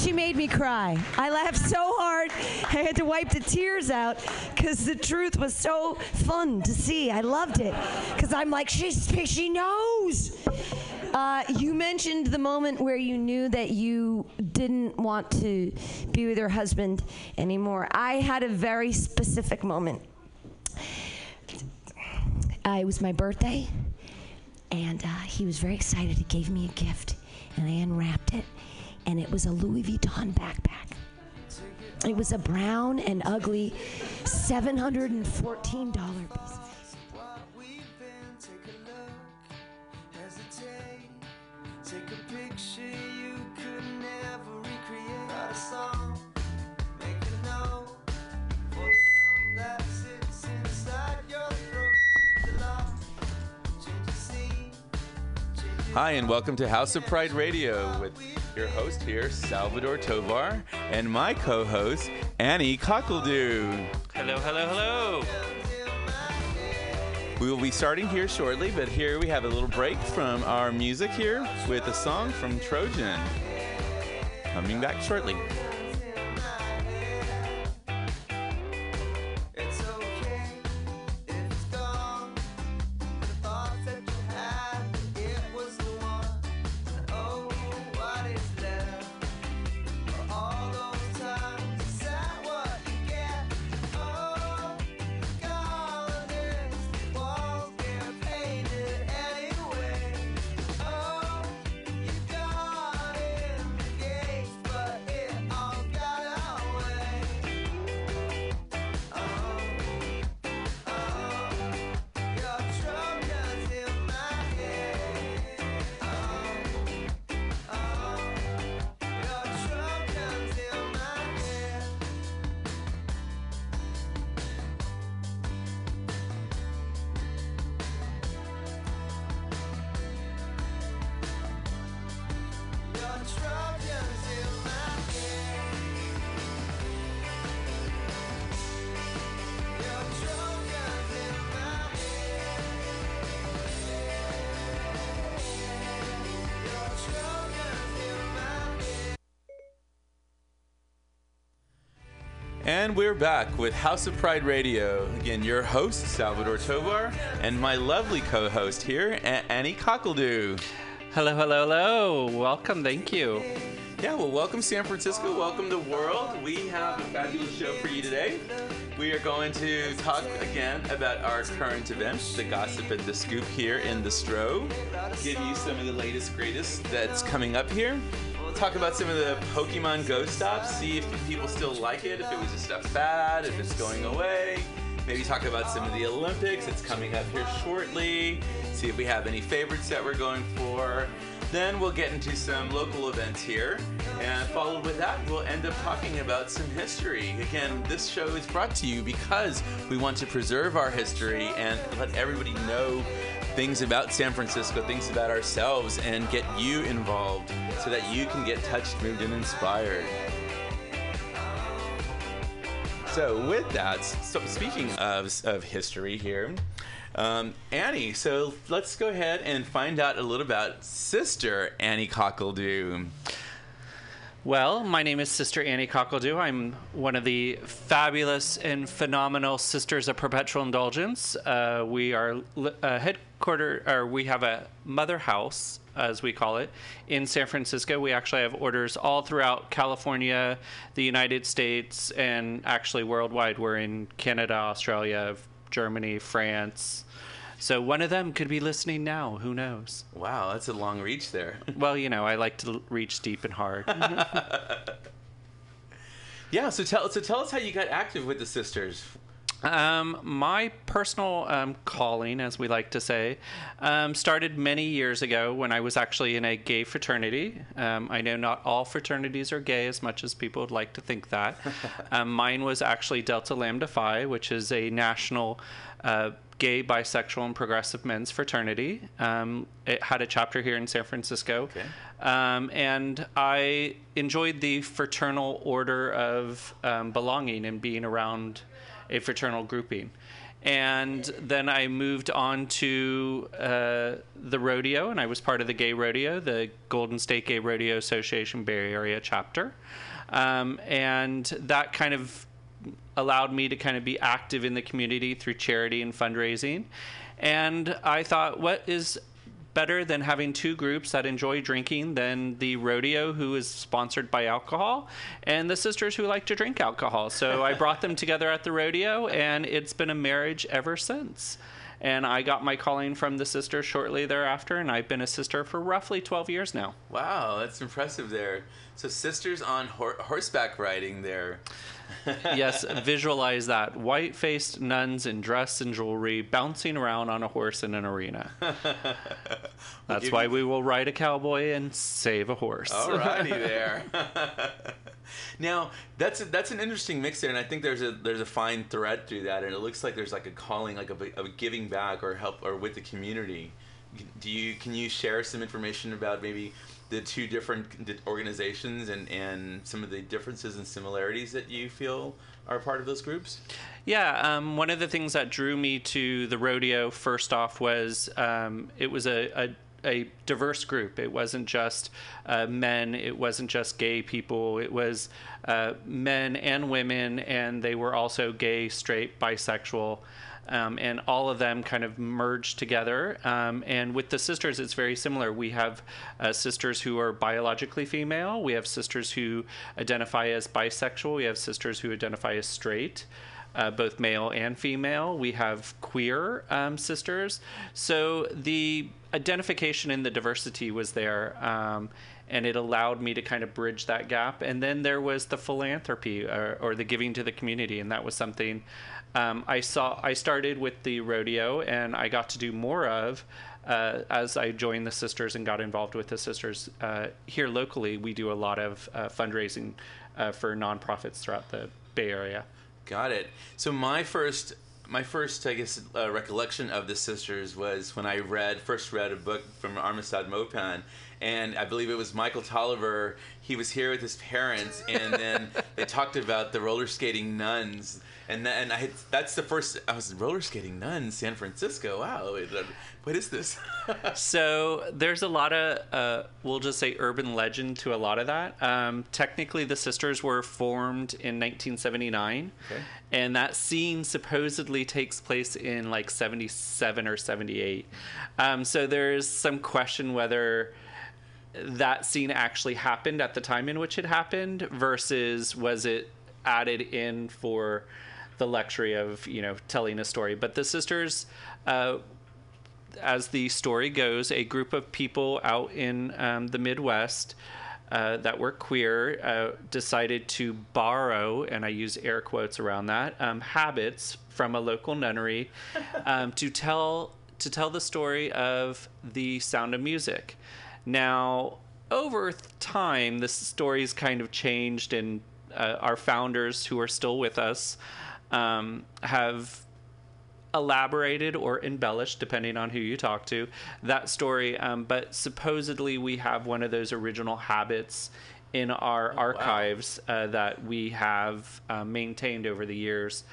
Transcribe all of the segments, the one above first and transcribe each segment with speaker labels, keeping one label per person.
Speaker 1: She made me cry. I laughed so hard, I had to wipe the tears out because the truth was so fun to see. I loved it because I'm like, she's, she knows. Uh, you mentioned the moment where you knew that you didn't want to be with your husband anymore. I had a very specific moment. Uh, it was my birthday, and uh, he was very excited. He gave me a gift, and I unwrapped it, and it was a Louis Vuitton backpack. It was a brown and ugly $714 piece.
Speaker 2: Hi, and welcome to House of Pride Radio with your host here, Salvador Tovar, and my co host, Annie Cockledoo.
Speaker 3: Hello, hello, hello.
Speaker 2: We will be starting here shortly, but here we have a little break from our music here with a song from Trojan. Coming back shortly. We're back with House of Pride Radio. Again, your host, Salvador Tovar, and my lovely co host here, Annie Cockledoo.
Speaker 3: Hello, hello, hello. Welcome, thank you.
Speaker 2: Yeah, well, welcome San Francisco. Welcome the world. We have a fabulous show for you today. We are going to talk again about our current events, the gossip and the scoop here in the Stro. Give you some of the latest, greatest that's coming up here. Talk about some of the Pokemon Go stops, see if people still like it, if it was just a fad, if it's going away. Maybe talk about some of the Olympics that's coming up here shortly. See if we have any favorites that we're going for. Then we'll get into some local events here. And followed with that, we'll end up talking about some history. Again, this show is brought to you because we want to preserve our history and let everybody know things about San Francisco, things about ourselves, and get you involved so that you can get touched, moved, and inspired. So with that, so speaking of, of history here, um, Annie, so let's go ahead and find out a little about Sister Annie Cockledoo.
Speaker 3: Well, my name is Sister Annie Cockledoo. I'm one of the fabulous and phenomenal Sisters of Perpetual Indulgence. Uh, we are li- uh, headquartered, or we have a mother house, as we call it, in San Francisco. We actually have orders all throughout California, the United States, and actually worldwide. We're in Canada, Australia, Germany, France. So one of them could be listening now. Who knows?
Speaker 2: Wow, that's a long reach there.
Speaker 3: Well, you know, I like to reach deep and hard.
Speaker 2: yeah, so tell so tell us how you got active with the sisters.
Speaker 3: Um, my personal um, calling, as we like to say, um, started many years ago when I was actually in a gay fraternity. Um, I know not all fraternities are gay as much as people would like to think that. um, mine was actually Delta Lambda Phi, which is a national uh, gay, bisexual, and progressive men's fraternity. Um, it had a chapter here in San Francisco.
Speaker 2: Okay.
Speaker 3: Um, and I enjoyed the fraternal order of um, belonging and being around a fraternal grouping. and then I moved on to uh, the rodeo, and I was part of the gay rodeo, the Golden State Gay Rodeo Association Bay Area chapter. Um, and that kind of allowed me to kind of be active in the community through charity and fundraising. And I thought, what is better than having two groups that enjoy drinking than the rodeo, who is sponsored by alcohol, and the sisters who like to drink alcohol. So I brought them together at the rodeo, and it's been a marriage ever since. And I got my calling from the sisters shortly thereafter, and I've been a sister for roughly 12 years now.
Speaker 2: Wow, that's impressive there. So sisters on hor- horseback riding there.
Speaker 3: yes, visualize that. White faced nuns in dress and jewelry bouncing around on a horse in an arena. That's why we will ride a cowboy and save a horse.
Speaker 2: Alrighty there. now that's a, that's an interesting mix there, and I think there's a there's a fine thread through that, and it looks like there's like a calling, like of giving back or help or with the community. Do you can you share some information about maybe the two different organizations and and some of the differences and similarities that you feel are part of those groups?
Speaker 3: Yeah, um, one of the things that drew me to the rodeo first off was um, it was a, a a diverse group. It wasn't just uh, men. It wasn't just gay people. It was uh, men and women, and they were also gay, straight, bisexual. Um, and all of them kind of merged together. Um, and with the sisters, it's very similar. We have uh, sisters who are biologically female. We have sisters who identify as bisexual. We have sisters who identify as straight uh, both male and female. We have queer um, sisters. So the identification and the diversity was there. Um, and it allowed me to kind of bridge that gap. And then there was the philanthropy or, or the giving to the community. And that was something um, I saw. I started with the rodeo and I got to do more of. Uh, as I joined the sisters and got involved with the sisters uh, here locally, we do a lot of uh, fundraising uh, for nonprofits throughout the Bay Area.
Speaker 2: Got it. So my first, my first, I guess, uh, recollection of the sisters was when I read first read a book from Armistead Maupin, and I believe it was Michael Tolliver. He was here with his parents, and then they talked about the roller skating nuns. And then I had, that's the first I was roller skating nuns, San Francisco. Wow, what is this?
Speaker 3: So there's a lot of, uh, we'll just say, urban legend to a lot of that. Um, technically, the sisters were formed in 1979,
Speaker 2: Okay.
Speaker 3: and that scene supposedly takes place in like 77 or 78. Um, so there's some question whether that scene actually happened at the time in which it happened versus was it added in for the luxury of you know telling a story but the sisters uh, as the story goes, a group of people out in um, the Midwest uh, that were queer uh, decided to borrow, and I use air quotes around that, um, habits from a local nunnery um, to tell to tell the story of the sound of music. Now, over time, the story's kind of changed, and uh, our founders, who are still with us, um, have elaborated or embellished, depending on who you talk to, that story. Um, but supposedly, we have one of those original habits in our archives uh, that we have uh, maintained over the years.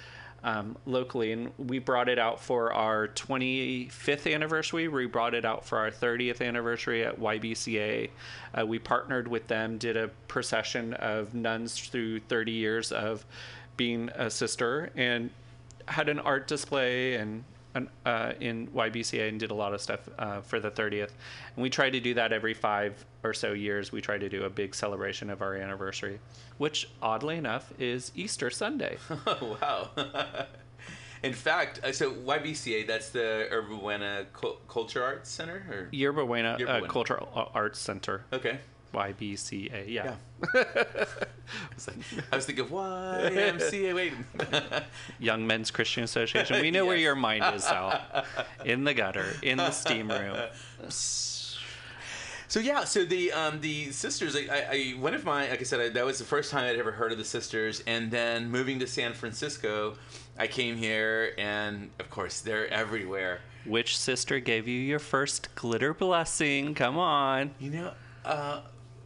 Speaker 3: Um, locally, and we brought it out for our 25th anniversary. We brought it out for our 30th anniversary at YBCA. Uh, we partnered with them, did a procession of nuns through 30 years of being a sister, and had an art display and uh, in YBCA and did a lot of stuff uh, for the 30th. And we try to do that every five or so years. We try to do a big celebration of our anniversary, which oddly enough is Easter Sunday.
Speaker 2: Oh, wow. In fact, uh, so YBCA, that's the Yerba Buena Cul- Culture Arts Center? Or?
Speaker 3: Yerba Buena,
Speaker 2: Yerba
Speaker 3: uh, Cultural Arts Center,
Speaker 2: Okay.
Speaker 3: YBCA. Yeah.
Speaker 2: Yeah. I was like- I was thinking, of YMCA, wait.
Speaker 3: Young Men's Christian Association. We know where your mind is, Sal. In the gutter, in the steam room.
Speaker 2: So yeah, so the um, the sisters, I, I, I one of my like I said, I, that was the first time I'd ever heard of the sisters, and then moving to San Francisco, I came here, and of course they're everywhere.
Speaker 3: Which sister gave you your first glitter blessing? Come on.
Speaker 2: You know, uh,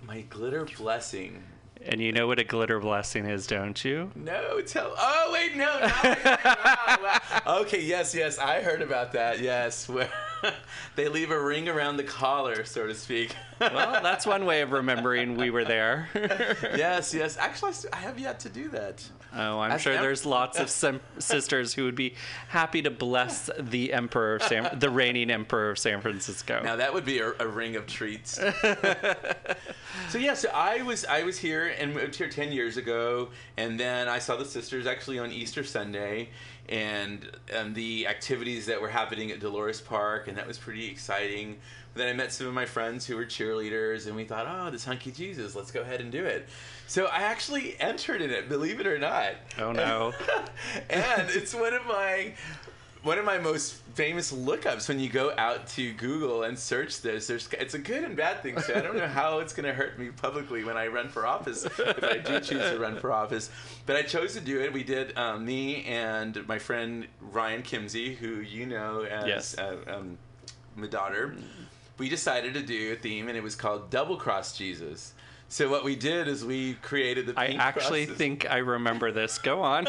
Speaker 2: my glitter blessing.
Speaker 3: And you know what a glitter blessing is, don't you?
Speaker 2: No, tell. Oh wait, no. Now wow, wow. Okay, yes, yes, I heard about that. Yes, where they leave a ring around the collar, so to speak.
Speaker 3: Well, that's one way of remembering we were there.
Speaker 2: yes, yes. Actually, I have yet to do that.
Speaker 3: Oh, I'm sure
Speaker 2: em-
Speaker 3: there's lots of sim- sisters who would be happy to bless the emperor of San, the reigning emperor of San Francisco.
Speaker 2: Now that would be a, a ring of treats. so yeah, so I was I was here and moved here ten years ago, and then I saw the sisters actually on Easter Sunday, and and the activities that were happening at Dolores Park, and that was pretty exciting. Then I met some of my friends who were cheerleaders, and we thought, oh, this hunky Jesus, let's go ahead and do it. So I actually entered in it, believe it or not.
Speaker 3: Oh, no.
Speaker 2: and it's one of my one of my most famous lookups when you go out to Google and search this. There's it's a good and bad thing. So I don't know how it's going to hurt me publicly when I run for office if I do choose to run for office. But I chose to do it. We did um, me and my friend Ryan Kimsey, who you know as
Speaker 3: Yes.
Speaker 2: uh, um, my daughter. We decided to do a theme, and it was called Double Cross Jesus. So what we did is we created the.
Speaker 3: I actually think I remember this. Go on.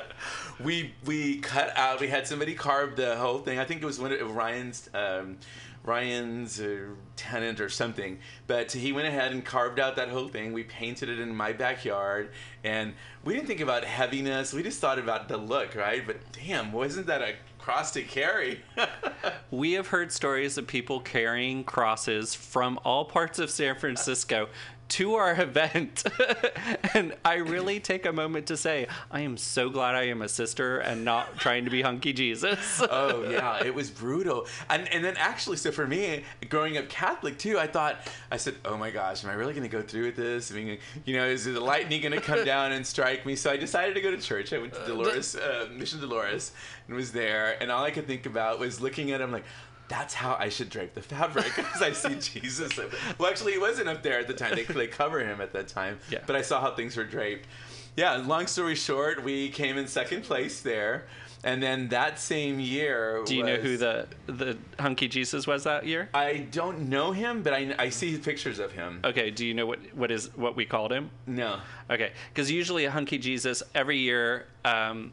Speaker 2: we we cut out. We had somebody carve the whole thing. I think it was one of Ryan's um, Ryan's uh, tenant or something. But he went ahead and carved out that whole thing. We painted it in my backyard, and we didn't think about heaviness. We just thought about the look, right? But damn, wasn't that a cross to carry?
Speaker 3: we have heard stories of people carrying crosses from all parts of San Francisco to our event. and I really take a moment to say, I am so glad I am a sister and not trying to be hunky Jesus.
Speaker 2: oh yeah, it was brutal. And and then actually, so for me, growing up Catholic too, I thought I said, oh my gosh, am I really going to go through with this? I mean, you know, is the lightning going to come down and strike me? So I decided to go to church. I went to Dolores uh, Mission Dolores and was there, and all I could think about was looking at him like. That's how I should drape the fabric because I see Jesus. Well, actually, he wasn't up there at the time. They, they cover him at that time.
Speaker 3: Yeah.
Speaker 2: But I saw how things were draped. Yeah, long story short, we came in second place there. And then that same year.
Speaker 3: Do you know who the the hunky Jesus was that year?
Speaker 2: I don't know him, but I, I see pictures of him.
Speaker 3: Okay, do you know what what is what we called him?
Speaker 2: No.
Speaker 3: Okay, because usually a hunky Jesus every year, um,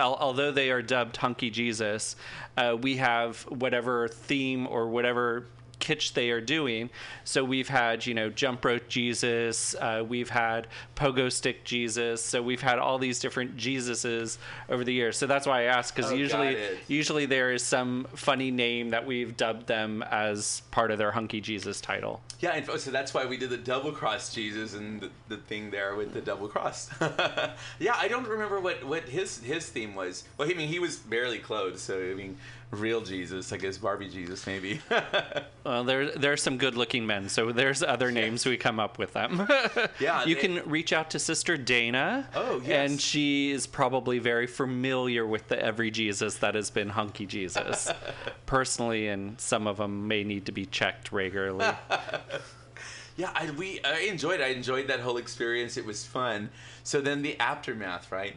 Speaker 3: al- although they are dubbed hunky Jesus, uh, we have whatever theme or whatever kitsch they are doing. So we've had you know jump rope Jesus, uh, we've had pogo stick Jesus, so we've had all these different Jesuses over the years. So that's why I asked because
Speaker 2: Oh,
Speaker 3: usually usually there is some funny name that we've dubbed them as part of their hunky Jesus title.
Speaker 2: Yeah, and so that's why we did the double cross Jesus and the, the thing there with the double cross. yeah, I don't remember what, what his his theme was. Well, I mean, he was barely clothed, so I mean, real Jesus, I guess Barbie Jesus maybe.
Speaker 3: Well, there there are some good-looking men, so there's other names we come up with them.
Speaker 2: Yeah,
Speaker 3: you
Speaker 2: they-
Speaker 3: can reach out to Sister Dana.
Speaker 2: Oh, yes.
Speaker 3: and she is probably very familiar with the every Jesus that has been hunky Jesus, personally, and some of them may need to be checked regularly.
Speaker 2: Yeah, I, we I enjoyed. I enjoyed that whole experience. It was fun. So then the aftermath, right?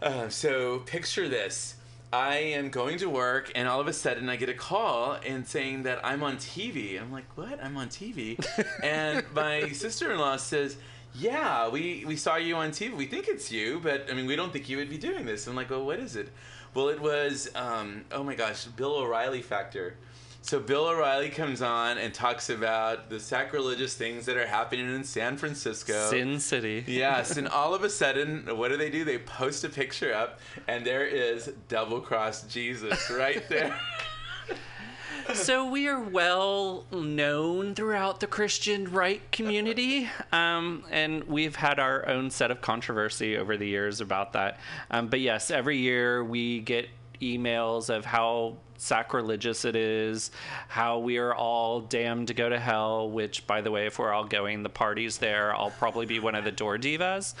Speaker 2: Uh, so picture this: I am going to work, and all of a sudden I get a call and saying that I'm on TV. I'm like, "What? I'm on TV?" and my sister-in-law says. Yeah, we, we saw you on TV. We think it's you, but I mean, we don't think you would be doing this. I'm like, well, what is it? Well, it was, um, oh my gosh, Bill O'Reilly factor. So Bill O'Reilly comes on and talks about the sacrilegious things that are happening in San Francisco.
Speaker 3: Sin City.
Speaker 2: Yes, and all of a sudden, what do they do? They post a picture up, and there is double cross Jesus right there.
Speaker 3: so we are well known throughout the Christian right community, um, and we've had our own set of controversy over the years about that. Um, but yes, every year we get emails of how sacrilegious it is, how we are all damned to go to hell. Which, by the way, if we're all going, the party's there. I'll probably be one of the door divas.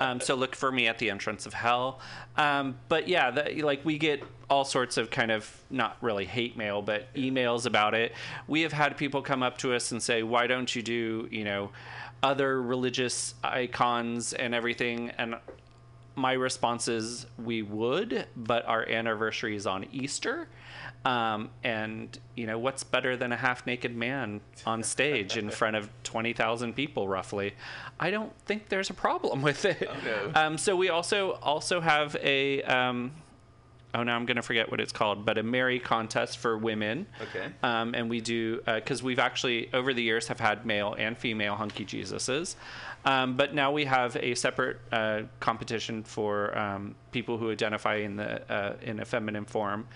Speaker 3: Um, so look for me at the entrance of hell. Um, but yeah, the, like we get all sorts of kind of not really hate mail, but emails about it. We have had people come up to us and say, "Why don't you do you know other religious icons and everything?" And my response is we would, but our anniversary is on Easter. Um, and you know what's better than a half-naked man on stage in front of 20,000 people, roughly? I don't think there's a problem with it.
Speaker 2: no.
Speaker 3: Um, so we also also have a um, oh now I'm going to forget what it's called, but a Mary contest for women.
Speaker 2: Okay.
Speaker 3: Um, and we do because we've actually over the years have had male and female hunky Jesuses, um, but now we have a separate uh, competition for um, people who identify in the uh, in a feminine form,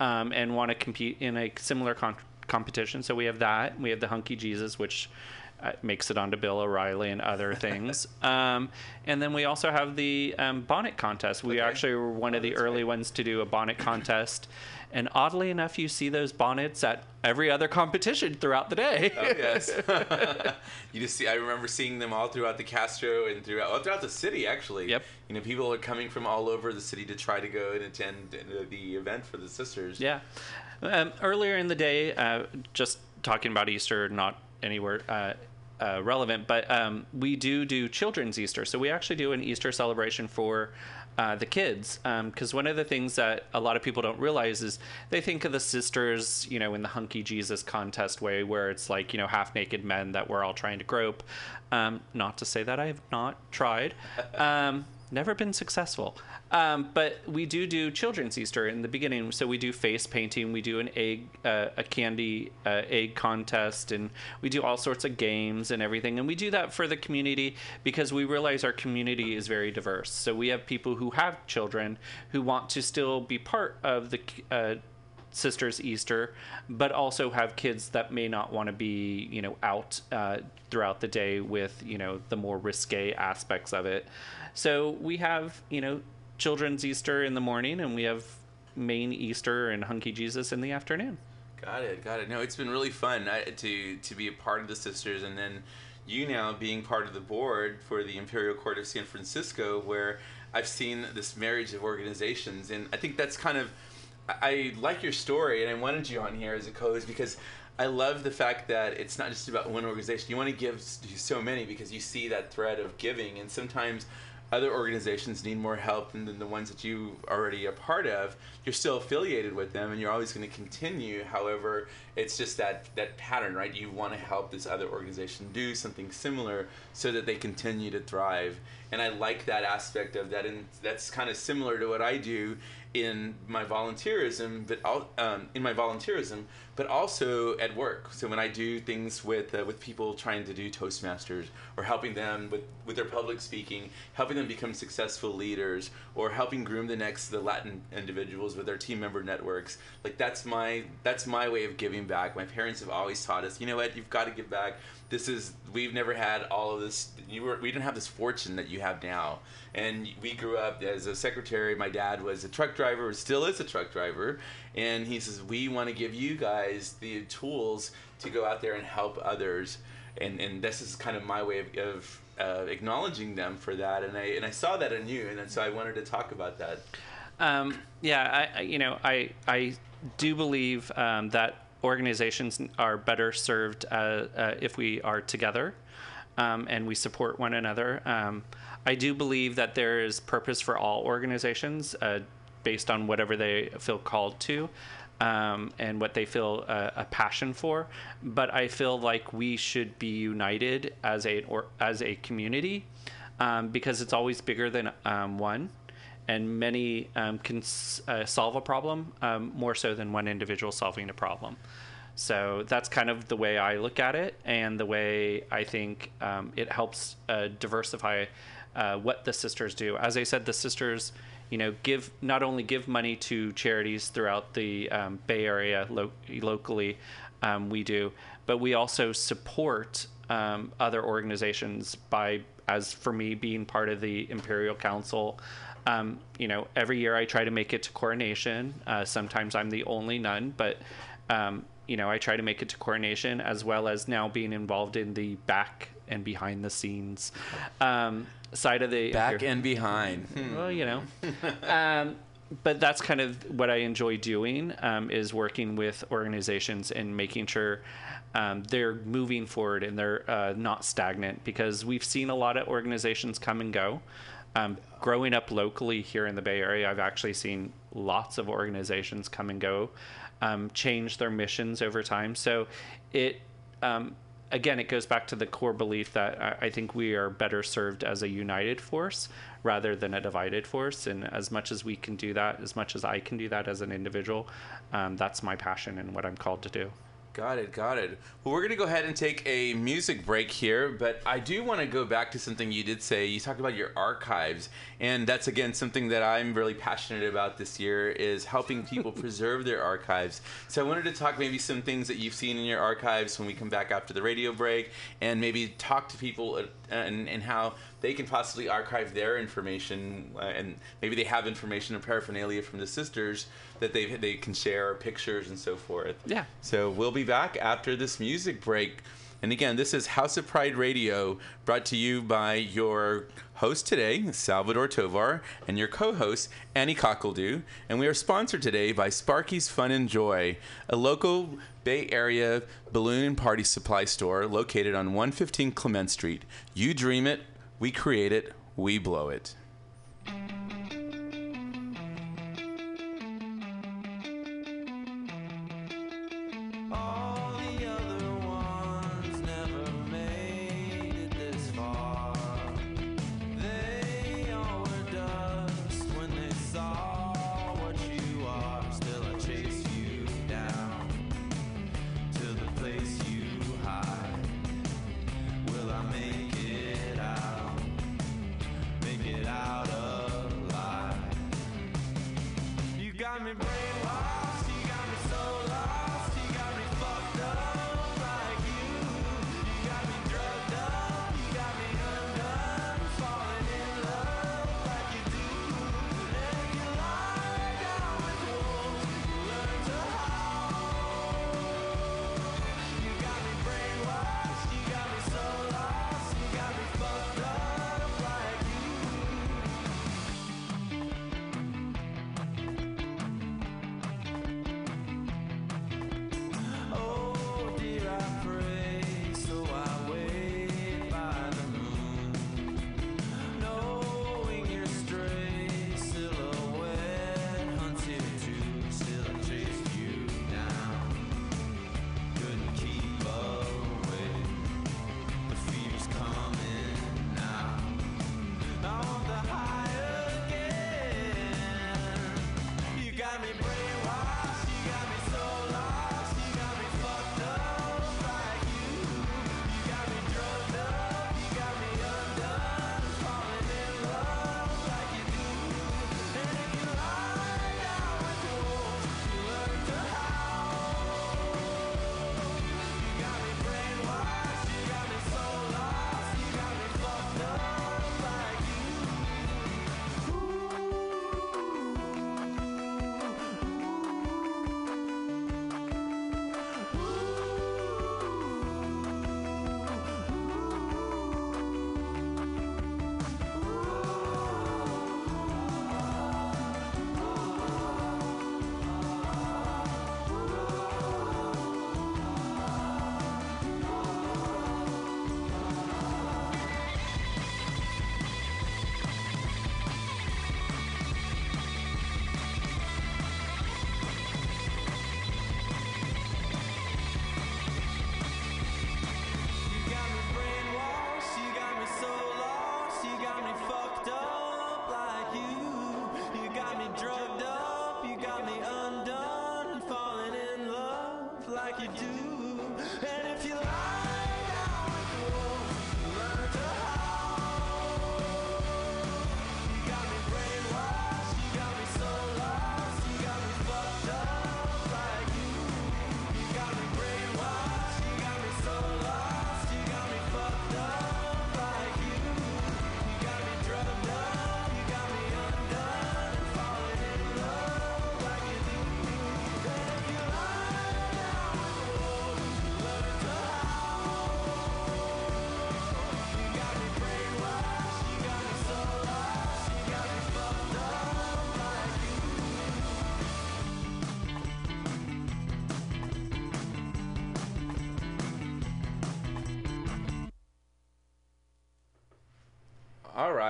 Speaker 3: um, and want to compete in a similar con- competition. So we have that. We have the hunky Jesus, which. Uh, makes it onto Bill O'Reilly and other things. um, and then we also have the um, bonnet contest. We
Speaker 2: Okay.
Speaker 3: actually were one of the early
Speaker 2: right.
Speaker 3: ones to do a bonnet contest. And oddly enough, you see those bonnets at every other competition throughout the day.
Speaker 2: Oh yes. you just see. I remember seeing them all throughout the Castro and throughout all throughout the city. Actually.
Speaker 3: Yep.
Speaker 2: You know, people are coming from all over the city to try to go and attend the, the event for the sisters.
Speaker 3: Yeah. Um, earlier in the day, uh, just talking about Easter, not anywhere uh, uh, relevant, but um, we do do children's Easter. So we actually do an Easter celebration for uh, the kids. Because one of the things that a lot of people don't realize is they think of the sisters, you know, in the hunky Jesus contest way, where it's like, you know, half naked men that we're all trying to grope. Um, not to say that I have not tried. Um, never been successful. Um, but we do do children's Easter in the beginning. So we do face painting, we do an egg, uh, a candy uh, egg contest, and we do all sorts of games and everything. And we do that for the community because we realize our community is very diverse. So we have people who have children who want to still be part of the uh, sisters Easter, but also have kids that may not want to be, you know, out uh, throughout the day with, you know, the more risque aspects of it. So we have, you know, children's Easter in the morning, and we have main Easter and Hunky Jesus in the afternoon.
Speaker 2: Got it, got it. No, it's been really fun to to be a part of the sisters, and then you now being part of the board for the Imperial Court of San Francisco, where I've seen this marriage of organizations, and I think that's kind of I, like your story, and I wanted you on here as a co-host because. I love the fact that it's not just about one organization. You want to give to so many because you see that thread of giving, and sometimes other organizations need more help than, than the ones that you already a part of. You're still affiliated with them, and you're always going to continue. However, it's just that that pattern, right? You want to help this other organization do something similar so that they continue to thrive. And I like that aspect of that, and that's kind of similar to what I do in my volunteerism, but al- um, in my volunteerism, but also at work. So when I do things with uh, with people trying to do Toastmasters or helping them with with their public speaking, helping them become successful leaders, or helping groom the next the Latin individuals with their team member networks, like that's my that's my way of giving back. My parents have always taught us, you know what, you've got to give back. This is we've never had all of this. You were we didn't have this fortune that you have now, and we grew up as a secretary. My dad was a truck driver, still is a truck driver, and he says we want to give you guys the tools to go out there and help others, and and this is kind of my way of. of uh, acknowledging them for that, and I and I saw that in you, and then so I wanted to talk about that.
Speaker 3: Um, yeah, I, I, you know, I I do believe um, that organizations are better served uh, uh, if we are together um, and we support one another. Um, I do believe that there is purpose for all organizations uh, based on whatever they feel called to. Um, and what they feel uh, a passion for, but I feel like we should be united as a or as a community um, because it's always bigger than um, one and many um, can uh, solve a problem um, more so than one individual solving a problem. So that's kind of the way I look at it, and the way I think um, it helps uh, diversify uh, what the sisters do. As I said, the sisters, you know, give not only give money to charities throughout the um, Bay Area lo- locally, um, we do, but we also support um, other organizations by, as for me, being part of the Imperial Council. Um, you know, every year I try to make it to coronation. Uh, sometimes I'm the only nun, but um, you know, I try to make it to coronation as well as now being involved in the back and behind the scenes um, side of the
Speaker 2: Back and behind. Hmm.
Speaker 3: well, you know. um, but that's kind of what I enjoy doing um, is working with organizations and making sure um, they're moving forward and they're uh, not stagnant because we've seen a lot of organizations come and go. Um, growing up locally here in the Bay Area, I've actually seen lots of organizations come and go. um, change their missions over time. So it um, again, it goes back to the core belief that I, think we are better served as a united force rather than a divided force. And as much as we can do that, as much as I can do that as an individual, um, that's my passion and what I'm called to do.
Speaker 4: Got it, got it. Well, we're going to go ahead and take a music break here, but I do want to go back to something you did say. You talked about your archives, and that's again something that I'm really passionate about this year is helping people preserve their archives. So I wanted to talk maybe some things that you've seen in your archives when we come back after the radio break, and maybe talk to people uh, and, and how they can possibly archive their information, uh, and maybe they have information and paraphernalia from the sisters that they they can share, pictures and so forth.
Speaker 3: Yeah.
Speaker 4: So we'll be back after this music break. And again, this is House of Pride Radio, brought to you by your host today, Salvador Tovar, and your co host, Annie Cockledoo. And we are sponsored today by Sparky's Fun and Joy, a local Bay Area balloon and party supply store located on 115 Clement Street. You dream it, we create it, we blow it.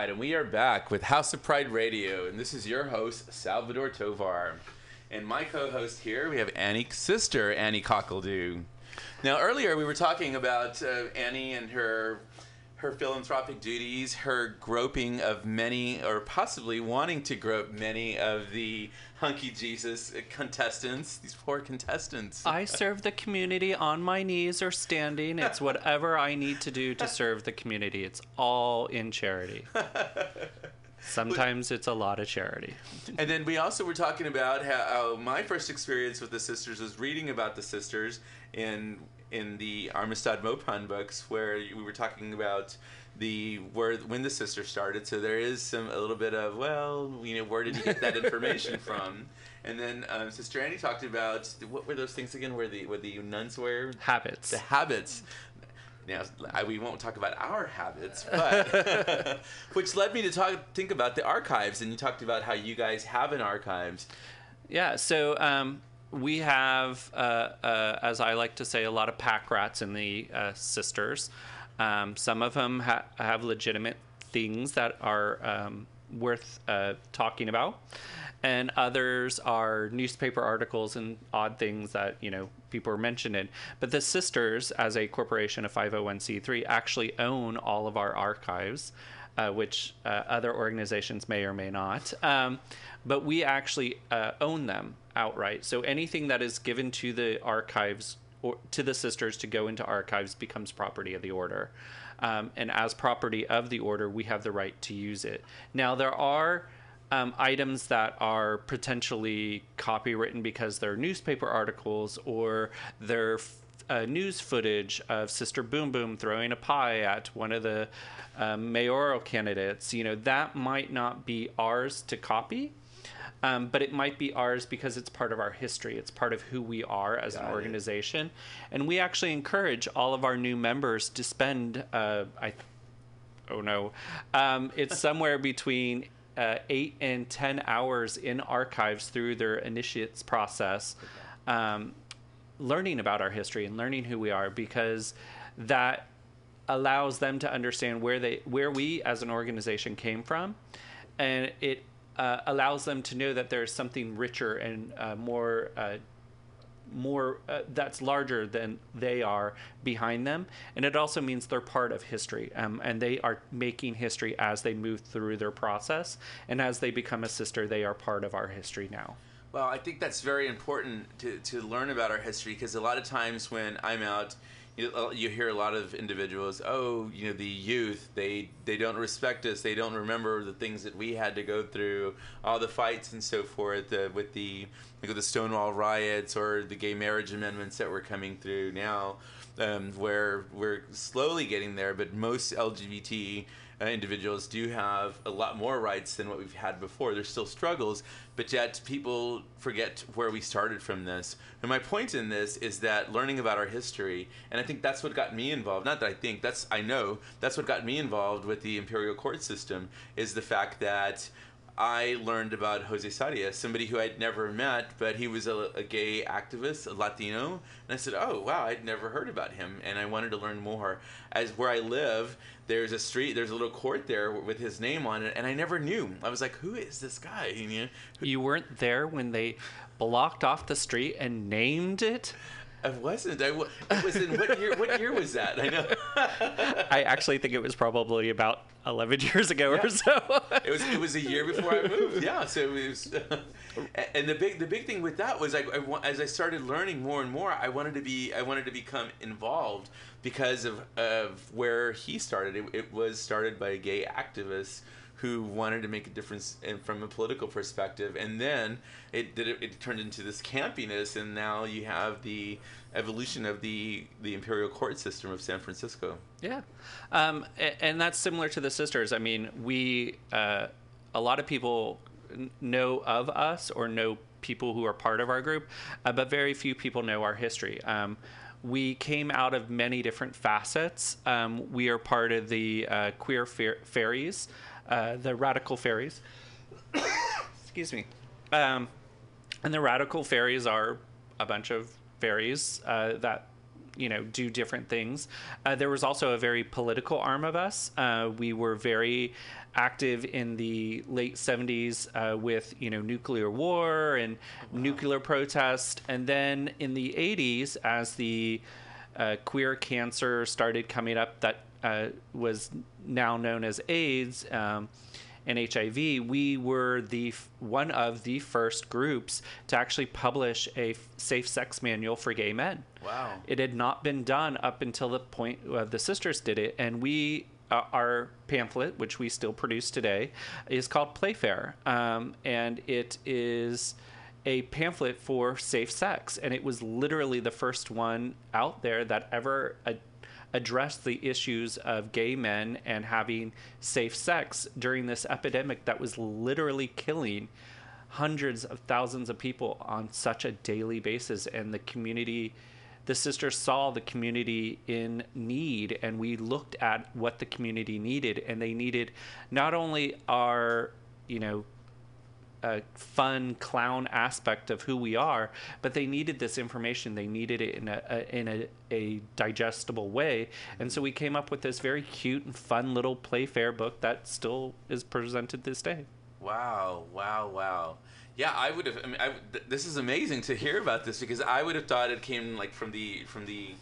Speaker 4: Right, and we are back with House of Pride Radio, and this is your host, Salvador Tovar.
Speaker 2: And my co-host here, we have Annie's sister, Annie Cockledoo. Now, earlier we were talking about uh, Annie and her her philanthropic duties, her groping of many, or possibly wanting to grope many of the hunky Jesus contestants. These poor contestants.
Speaker 3: I serve the community on my knees or standing. It's whatever I need to do to serve the community. It's all in charity. Sometimes it's a lot of charity.
Speaker 2: And then we also were talking about how, how my first experience with the sisters was reading about the sisters in in the Armistead Maupin books, where we were talking about the where when the sister started. So there is some a little bit of well, you know, where did you get that information from? And then um, Sister Annie talked about what were those things again? Where the where the nuns wear
Speaker 3: Habits.
Speaker 2: the habits. Now, I, we won't talk about our habits, but which led me to talk, think about the archives, and you talked about how you guys have an archives.
Speaker 3: Yeah, so um, we have, uh, uh, as I like to say, a lot of pack rats in the uh, sisters. Um, some of them ha- have legitimate things that are um, worth uh, talking about, and others are newspaper articles and odd things that you know people are mentioning. But the sisters, as a corporation of 501c3, actually own all of our archives. Uh, which uh, other organizations may or may not. Um, but we actually uh, own them outright. So anything that is given to the archives or to the sisters to go into archives becomes property of the order. Um, and as property of the order, we have the right to use it. Now, there are um, items that are potentially copywritten because they're newspaper articles or they're uh, news footage of Sister Boom Boom throwing a pie at one of the um, mayoral candidates. You know, that might not be ours to copy. Um, but it might be ours because it's part of our history. It's part of who we are as an
Speaker 2: Got it.
Speaker 3: organization, and we actually encourage all of our new members to spend. Uh, I, oh no, um, it's somewhere between uh, eight and ten hours in archives through their initiates process, um, learning about our history and learning who we are because that allows them to understand where they where we as an organization came from and it uh, allows them to know that there's something richer and uh, more uh, more uh, that's larger than they are behind them. And it also means they're part of history um, and they are making history as they move through their process. And as they become a sister they are part of our history now.
Speaker 2: Well, I think that's very important to, to learn about our history because a lot of times when I'm out, you, you hear a lot of individuals, oh, you know, the youth, they they don't respect us, they don't remember the things that we had to go through, all the fights and so forth uh, with the like the Stonewall riots or the gay marriage amendments that were coming through now, um, where we're slowly getting there, but most LGBT uh, Uh, individuals do have a lot more rights than what we've had before. There's still struggles, but yet people forget where we started from this. And my point in this is that learning about our history, and I think that's what got me involved. Not that I think that's I know that's what got me involved with the imperial court system is the fact that. I learned about Jose Sarria, somebody who I'd never met, but he was a, a gay activist, a Latino, and I said, "Oh, wow, I'd never heard about him," and I wanted to learn more. As where I live, there's a street, there's a little court there with his name on it, and I never knew. I was like, "Who is this guy?" You know,
Speaker 3: you weren't there when they blocked off the street and named it
Speaker 2: I wasn't. I it was in what year? What year was that? I know.
Speaker 3: I actually think it was probably about 11 years ago or so.
Speaker 2: It was it was a year before I moved. Yeah, so it was. and the big the big thing with that was I, I as I started learning more and more, I wanted to be I wanted to become involved because of of where he started. It, it was started by a gay activist who wanted to make a difference in, from a political perspective, and then it did it, it turned into this campiness, and now you have the evolution of the the imperial court system of San Francisco.
Speaker 3: yeah. Um, a- and that's similar to the sisters. I mean, we, uh, a lot of people know of us or know people who are part of our group, uh, but very few people know our history. Um, we came out of many different facets. Um, we are part of the uh, queer fair- fairies, uh, the radical fairies. Excuse me. Um, and the radical fairies are a bunch of fairies uh, that you know, do different things. Uh, there was also a very political arm of us. Uh, we were very active in the late 70s uh, with you know nuclear war and nuclear protest and then in the 80s as the uh, queer cancer started coming up that uh, was now known as AIDS um, and HIV, we were the f- one of the first groups to actually publish a f- safe sex manual for gay men.
Speaker 2: Wow.
Speaker 3: It had not been done up until the point uh, the sisters did it, and we. Uh, our pamphlet, which we still produce today, is called Playfair, um, and it is a pamphlet for safe sex, and it was literally the first one out there that ever uh, addressed the issues of gay men and having safe sex during this epidemic that was literally killing hundreds of thousands of people on such a daily basis. And the community the sisters saw the community in need and we looked at what the community needed and they needed not only our you know a fun clown aspect of who we are, but they needed this information. They needed it in a, a in a, a digestible way, and so we came up with this very cute and fun little Playfair book that still is presented this day.
Speaker 2: Wow, wow, wow. Yeah, I would have. I mean, I, th- this is amazing to hear about this because I would have thought it came like from the from the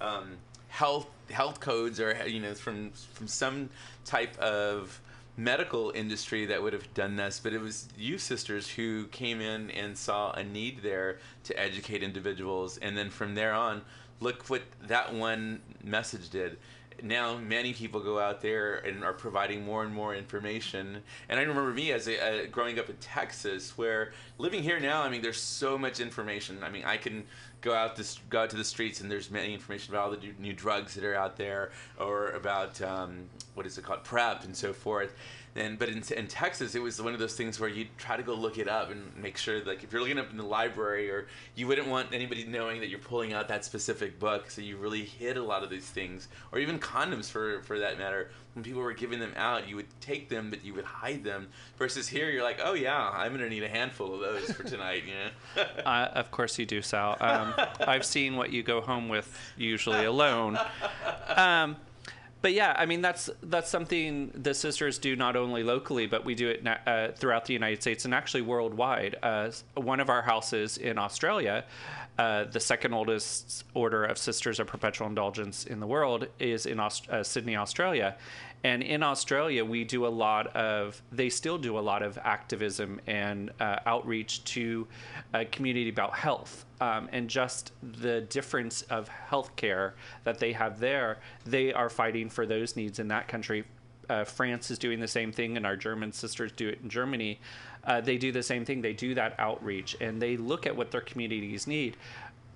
Speaker 2: um, health health codes or you know from from some type of medical industry that would have done this, but it was you sisters who came in and saw a need there to educate individuals, and then from there on, look what that one message did. Now many people go out there and are providing more and more information. And I remember me as a, growing up in Texas, where living here now, I mean, there's so much information. I mean, I can go out this go out to the streets and there's many information about all the new- new drugs that are out there or about um, what is it called PrEP and so forth and but in, in texas it was one of those things where you try to go look it up and make sure like if you're looking up in the library or you wouldn't want anybody knowing that you're pulling out that specific book so you really hid a lot of these things or even condoms for for that matter when people were giving them out you would take them but you would hide them versus here you're like oh yeah i'm gonna need a handful of those for tonight you know
Speaker 3: Uh, of course you do, Sal. Um, I've seen what you go home with, usually alone. Um, but yeah, I mean that's that's something the sisters do not only locally, but we do it uh, throughout the United States and actually worldwide. Uh, one of our houses in Australia, uh, the second oldest order of Sisters of Perpetual Indulgence in the world, is in Aust- uh, Sydney, Australia. And in Australia, we do a lot of, they still do a lot of activism and uh, outreach to uh, community about health. Um, and just the difference of healthcare that they have there, they are fighting for those needs in that country. Uh, France is doing the same thing, and our German sisters do it in Germany. Uh, they do the same thing. They do that outreach, and they look at what their communities need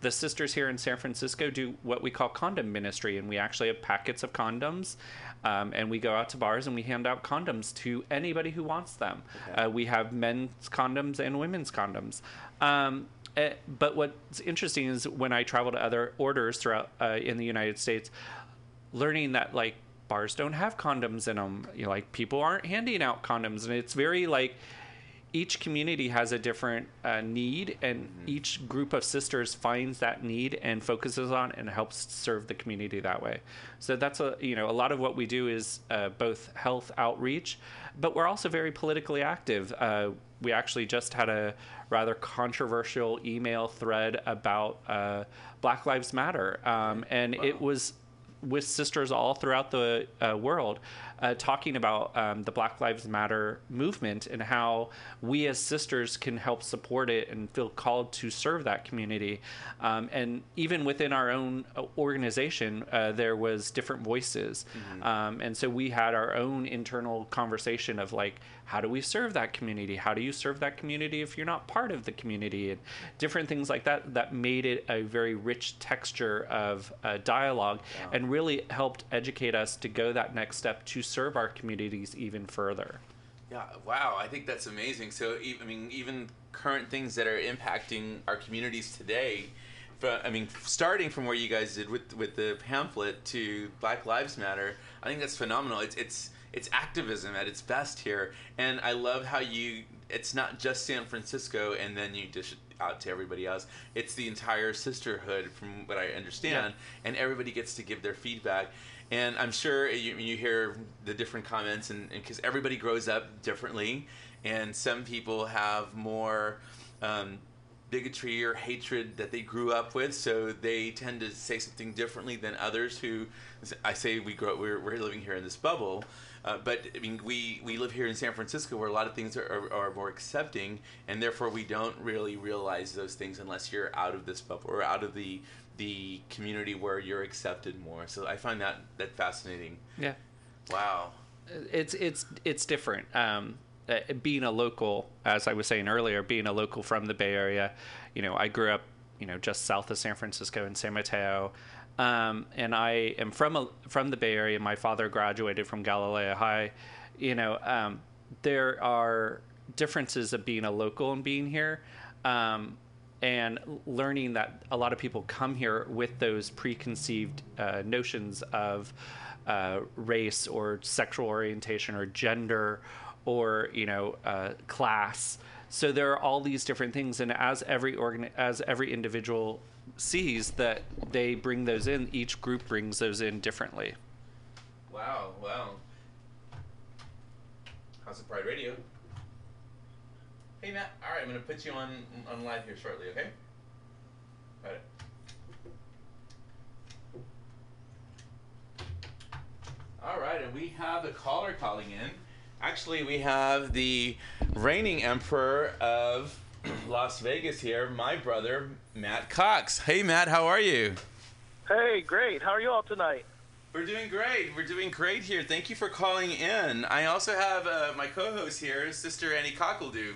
Speaker 3: the sisters here in San Francisco do what we call condom ministry, and we actually have packets of condoms, um, and we go out to bars and we hand out condoms to anybody who wants them. Uh, we have men's condoms and women's condoms. Um, eh, but what's interesting is when I travel to other orders throughout uh, in the United States, learning that like bars don't have condoms in them. You know, like people aren't handing out condoms, and it's very like each community has a different uh, need, and each group of sisters finds that need and focuses on and helps serve the community that way. So that's a you know a lot of what we do is uh, both health outreach, but we're also very politically active. Uh, we actually just had a rather controversial email thread about uh, Black Lives Matter, um, and it was with sisters all throughout the uh, world uh, talking about um, the Black Lives Matter movement and how we as sisters can help support it and feel called to serve that community. Um, and even within our own uh, organization, uh, there was different voices, um, and so we had our own internal conversation of like, how do we serve that community? How do you serve that community if you're not part of the community? And different things like that that made it a very rich texture of uh, dialogue and really helped educate us to go that next step to serve our communities even further.
Speaker 2: Yeah, wow, I think that's amazing. So, I mean, even current things that are impacting our communities today, I mean, starting from where you guys did with with the pamphlet to Black Lives Matter, I think that's phenomenal. It's it's it's activism at its best here, and I love how you. It's not just San Francisco, and then you dish it out to everybody else. It's the entire sisterhood, from what I understand, and everybody gets to give their feedback. And I'm sure you, you hear the different comments, and because everybody grows up differently, and some people have more. Um, bigotry or hatred that they grew up with, so they tend to say something differently than others who. I say we grow. We're, we're living here in this bubble, uh, but I mean we we live here in San Francisco where a lot of things are, are, are more accepting, and therefore we don't really realize those things unless you're out of this bubble or out of the the community where you're accepted more. So I find that that fascinating.
Speaker 3: Yeah.
Speaker 2: Wow.
Speaker 3: it's it's it's different. Um, uh, being a local, as I was saying earlier, being a local from the Bay Area, you know, I grew up, you know, just south of San Francisco in San Mateo, um, and I am from a, from the Bay Area. My father graduated from Galileo High. You know, um, there are differences of being a local and being here. Um, and learning that a lot of people come here with those preconceived uh, notions of uh, race or sexual orientation or gender or you know uh, class. So there are all these different things, and as every organ, as every individual sees that they bring those in, each group brings those in differently.
Speaker 2: Wow. Wow. House of Pride Radio. Hey Matt. All right, I'm gonna put you on on live here shortly. Okay. Got it. All right, and we have the caller calling in. Actually, we have the reigning emperor of Las Vegas here, my brother Matt Cox. Hey Matt, how are you?
Speaker 5: Hey, great. How are you all tonight?
Speaker 2: We're doing great. We're doing great here. Thank you for calling in. I also have uh, my co-host here, Sister Annie Cockledoo.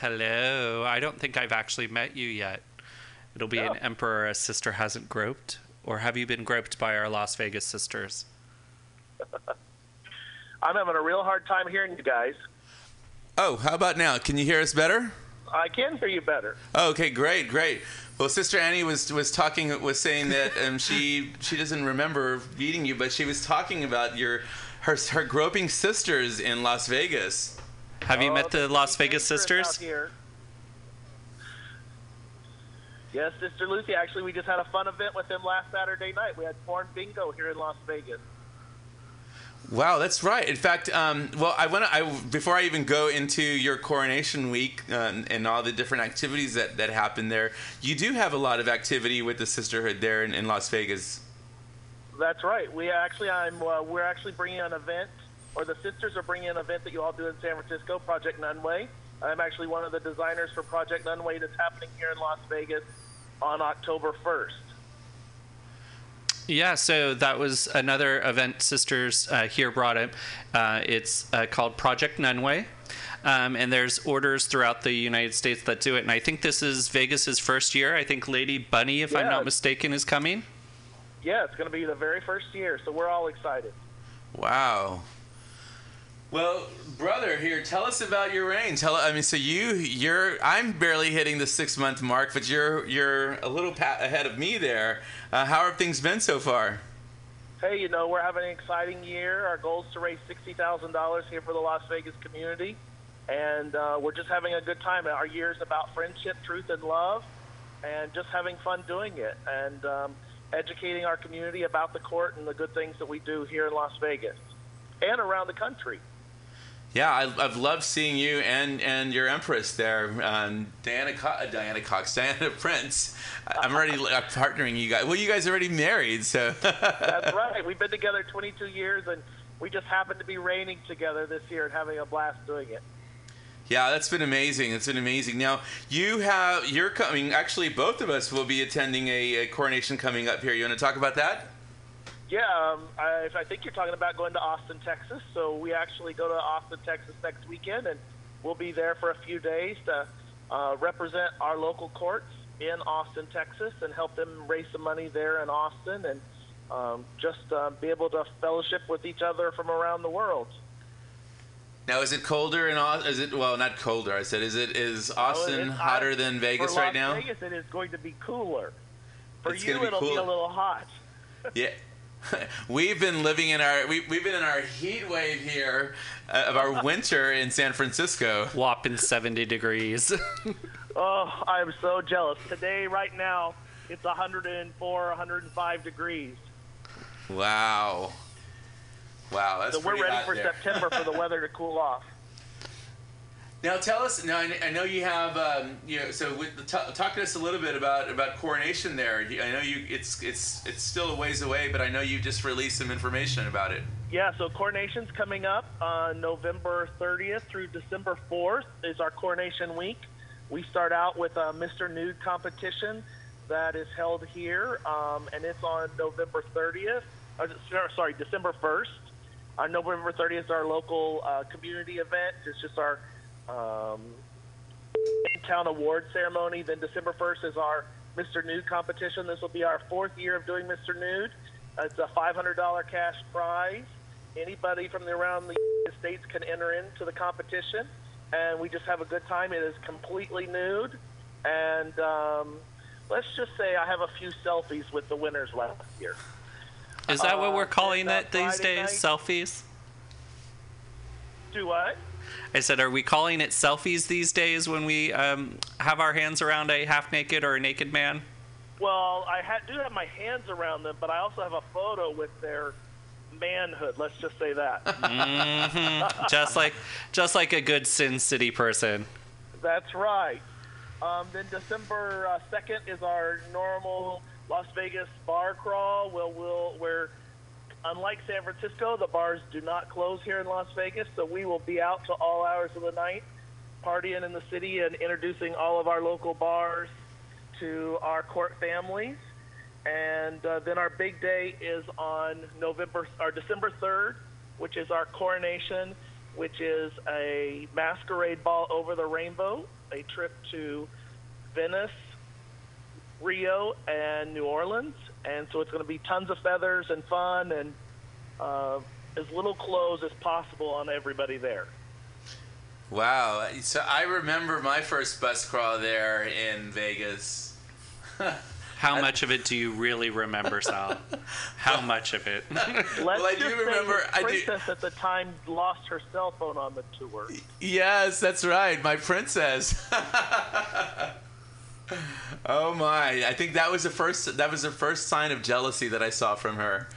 Speaker 3: Hello. I don't think I've actually met you yet. It'll be
Speaker 5: No.
Speaker 3: an emperor a sister hasn't groped, or have you been groped by our Las Vegas sisters?
Speaker 5: I'm having a real hard time hearing you guys.
Speaker 2: Oh, how about now? Can you hear us better?
Speaker 5: I can hear you better.
Speaker 2: Oh, okay, great, great. Well, Sister Annie was was talking was saying that um, she she doesn't remember meeting you, but she was talking about your her her groping sisters in Las Vegas.
Speaker 3: Have you
Speaker 5: Oh,
Speaker 3: met the Las Vegas sisters?
Speaker 5: Yes, Sister Lucy. Actually, we just had a fun event with them last Saturday night. We had porn bingo here in Las Vegas.
Speaker 2: Wow, that's right. In fact, um, well, I want to. I before I even go into your coronation week uh, and, and all the different activities that that happen there, you do have a lot of activity with the sisterhood there in, in Las Vegas.
Speaker 5: That's right. We actually, I'm. Uh, we're actually bringing an event, or the sisters are bringing an event that you all do in San Francisco, Project Nunway. I'm actually one of the designers for Project Nunway that's happening here in Las Vegas on October 1st.
Speaker 3: Yeah, so that was another event Sisters uh, here brought up. Uh, it's uh, called Project Nunway. Um, and there's orders throughout the United States that do it. And I think this is Vegas's first year. I think Lady Bunny, if I'm not mistaken, is coming.
Speaker 5: Yeah, it's going to be the very first year, so we're all excited.
Speaker 2: Wow. Well, brother, here, tell us about your reign. Tell, I mean, so you, you're, I'm barely hitting the six month mark, but you're, you're a little ahead of me there. Uh, how have things been so far?
Speaker 5: Hey, you know, we're having an exciting year. Our goal is to raise $60,000 here for the Las Vegas community. And uh, we're just having a good time. Our year is about friendship, truth, and love, and just having fun doing it and um, educating our community about the court and the good things that we do here in Las Vegas and around the country.
Speaker 2: Yeah, I, I've loved seeing you and, and your empress there, um, Diana, Co- uh, Diana Cox, Diana Prince. I'm already uh, partnering you guys. Well, you guys are already married, so.
Speaker 5: That's right. We've been together 22 years, and we just happened to be reigning together this year and having a blast doing it.
Speaker 2: Yeah, that's been amazing. It's been amazing. Now you have you're coming. Actually, both of us will be attending a, a coronation coming up here. You want to talk about that?
Speaker 5: Yeah, um, I, I think you're talking about going to Austin, Texas. So we actually go to Austin, Texas next weekend, and we'll be there for a few days to uh, represent our local courts in Austin, Texas, and help them raise some money there in Austin, and um, just uh, be able to fellowship with each other from around the world.
Speaker 2: Now, is it colder in Austin? Is it well, not colder? I said, is it is Austin
Speaker 5: It's-
Speaker 2: hotter
Speaker 5: I-
Speaker 2: than Vegas right now?
Speaker 5: Vegas, it is going to be cooler. For
Speaker 2: It's
Speaker 5: you,
Speaker 2: be
Speaker 5: it'll be a little hot.
Speaker 2: Yeah. We've been living in our we, we've been in our heat wave here uh, of our winter in San Francisco.
Speaker 3: Whopping 70 degrees.
Speaker 5: Oh, I'm so jealous. Today, right now, it's 104, 105 degrees.
Speaker 2: Wow. Wow, that's
Speaker 5: So we're ready for
Speaker 2: there.
Speaker 5: September for the weather to cool off.
Speaker 2: Now tell us. Now I know you have. Um, you know, so with the talk to us a little bit about about coronation. There, I know you. It's it's it's still a ways away, but I know you just released some information about it.
Speaker 5: Yeah, so coronation's coming up on November 30th through December 4th is our coronation week. We start out with a Mr. Nude competition that is held here, um, and it's on November 30th. Or, sorry, December 1st. On November 30th is our local uh, community event. It's just our um, town award ceremony. Then December 1st is our Mr. Nude competition. This will be our fourth year of doing Mr. Nude. Uh, It's a $500 cash prize. Anybody from the, around the United States can enter into the competition, and we just have a good time. It is completely nude, and um, let's just say I have a few selfies with the winners last year.
Speaker 3: Is that what
Speaker 5: Uh,
Speaker 3: we're calling
Speaker 5: uh,
Speaker 3: it these days?
Speaker 5: night-
Speaker 3: Selfies?
Speaker 5: Do what?
Speaker 3: I said, are we calling it selfies these days when we um, have our hands around a half naked or a naked man?
Speaker 5: Well, I ha- do have my hands around them, but I also have a photo with their manhood. Let's just say that.
Speaker 3: just like, just like a good Sin City person.
Speaker 5: That's right. Um, then December uh, second is our normal Las Vegas bar crawl. We'll, we'll, where, unlike San Francisco, the bars do not close here in Las Vegas, so we will be out to all hours of the night, partying in the city and introducing all of our local bars to our court families. And uh, then our big day is on November or December 3rd, which is our coronation, which is a masquerade ball over the rainbow, a trip to Venice, Rio, and New Orleans. And so it's going to be tons of feathers and fun and uh, as little clothes as possible on everybody there.
Speaker 2: Wow. So I remember my first bus crawl there in Vegas.
Speaker 3: How much of it do you really remember, Sal? How much of it?
Speaker 5: Let's
Speaker 2: Well, I do
Speaker 5: just say
Speaker 2: remember-
Speaker 5: the
Speaker 2: I do-
Speaker 5: Princess at the time lost her cell phone on the tour.
Speaker 2: Yes, that's right. My princess. oh my! I think that was the first. That was the first sign of jealousy that I saw from her.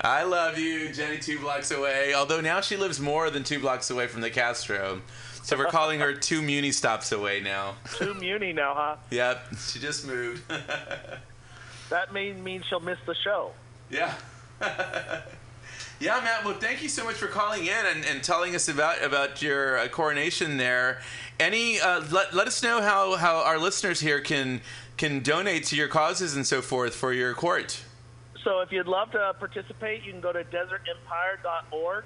Speaker 2: I love you, Jenny. Two blocks away. Although now she lives more than two blocks away from the Castro, so we're calling her two Muni stops away now.
Speaker 5: two Muni now, huh?
Speaker 2: Yep, she just moved.
Speaker 5: That may mean she'll miss the show.
Speaker 2: Yeah. yeah, Matt. Well, thank you so much for calling in and, and telling us about about your uh, coronation there. Any uh, let, let us know how, how our listeners here can can donate to your causes and so forth for your court.
Speaker 5: So if you'd love to participate, you can go to desertempire.org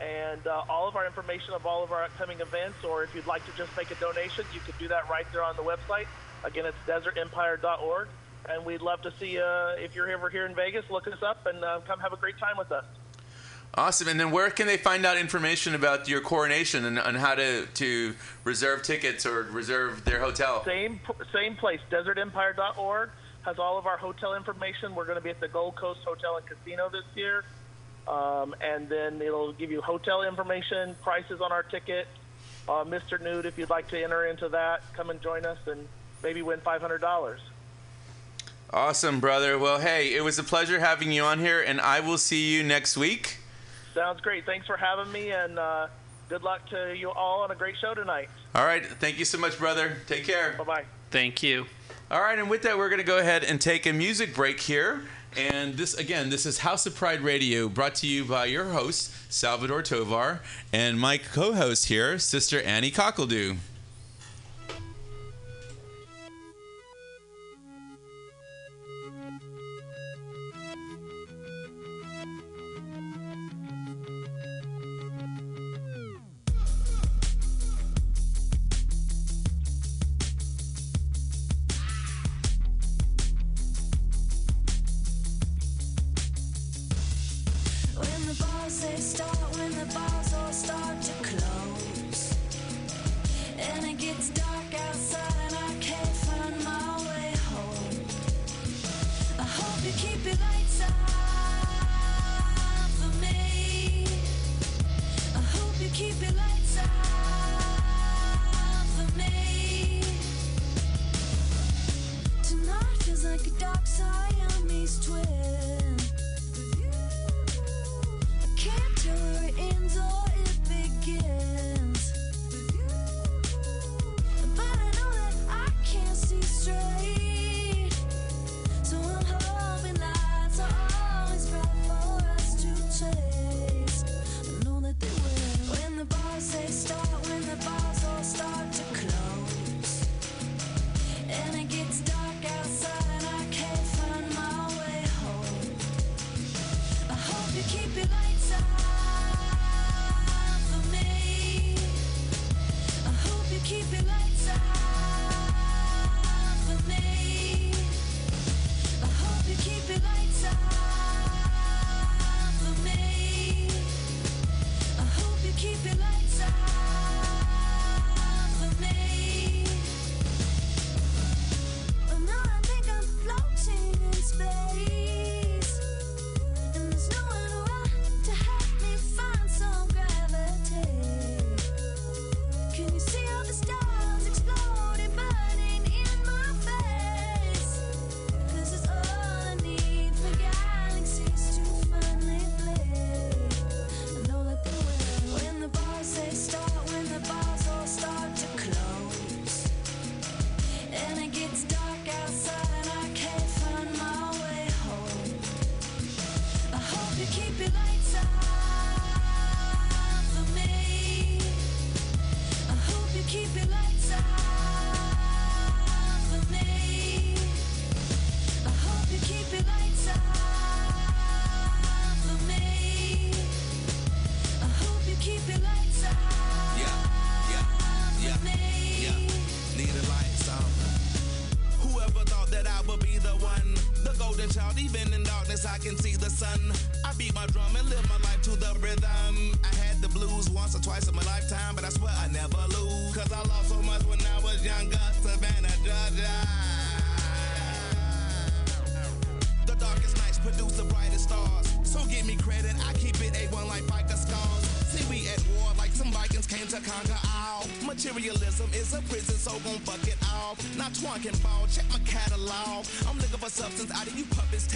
Speaker 5: and uh, all of our information of all of our upcoming events, or if you'd like to just make a donation, you can do that right there on the website. Again, it's desertempire.org. And we'd love to see uh, if you're ever here in Vegas, look us up and uh, come have a great time with us.
Speaker 2: Awesome. And then where can they find out information about your coronation and, and how to, to reserve tickets or reserve their hotel?
Speaker 5: Same same place, desertempire.org has all of our hotel information. We're going to be at the Gold Coast Hotel and Casino this year. Um, and then it'll give you hotel information, prices on our ticket. Uh, Mr. Nude, if you'd like to enter into that, come and join us and maybe win $500.
Speaker 2: Awesome, brother. Well, hey, it was a pleasure having you on here, and I will see you next week.
Speaker 5: Sounds great. Thanks for having me, and uh, good luck to you all on a great show tonight.
Speaker 2: All right. Thank you so much, brother. Take care.
Speaker 5: Bye bye.
Speaker 3: Thank you.
Speaker 2: All right, and with that, we're going to go ahead and take a music break here. And this, again, this is House of Pride Radio, brought to you by your host, Salvador Tovar, and my co host here, Sister Annie Cockledoo.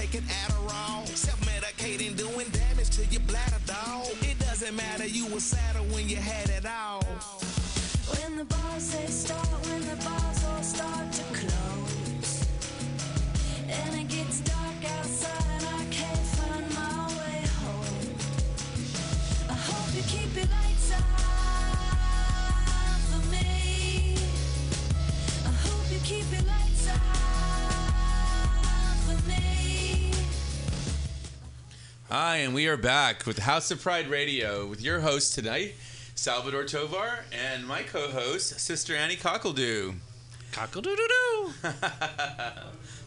Speaker 6: Puppets taking Adderall.
Speaker 2: We are back with House of Pride Radio with your host tonight, Salvador Tovar, and my co-host, Sister Annie Cockledoo.
Speaker 3: Cockle doo doo doo.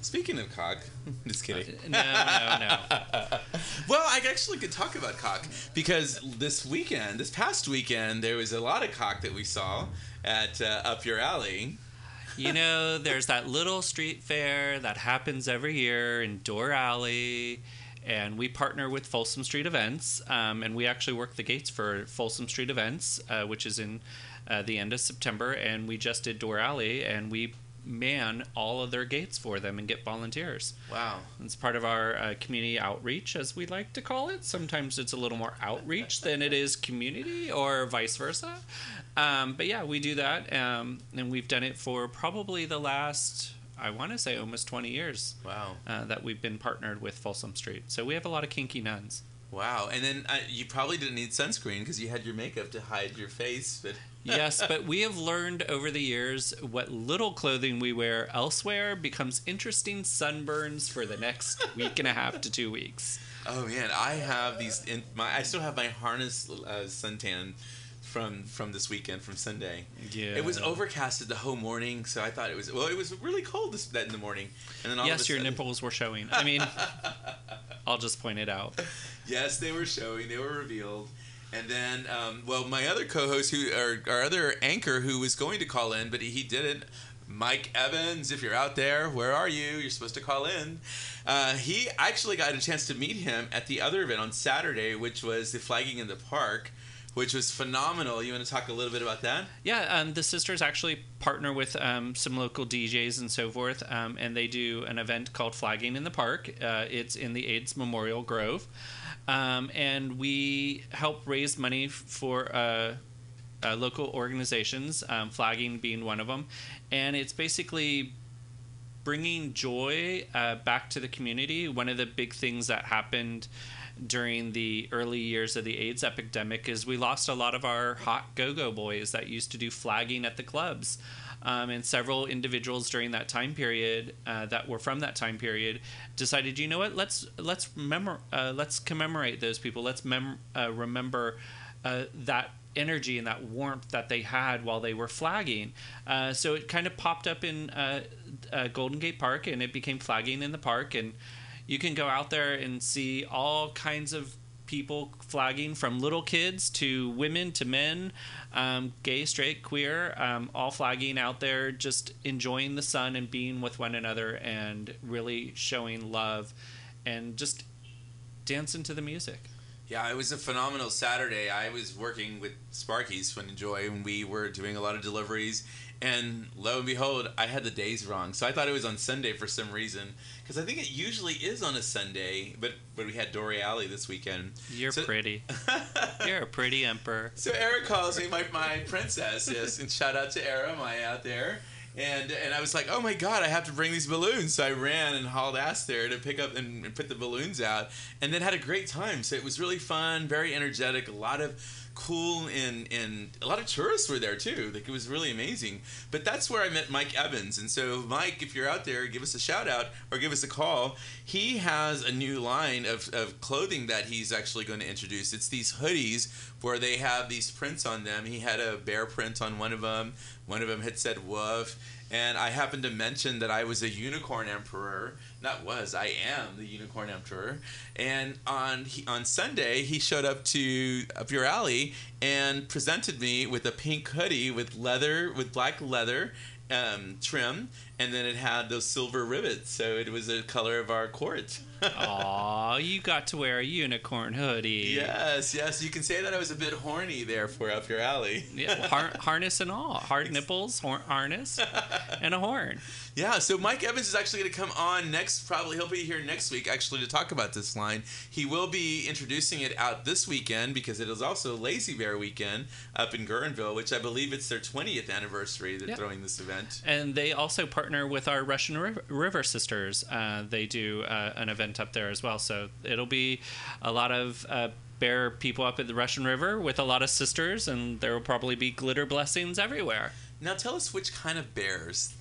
Speaker 2: Speaking of cock, just kidding.
Speaker 3: No, no, no.
Speaker 2: Well, I actually could talk about cock because this weekend, this past weekend, there was a lot of cock that we saw at uh, Up Your Alley.
Speaker 3: You know, there's that little street fair that happens every year in Dore Alley, and we partner with Folsom Street Events, um, and we actually work the gates for Folsom Street Events, uh, which is in uh, the end of September, and we just did Dore Alley, and we man all of their gates for them and get volunteers.
Speaker 2: Wow.
Speaker 3: It's part of our uh, community outreach, as we like to call it. Sometimes it's a little more outreach than it is community, or vice versa. Um, but yeah, we do that, um, and we've done it for probably the last, I want to say, almost 20 years
Speaker 2: Wow.
Speaker 3: uh, that we've been partnered with Folsom Street. So we have a lot of kinky nuns.
Speaker 2: Wow. And then uh, you probably didn't need sunscreen because you had your makeup to hide your face, but
Speaker 3: yes, but we have learned over the years what little clothing we wear elsewhere becomes interesting sunburns for the next week and a half to two weeks.
Speaker 2: Oh man, I have these. In my, I still have my harness uh, suntan from from this weekend from Sunday.
Speaker 3: Yeah.
Speaker 2: It was overcasted the whole morning, so I thought it was well. It was really cold this, that in the morning, and then all of
Speaker 3: yes,
Speaker 2: a
Speaker 3: your
Speaker 2: sudden-
Speaker 3: nipples were showing. I mean, I'll just point it out.
Speaker 2: Yes, they were showing. They were revealed. And then, um, well, my other co-host, who our, our other anchor, who was going to call in, but he, he didn't. Mike Evans, if you're out there, where are you? You're supposed to call in. Uh, he actually got a chance to meet him at the other event on Saturday, which was the flagging in the park, which was phenomenal. You want to talk a little bit about that?
Speaker 3: Yeah, um, the sisters actually partner with um, some local DJs and so forth, um, and they do an event called Flagging in the Park. Uh, it's in the AIDS Memorial Grove, um, and we help raise money for uh, uh, local organizations, um, Flagging being one of them, and it's basically bringing joy uh, back to the community. One of the big things that happened during the early years of the AIDS epidemic is we lost a lot of our hot go-go boys that used to do flagging at the clubs. Um, and several individuals during that time period uh, that were from that time period decided, you know what, let's let's uh, let's commemorate those people. Let's mem- uh, remember uh, that energy and that warmth that they had while they were flagging. Uh, so it kind of popped up in uh, Golden Gate Park, and it became flagging in the park. And you can go out there and see all kinds of people flagging, from little kids to women to men, um, gay, straight, queer, um, all flagging out there, just enjoying the sun and being with one another, and really showing love, and just dancing to the music.
Speaker 2: Yeah, it was a phenomenal Saturday. I was working with Sparky's Fun and Joy, and we were doing a lot of deliveries. And lo and behold, I had the days wrong. So I thought it was on Sunday for some reason, because I think it usually is on a Sunday. But but we had Dory Alley this weekend.
Speaker 3: You're
Speaker 2: So-
Speaker 3: pretty. You're a pretty emperor.
Speaker 2: So Eric calls me my, my princess, yes, and shout out to Era, my out there. And and I was like, oh my god, I have to bring these balloons. So I ran and hauled ass there to pick up and, and put the balloons out, and then had a great time. So it was really fun, very energetic, a lot of cool and and a lot of tourists were there too. Like it was really amazing. But that's where I met Mike Evans. And so Mike, if you're out there, give us a shout out or give us a call. He has a new line of, of clothing that he's actually going to introduce. It's these hoodies where they have these prints on them. He had a bear print on one of them. One of them had said woof. And I happened to mention that I was a unicorn emperor Not was. I am the Unicorn Emperor. And on he, on Sunday, he showed up to up your alley and presented me with a pink hoodie with leather with black leather um, trim, and then it had those silver rivets. So it was the color of our court.
Speaker 3: Aw, you got to wear a unicorn hoodie.
Speaker 2: yes, yes. You can say that I was a bit horny there for up your alley.
Speaker 3: Yeah, har- harness and all. Hard nipples, hor- harness, and a horn.
Speaker 2: Yeah, so Mike Evans is actually going to come on next. Probably he'll be here next week actually to talk about this line. He will be introducing it out this weekend because it is also Lazy Bear weekend up in Guerneville, which I believe it's their 20th anniversary. They're
Speaker 3: Yeah.
Speaker 2: throwing this event.
Speaker 3: And they also partner with our Russian River, River Sisters. Uh, they do uh, an event up there as well. So it'll be a lot of uh, bear people up at the Russian River with a lot of sisters, and there will probably be glitter blessings everywhere.
Speaker 2: Now tell us which kind of bears.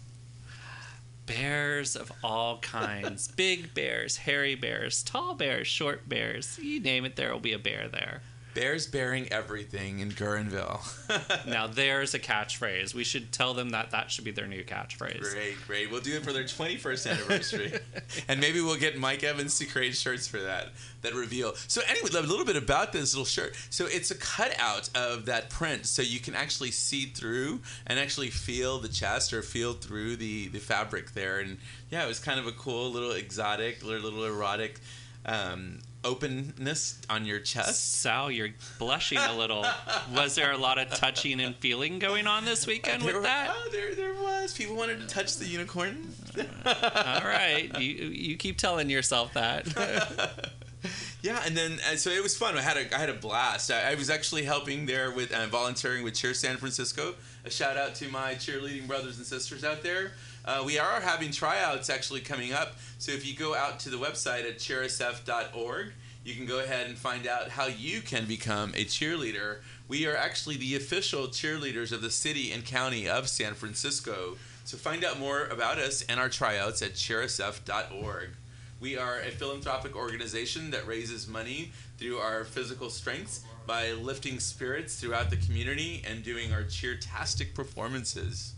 Speaker 3: Bears of all kinds big bears, hairy bears, tall bears, short bears. You name it, there will be a bear there.
Speaker 2: Bears bearing everything in Guerneville.
Speaker 3: Now, there's a catchphrase. We should tell them that that should be their new catchphrase.
Speaker 2: Great, great. We'll do it for their 21st anniversary. and maybe we'll get Mike Evans to create shirts for that, that reveal. So, anyway, a little bit about this little shirt. So, it's a cutout of that print, so you can actually see through and actually feel the chest or feel through the, the fabric there. And yeah, it was kind of a cool little exotic, little, little erotic um, openness on your chest.
Speaker 3: Sal, you're blushing a little. Was there a lot of touching and feeling going on this weekend
Speaker 2: There
Speaker 3: with
Speaker 2: were-
Speaker 3: that?
Speaker 2: Oh, there, there was. People wanted to touch the unicorn.
Speaker 3: All right, you you keep telling yourself that.
Speaker 2: Yeah, and then uh, so it was fun. I had a I had a blast. I, I was actually helping there with uh, volunteering with Cheer San Francisco. A shout out to my cheerleading brothers and sisters out there. Uh, we are having tryouts actually coming up. So if you go out to the website at cheersf.org, you can go ahead and find out how you can become a cheerleader. We are actually the official cheerleaders of the city and county of San Francisco. So find out more about us and our tryouts at cheersf.org. We are a philanthropic organization that raises money through our physical strengths by lifting spirits throughout the community and doing our cheertastic performances.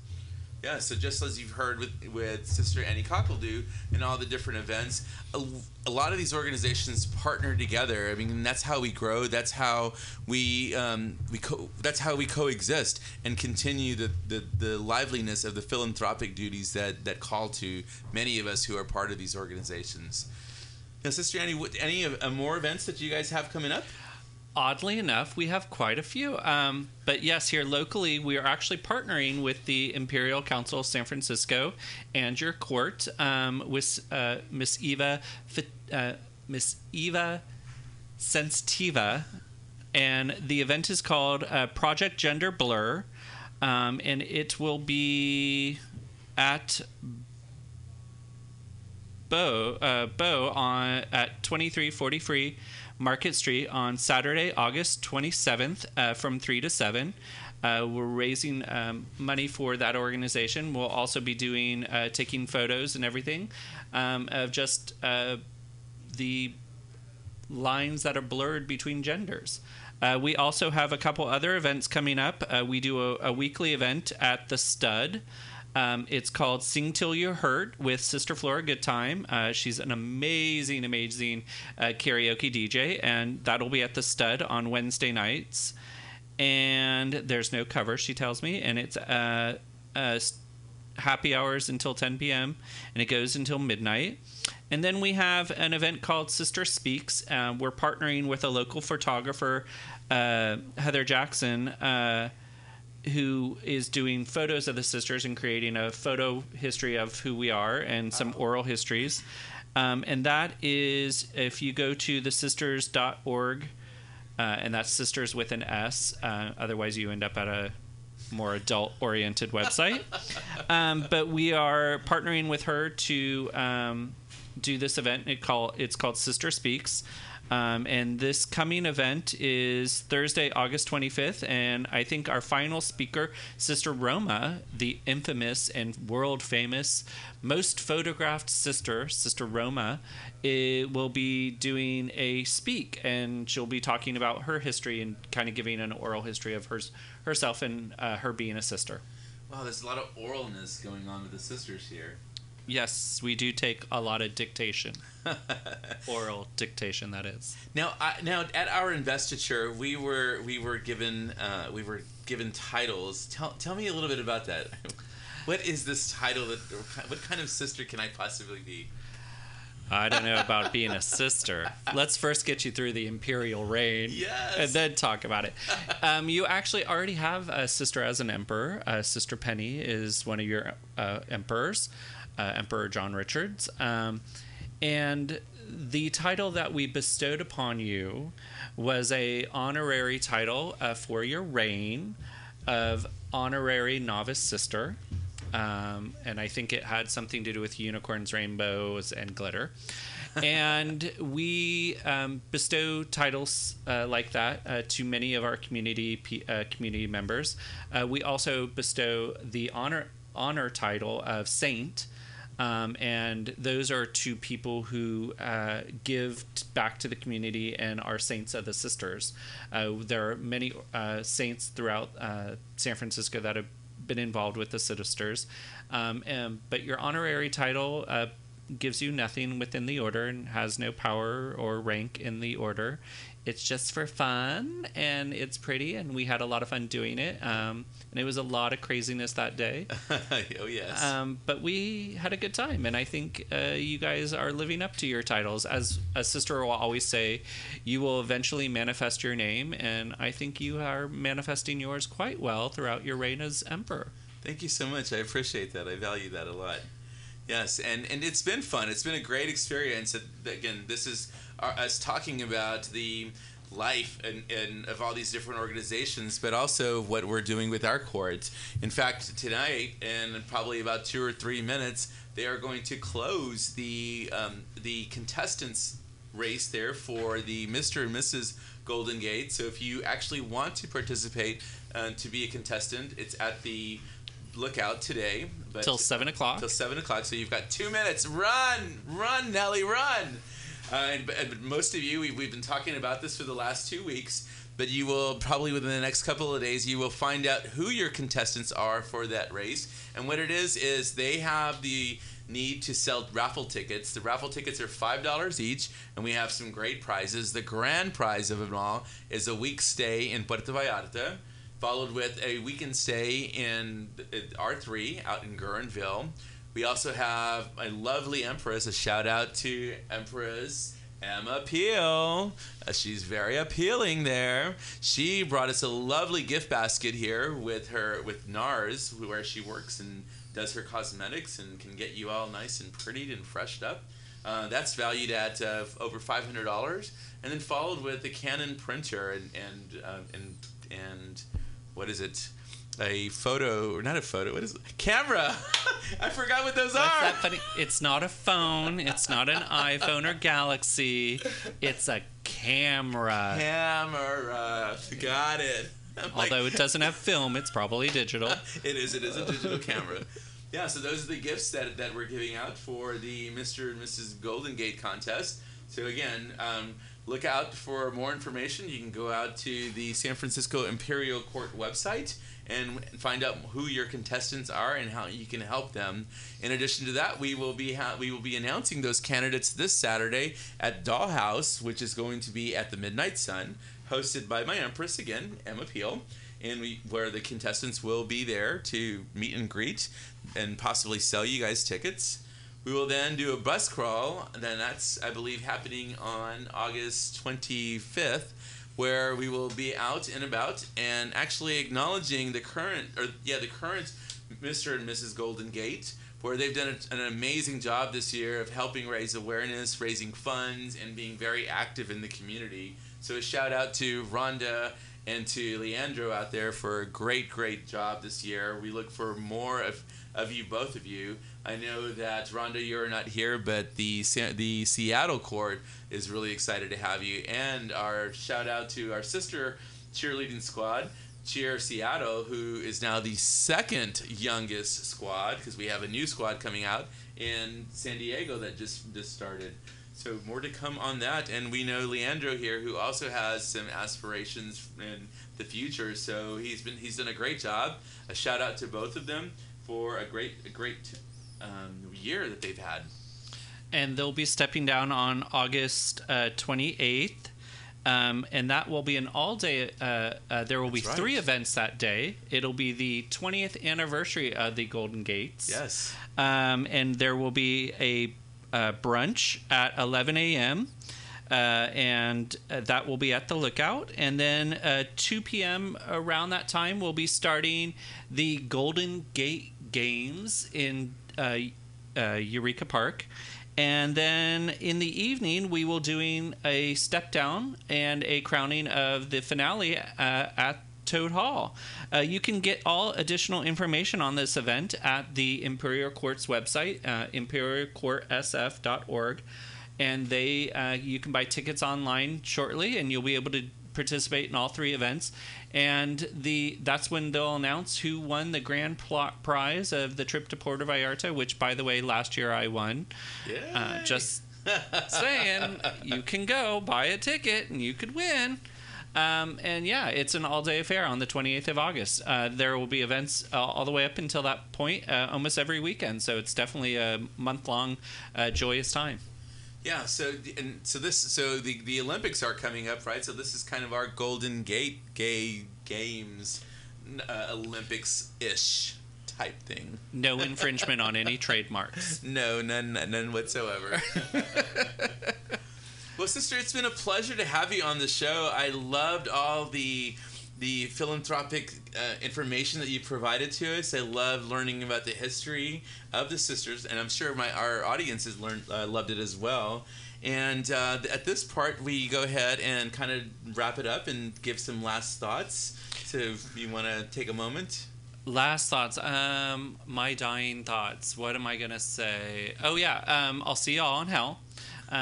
Speaker 2: Yeah, so just as you've heard with, with Sister Annie Cockledoo and all the different events, a, a lot of these organizations partner together. I mean, that's how we grow. That's how we um, we co- that's how we coexist and continue the, the, the liveliness of the philanthropic duties that, that call to many of us who are part of these organizations. Now, Sister Annie, any of, uh, more events that you guys have coming up?
Speaker 3: Oddly enough, we have quite a few. Um, but yes, here locally, we are actually partnering with the Imperial Council of San Francisco and your court um, with uh, Miss Eva, uh, Miss Eva Sensitiva, and the event is called uh, Project Gender Blur, um, and it will be at Beaux uh, Beaux on at 2343 Market Street on Saturday, August 27th uh, from 3 to 7. Uh, we're raising um, money for that organization. We'll also be doing uh, taking photos and everything um, of just uh, the lines that are blurred between genders. Uh, we also have a couple other events coming up. Uh, we do a, a weekly event at the Stud. Um, it's called Sing Till You're Hurt with Sister Flora Goodthyme. Uh, she's an amazing, amazing uh, karaoke DJ, and that'll be at the Stud on Wednesday nights. And there's no cover, she tells me, and it's uh, uh, happy hours until 10 p.m. and it goes until midnight. And then we have an event called Sister Speaks. Uh, we're partnering with a local photographer, uh, Heather Jackson, who is doing photos of the sisters and creating a photo history of who we are and some oral histories. Um, and that is if you go to thesisters.org, uh, and that's sisters with an S. Uh, otherwise, you end up at a more adult oriented website. um, but we are partnering with her to um, do this event. It call, it's called Sister Speaks. Um, and this coming event is Thursday, August 25th. And I think our final speaker, Sister Roma, the infamous and world famous, most photographed sister, Sister Roma, will be doing a speak. And she'll be talking about her history and kind of giving an oral history of hers, herself and uh, her being a sister.
Speaker 2: Wow, there's a lot of oralness going on with the sisters here.
Speaker 3: Yes, we do take a lot of dictation. Oral dictation, that is.
Speaker 2: Now, I, now at our investiture, we were we were given uh, we were given titles. Tell tell me a little bit about that. What is this title? That what kind of sister can I possibly be?
Speaker 3: I don't know about being a sister. Let's first get you through the imperial reign.
Speaker 2: Yes.
Speaker 3: And then talk about it. Um, you actually already have a sister as an emperor. Uh, sister Penny is one of your uh, emperors, uh, Emperor John Richards. Um, and the title that we bestowed upon you was a honorary title uh, for your reign of honorary novice sister. Um, and I think it had something to do with unicorns, rainbows, and glitter. and we um, bestow titles uh, like that uh, to many of our community pe- uh, community members. Uh, we also bestow the honor honor title of saint. Um, and those are to people who uh, give t- back to the community and are saints of the sisters. Uh, there are many uh, saints throughout uh, San Francisco that have been involved with the sisters. Um, and, but your honorary title uh, gives you nothing within the order and has no power or rank in the order. It's just for fun and it's pretty, and we had a lot of fun doing it. Um, and it was a lot of craziness that day.
Speaker 2: oh yes.
Speaker 3: Um, but we had a good time, and I think uh, you guys are living up to your titles. As a sister will always say, you will eventually manifest your name, and I think you are manifesting yours quite well throughout your reign as emperor.
Speaker 2: Thank you so much. I appreciate that. I value that a lot. Yes, and and it's been fun. It's been a great experience. Again, this is our, us talking about the life and, and of all these different organizations, but also what we're doing with our court. In fact, tonight, in probably about two or three minutes, they are going to close the um, the contestants race there for the Mr. and Mrs. Golden Gate. So if you actually want to participate uh, to be a contestant, it's at the lookout today. But
Speaker 3: Till 7 o'clock.
Speaker 2: Till seven o'clock. So you've got two minutes. Run, run, Nelly, run. Uh, and, and most of you, we, we've been talking about this for the last two weeks. But you will probably within the next couple of days, you will find out who your contestants are for that race. And what it is is they have the need to sell raffle tickets. The raffle tickets are five dollars each, and we have some great prizes. The grand prize of them all is a week stay in Puerto Vallarta followed with a weekend stay in R3 out in Guerneville. We also have a lovely Empress. A shout out to Empress Emma Peel. Uh, she's very appealing there. She brought us a lovely gift basket here with her with NARS, where she works and does her cosmetics and can get you all nice and prettied and freshed up. Uh, that's valued at uh, over five hundred dollars, and then followed with the Canon printer and and uh, and and what is it? A photo or not a photo? What is it? Camera? I forgot what those
Speaker 3: What's
Speaker 2: are.
Speaker 3: that funny? It's not a phone. It's not an iPhone or Galaxy. It's a camera.
Speaker 2: Camera. Got it. I'm like-
Speaker 3: Although it doesn't have film, it's probably digital.
Speaker 2: it is. It is a digital camera. Yeah, so those are the gifts that, that we're giving out for the Mr. and Mrs. Golden Gate contest. So again, um, look out for more information. You can go out to the San Francisco Imperial Court website and find out who your contestants are and how you can help them. In addition to that, we will be ha- we will be announcing those candidates this Saturday at Dollhouse, which is going to be at the Midnight Sun, hosted by my Empress again, Emma Peel and we where the contestants will be there to meet and greet and possibly sell you guys tickets. We will then do a bus crawl, and then that's I believe happening on August 25th, where we will be out and about and actually acknowledging the current or yeah the current Mr. and Mrs. Golden Gate. Where they've done a, an amazing job this year of helping raise awareness, raising funds, and being very active in the community. So a shout out to Rhonda and to Leandro out there for a great, great job this year. We look for more of, of you, both of you. I know that Rhonda, you're not here, but the the Seattle court is really excited to have you. And our shout out to our sister cheerleading squad, Cheer Seattle, who is now the second youngest squad because we have a new squad coming out in San Diego that just just started. So more to come on that, and we know Leandro here, who also has some aspirations in the future. So he's been he's done a great job. A shout out to both of them for a great a great um, year that they've had.
Speaker 3: and they'll be stepping down on August uh, 28th. Um, and that will be an all day. Uh, uh, there will be
Speaker 2: right.
Speaker 3: three events that day. It'll be the 20th anniversary of the Golden Gates.
Speaker 2: Yes.
Speaker 3: Um, and there will be a uh, brunch at 11 a.m. Uh, and uh, that will be at the lookout. And then uh, 2 p.m. around that time, we'll be starting the Golden Gate Games in Eureka Park. And then in the evening, we will doing a step down and a crowning of the finale uh, at Toad Hall. Uh, you can get all additional information on this event at the Imperial Court's website, uh, imperialcourtsf.org, and they uh, you can buy tickets online shortly, and you'll be able to participate in all three events. And the that's when they'll announce who won the grand prize of the trip to Puerto Vallarta, which, by the way, last year I won. Uh, just saying, you can go buy a ticket and you could win. Um, and yeah, it's an all day affair on the 28th of August. Uh, there will be events uh, all the way up until that point, uh, almost every weekend. So it's definitely a month long, uh, joyous time.
Speaker 2: Yeah, so and so this so the the Olympics are coming up, right? So this is kind of our Golden Gate gay games uh, Olympics ish type thing.
Speaker 3: No infringement on any trademarks.
Speaker 2: No, none none whatsoever. well, sister, it's been a pleasure to have you on the show. I loved all the the philanthropic uh, information that you provided to us. I love learning about the history of the sisters, and I'm sure my our audience has learned uh, loved it as well. And uh, at this part, we go ahead and kind of wrap it up and give some last thoughts. So, if you want to take a moment.
Speaker 3: Last thoughts. Um, my dying thoughts. What am I gonna say? Oh yeah. Um, I'll see y'all in hell,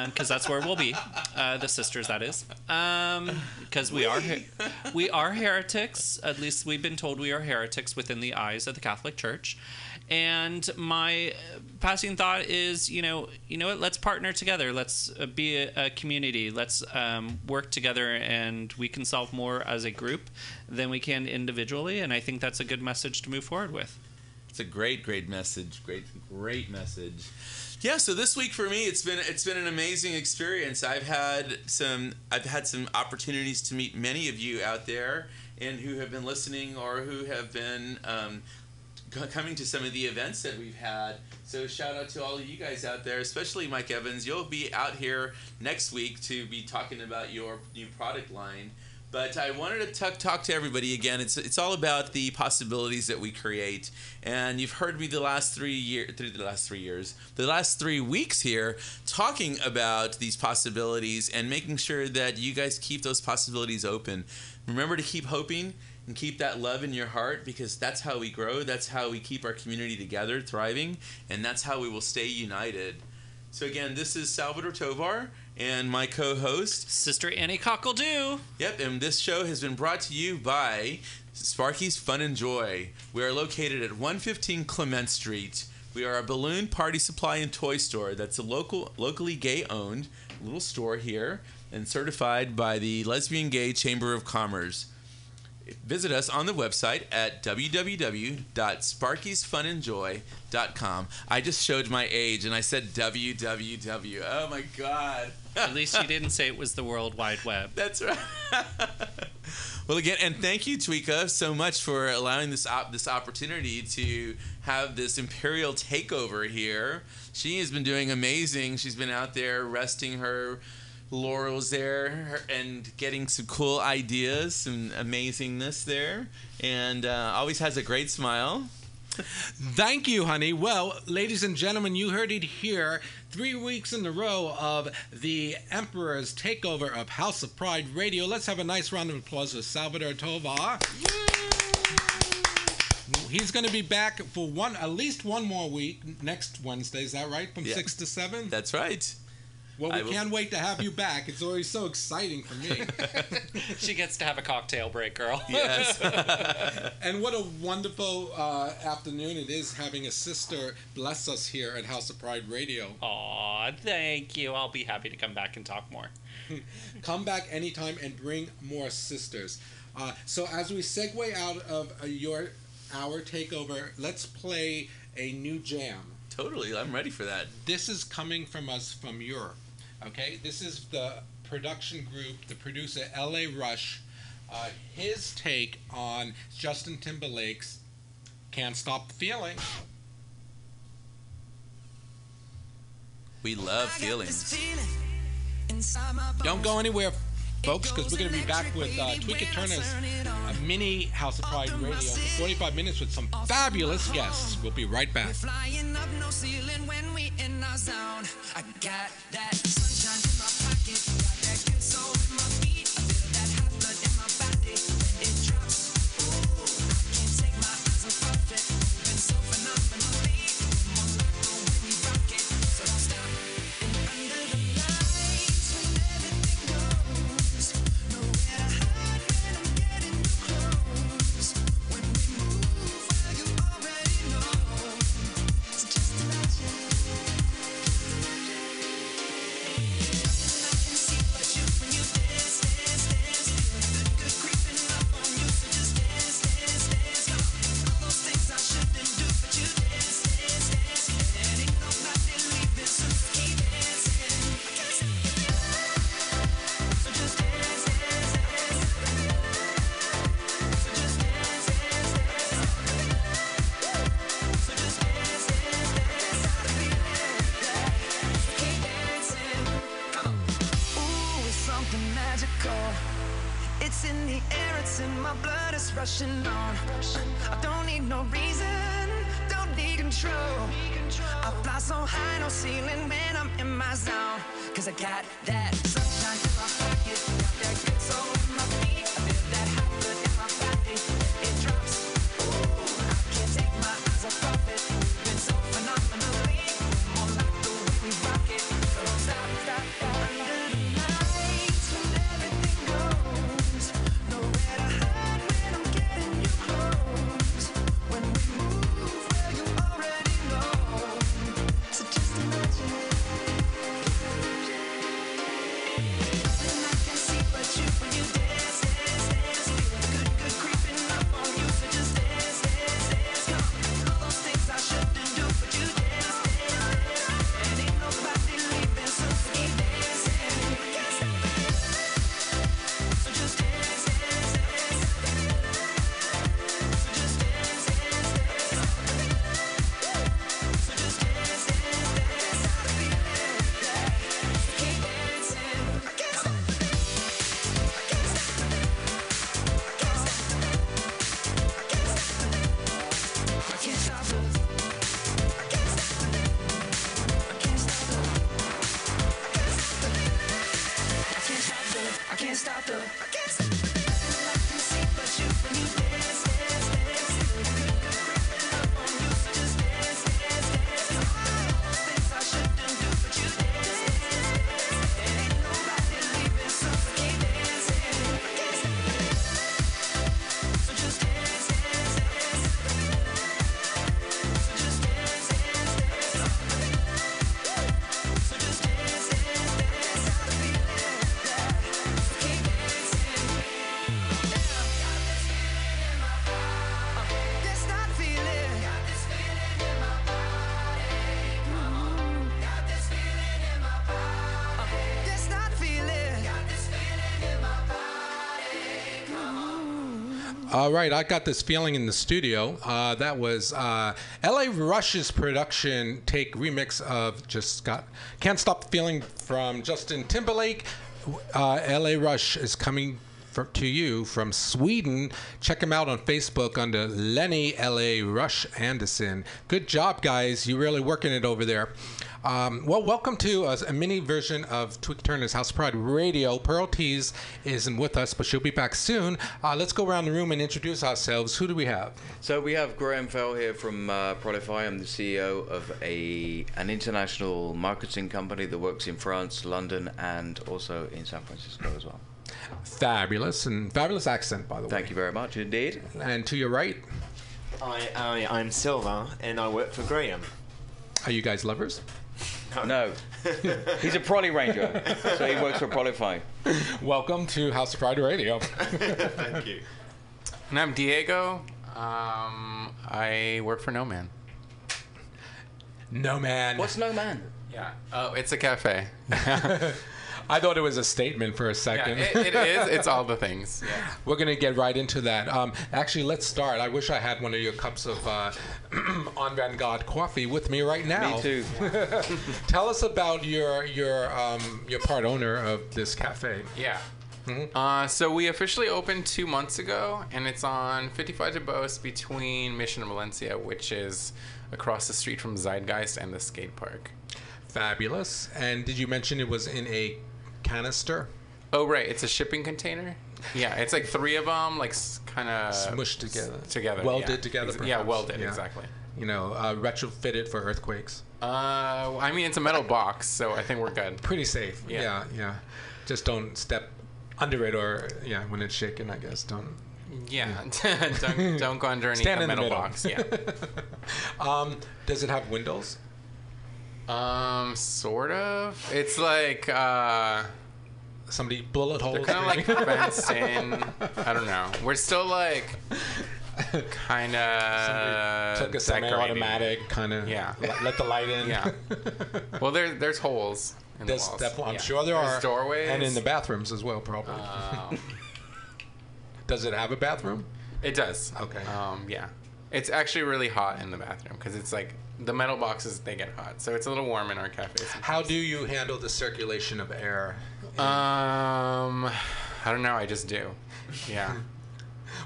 Speaker 3: because that's where we'll be. Uh, the sisters, that is. Because we are we are heretics. At least we've been told we are heretics within the eyes of the Catholic Church. And my uh, passing thought is, you know, you know what? Let's partner together. Let's uh, be a, a community. Let's um, work together, and we can solve more as a group than we can individually. And I think that's a good message to move forward with.
Speaker 2: It's a great, great message. Great, great message. Yeah. So this week for me, it's been it's been an amazing experience. I've had some I've had some opportunities to meet many of you out there, and who have been listening or who have been um, coming to some of the events that we've had. So shout out to all of you guys out there, especially Mike Evans. You'll be out here next week to be talking about your new product line. But I wanted to talk, talk to everybody again. It's it's all about the possibilities that we create, and you've heard me the last three year through the last three years, the last three weeks here, talking about these possibilities and making sure that you guys keep those possibilities open. Remember to keep hoping and keep that love in your heart because that's how we grow. That's how we keep our community together, thriving, and that's how we will stay united. So again, this is Salvador Tovar and my co-host
Speaker 3: Sister Annie Cockledoo.
Speaker 2: Yep, and this show has been brought to you by Sparky's Fun and Joy. We are located at 115 Clement Street. We are a balloon party supply and toy store that's a local, locally gay-owned little store here and certified by the Lesbian Gay Chamber of Commerce. Visit us on the website at www.sparkiesfunandjoy.com. I just showed my age and I said www. Oh my god.
Speaker 3: At least you didn't say it was the World Wide Web.
Speaker 2: That's right. well, again, and thank you, Tweeka, so much for allowing this op- this opportunity to have this imperial takeover here. She has been doing amazing. She's been out there resting her laurels there and getting some cool ideas, some amazingness there, and uh, always has a great smile.
Speaker 7: Thank you, honey. Well, ladies and gentlemen, you heard it here. Three weeks in a row of the Emperor's takeover of House of Pride Radio. Let's have a nice round of applause for Salvador Tovar. He's going to be back for one, at least one more week next Wednesday. Is that right? From
Speaker 2: Yeah.
Speaker 7: six to seven.
Speaker 2: That's right.
Speaker 7: Well, we
Speaker 2: will-
Speaker 7: can't wait to have you back. It's always so exciting for me.
Speaker 3: She gets to have a cocktail break, girl.
Speaker 2: Yes.
Speaker 7: And what a wonderful uh, afternoon it is having a sister bless us here at House of Pride Radio.
Speaker 3: Aw, thank you. I'll be happy to come back and talk more.
Speaker 7: Come back anytime and bring more sisters. Uh, so as we segue out of uh, your hour takeover, let's play a new jam.
Speaker 2: totally. I'm ready for that.
Speaker 7: This is coming from us from Europe. Okay, this is the production group, the producer L.A. Rush. Uh, his take on Justin Timberlake's "Can't Stop the Feeling."
Speaker 2: We love feelings.
Speaker 7: Don't go anywhere, folks, because we're going to be back with uh, Tweeka Turner's uh, mini House of Pride radio for 45 minutes with some fabulous guests. We'll be right back.
Speaker 8: Flying up no ceiling when we in our zone. I got that sunshine in my pocket, got that good soul in my All
Speaker 7: right, I got this feeling in the studio. Uh, that was uh, L.A. Rush's production take remix of "Just Got Can't Stop the Feeling" from Justin Timberlake. Uh, L.A. Rush is coming for, to you from Sweden. Check him out on Facebook under Lenny L.A. Rush Anderson. Good job, guys. You're really working it over there. Um, well, welcome to a, a mini version of Tweeka Turner's House Pride Radio. Pearl Tees isn't with us, but she'll be back soon. Uh, let's go around the room and introduce ourselves. Who do we have?
Speaker 9: So we have Graham Fell here from uh, Prolify. I'm the CEO of a an international marketing company that works in France, London, and also in San Francisco as well.
Speaker 7: Fabulous and fabulous accent, by the way.
Speaker 9: Thank you very much indeed.
Speaker 7: And to your right,
Speaker 4: I, I, I'm Silva and I work for Graham.
Speaker 7: are you guys lovers?
Speaker 9: No, he's a Prolly Ranger, so he works for Prolify.
Speaker 7: Welcome to House of Pride Radio.
Speaker 4: Thank you.
Speaker 10: And I'm Diego. Um, I work for No Man.
Speaker 7: No man.
Speaker 9: What's no man?
Speaker 10: Yeah. Oh, it's a cafe.
Speaker 7: I thought it was a statement for a
Speaker 10: yeah,
Speaker 7: second.
Speaker 10: it, it is. It's all the things. Yeah.
Speaker 7: We're gonna get right into that. Um, actually, let's start. I wish I had one of your cups of uh, on Vanguard coffee with me right now.
Speaker 9: Me too.
Speaker 7: Tell us about your your um, your part owner of this cafe.
Speaker 10: Yeah.
Speaker 7: Mm-hmm.
Speaker 10: Uh, so we officially opened two months ago, and it's on 55 Duboce between Mission and Valencia, which is across the street from Zeitgeist and the skate park.
Speaker 7: Fabulous. And did you mention it was in a canister?
Speaker 10: Oh, right. It's a shipping container. Yeah, it's like three of them, like kind of
Speaker 7: Smushed together.
Speaker 10: Together.
Speaker 7: Welded
Speaker 10: yeah.
Speaker 7: together,
Speaker 10: Ex- Yeah, welded,
Speaker 7: Yeah.
Speaker 10: exactly.
Speaker 7: You know, uh, retrofitted for earthquakes.
Speaker 10: Uh, I mean, it's a metal box, so I think we're good.
Speaker 7: Pretty safe.
Speaker 10: Yeah.
Speaker 7: yeah, yeah. Just don't step under it or yeah when it's shaking. I guess don't.
Speaker 10: Yeah, don't, don't go underneath
Speaker 7: Stand
Speaker 10: a
Speaker 7: in the
Speaker 10: metal box. Yeah.
Speaker 7: Um, does it have windows?
Speaker 10: Um, sort of. It's like uh,
Speaker 7: Somebody bullet holes.
Speaker 10: they're kind of like fenced in. I don't know. We're still like kind of
Speaker 7: took a semi-automatic kind of
Speaker 10: Yeah.
Speaker 7: let the light in.
Speaker 10: Yeah. Well, there there's holes in
Speaker 7: There's
Speaker 10: the walls.
Speaker 7: definitely, I'm
Speaker 10: Yeah.
Speaker 7: sure there
Speaker 10: There's
Speaker 7: are
Speaker 10: doorways
Speaker 7: and in the bathrooms as well, probably.
Speaker 10: Um,
Speaker 7: Does it have a bathroom?
Speaker 10: it does.
Speaker 7: Okay.
Speaker 10: Um, yeah. It's actually really hot in the bathroom because it's like the metal boxes they get hot, so it's a little warm in our cafes.
Speaker 7: How do you handle the circulation of air?
Speaker 10: Um, I don't know. I just do. Yeah.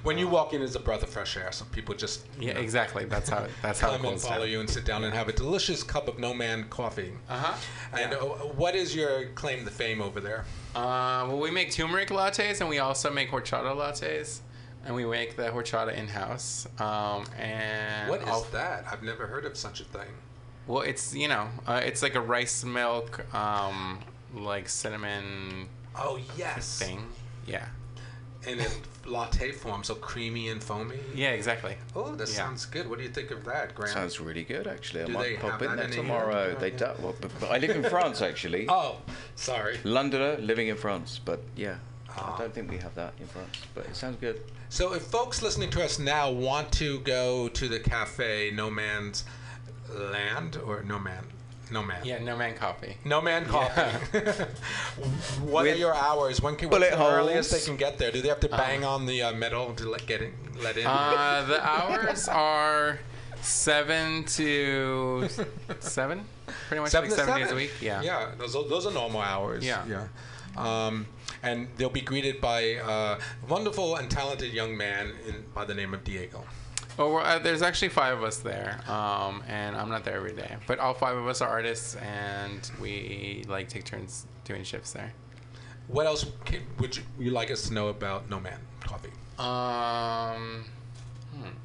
Speaker 7: When you walk in, it's a breath of fresh air. So people just
Speaker 10: Yeah,
Speaker 7: know,
Speaker 10: exactly. That's how. That's how
Speaker 7: come and follow
Speaker 10: down.
Speaker 7: you and sit down and have a delicious cup of No Man coffee.
Speaker 10: Uh huh.
Speaker 7: And uh, what is your claim to fame over there?
Speaker 10: Uh, well, we make turmeric lattes and we also make horchata lattes, and we make the horchata in house. Um, and
Speaker 7: What is
Speaker 10: I'll-
Speaker 7: that? I've never heard of such a thing.
Speaker 10: Well, it's you know, uh, it's like a rice milk, um, like cinnamon
Speaker 7: Oh yes,
Speaker 10: thing. Yeah.
Speaker 7: And in latte form, so creamy and foamy.
Speaker 10: Yeah, exactly.
Speaker 7: Oh, that
Speaker 10: Yeah.
Speaker 7: sounds good. What do you think of that, Graham?
Speaker 9: Sounds really good, actually. I
Speaker 7: Do
Speaker 9: might
Speaker 7: they
Speaker 9: pop
Speaker 7: have
Speaker 9: in
Speaker 7: that
Speaker 9: there tomorrow.
Speaker 7: here?
Speaker 9: They do. Well, but, but I live in France, actually.
Speaker 7: Oh, sorry.
Speaker 9: Londoner living in France, but yeah,
Speaker 7: Ah.
Speaker 9: I don't think we have that in France. But it sounds good.
Speaker 7: So, if folks listening to us now want to go to the cafe No Man's Land or No Man, No Man,
Speaker 10: Yeah, no man coffee.
Speaker 7: No Man Coffee. what are your hours? When can what's
Speaker 9: bullet
Speaker 7: the earliest they can get there? Do they have to bang on the uh, metal to let get in, let in?
Speaker 10: Uh, the hours are seven to seven, pretty much
Speaker 7: seven
Speaker 10: like seven,
Speaker 7: seven
Speaker 10: days a week. Yeah.
Speaker 7: yeah. Those are, those are normal hours.
Speaker 10: Yeah.
Speaker 7: yeah. Um, and they'll be greeted by a wonderful and talented young man in, by the name of Diego.
Speaker 10: Oh, well, uh, there's actually five of us there, um, and I'm not there every day. But all five of us are artists, and we like take turns doing shifts there.
Speaker 7: What else can, would you, you like us to know about No Man Coffee?
Speaker 10: Um, hmm.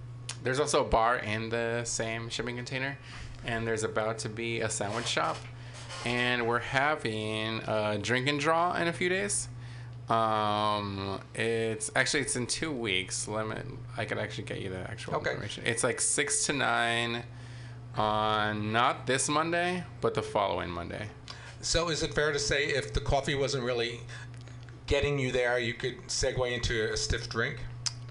Speaker 10: There's also a bar in the same shipping container, and there's about to be a sandwich shop, and we're having a drink and draw in a few days. Um, it's actually it's in two weeks. Let me, I could actually get you the actual
Speaker 7: Okay.
Speaker 10: information. It's like six to nine on not this Monday, but the following Monday.
Speaker 7: So, is it fair to say if the coffee wasn't really getting you there, you could segue into a stiff drink?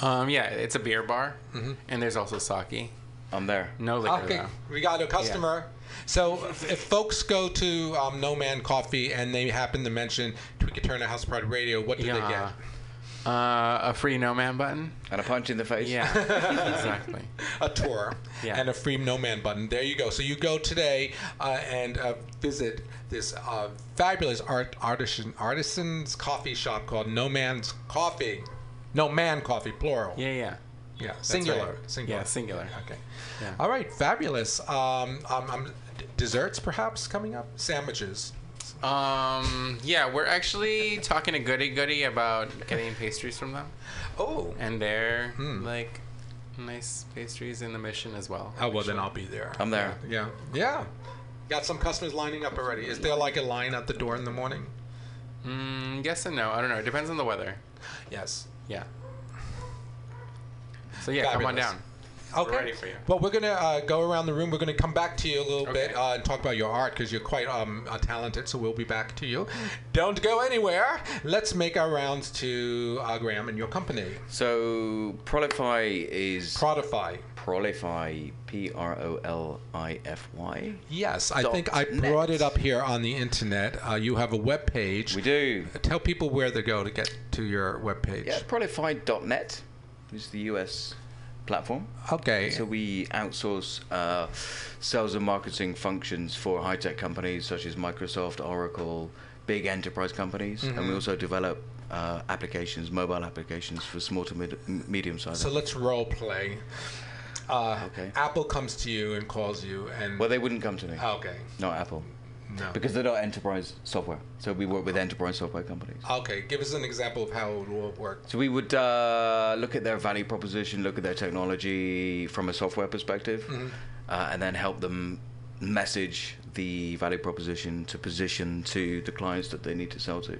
Speaker 10: Um, yeah, it's a beer bar,
Speaker 7: Mm-hmm.
Speaker 10: and there's also sake.
Speaker 9: I'm there.
Speaker 10: No liquor
Speaker 7: Okay,
Speaker 10: though.
Speaker 7: we got a customer. So, if, if folks go to um, No Man Coffee and they happen to mention Tweeka Turner House Pride Radio, what do they get?
Speaker 10: Uh, a free no man button.
Speaker 9: And a punch in the face.
Speaker 10: Yeah, exactly.
Speaker 7: a tour
Speaker 10: Yeah.
Speaker 7: and a free no man button. There you go. So you go today uh, and uh, visit this uh, fabulous art artisan artisans coffee shop called No Man's Coffee. No Man Coffee, plural.
Speaker 10: Yeah, yeah.
Speaker 7: Yeah, singular.
Speaker 10: right.
Speaker 7: Singular.
Speaker 10: Yeah, singular.
Speaker 7: Okay.
Speaker 10: Yeah.
Speaker 7: All right, fabulous. Um, um, um, desserts perhaps coming up. Sandwiches.
Speaker 10: Um, yeah, we're actually talking to Goody Goody about getting pastries from them,
Speaker 7: Oh.
Speaker 10: and they're like nice pastries in the mission as well.
Speaker 7: Oh well, then. I'll be there.
Speaker 9: I'm there.
Speaker 7: Yeah. Yeah. Got some customers lining up already. Is there like a line at the door in the morning?
Speaker 10: Mm, yes and no. I don't know. It depends on the weather.
Speaker 7: Yes.
Speaker 10: Yeah. So yeah, come on down.
Speaker 7: Okay.
Speaker 10: We're ready for you.
Speaker 7: Well, we're gonna uh, go around the room. We're gonna come back to you a little
Speaker 10: Okay.
Speaker 7: bit uh, and talk about your art because you're quite um, uh, talented. So we'll be back to you. Don't go anywhere. Let's make our rounds to uh, Graham and your company,
Speaker 9: So Prolify is
Speaker 7: Prodify.
Speaker 9: Prolify, P R O L I F Y.
Speaker 7: Yes, I think I
Speaker 9: net.
Speaker 7: brought it up here on the internet. Uh, you have a web page.
Speaker 9: We do.
Speaker 7: Tell people where to go to get to your web page.
Speaker 9: Yeah, Prolify.net is the US platform.
Speaker 7: Okay.
Speaker 9: So we outsource uh, sales and marketing functions for high tech companies such as Microsoft, Oracle, big enterprise companies, and
Speaker 7: Mm-hmm.
Speaker 9: we also develop uh, applications, mobile applications for small to mid- medium sized.
Speaker 7: So let's role play. Uh,
Speaker 9: Okay.
Speaker 7: Apple comes to you and calls you, and
Speaker 9: well, they wouldn't come to me.
Speaker 7: okay,
Speaker 9: Not Apple.
Speaker 7: No,
Speaker 9: Because they're not enterprise software. So we work with enterprise software companies.
Speaker 7: okay. Give us an example of how it would work.
Speaker 9: So we would uh, look at their value proposition, look at their technology from a software perspective,
Speaker 7: Mm-hmm.
Speaker 9: uh, and then help them message the value proposition to position to the clients that they need to sell to,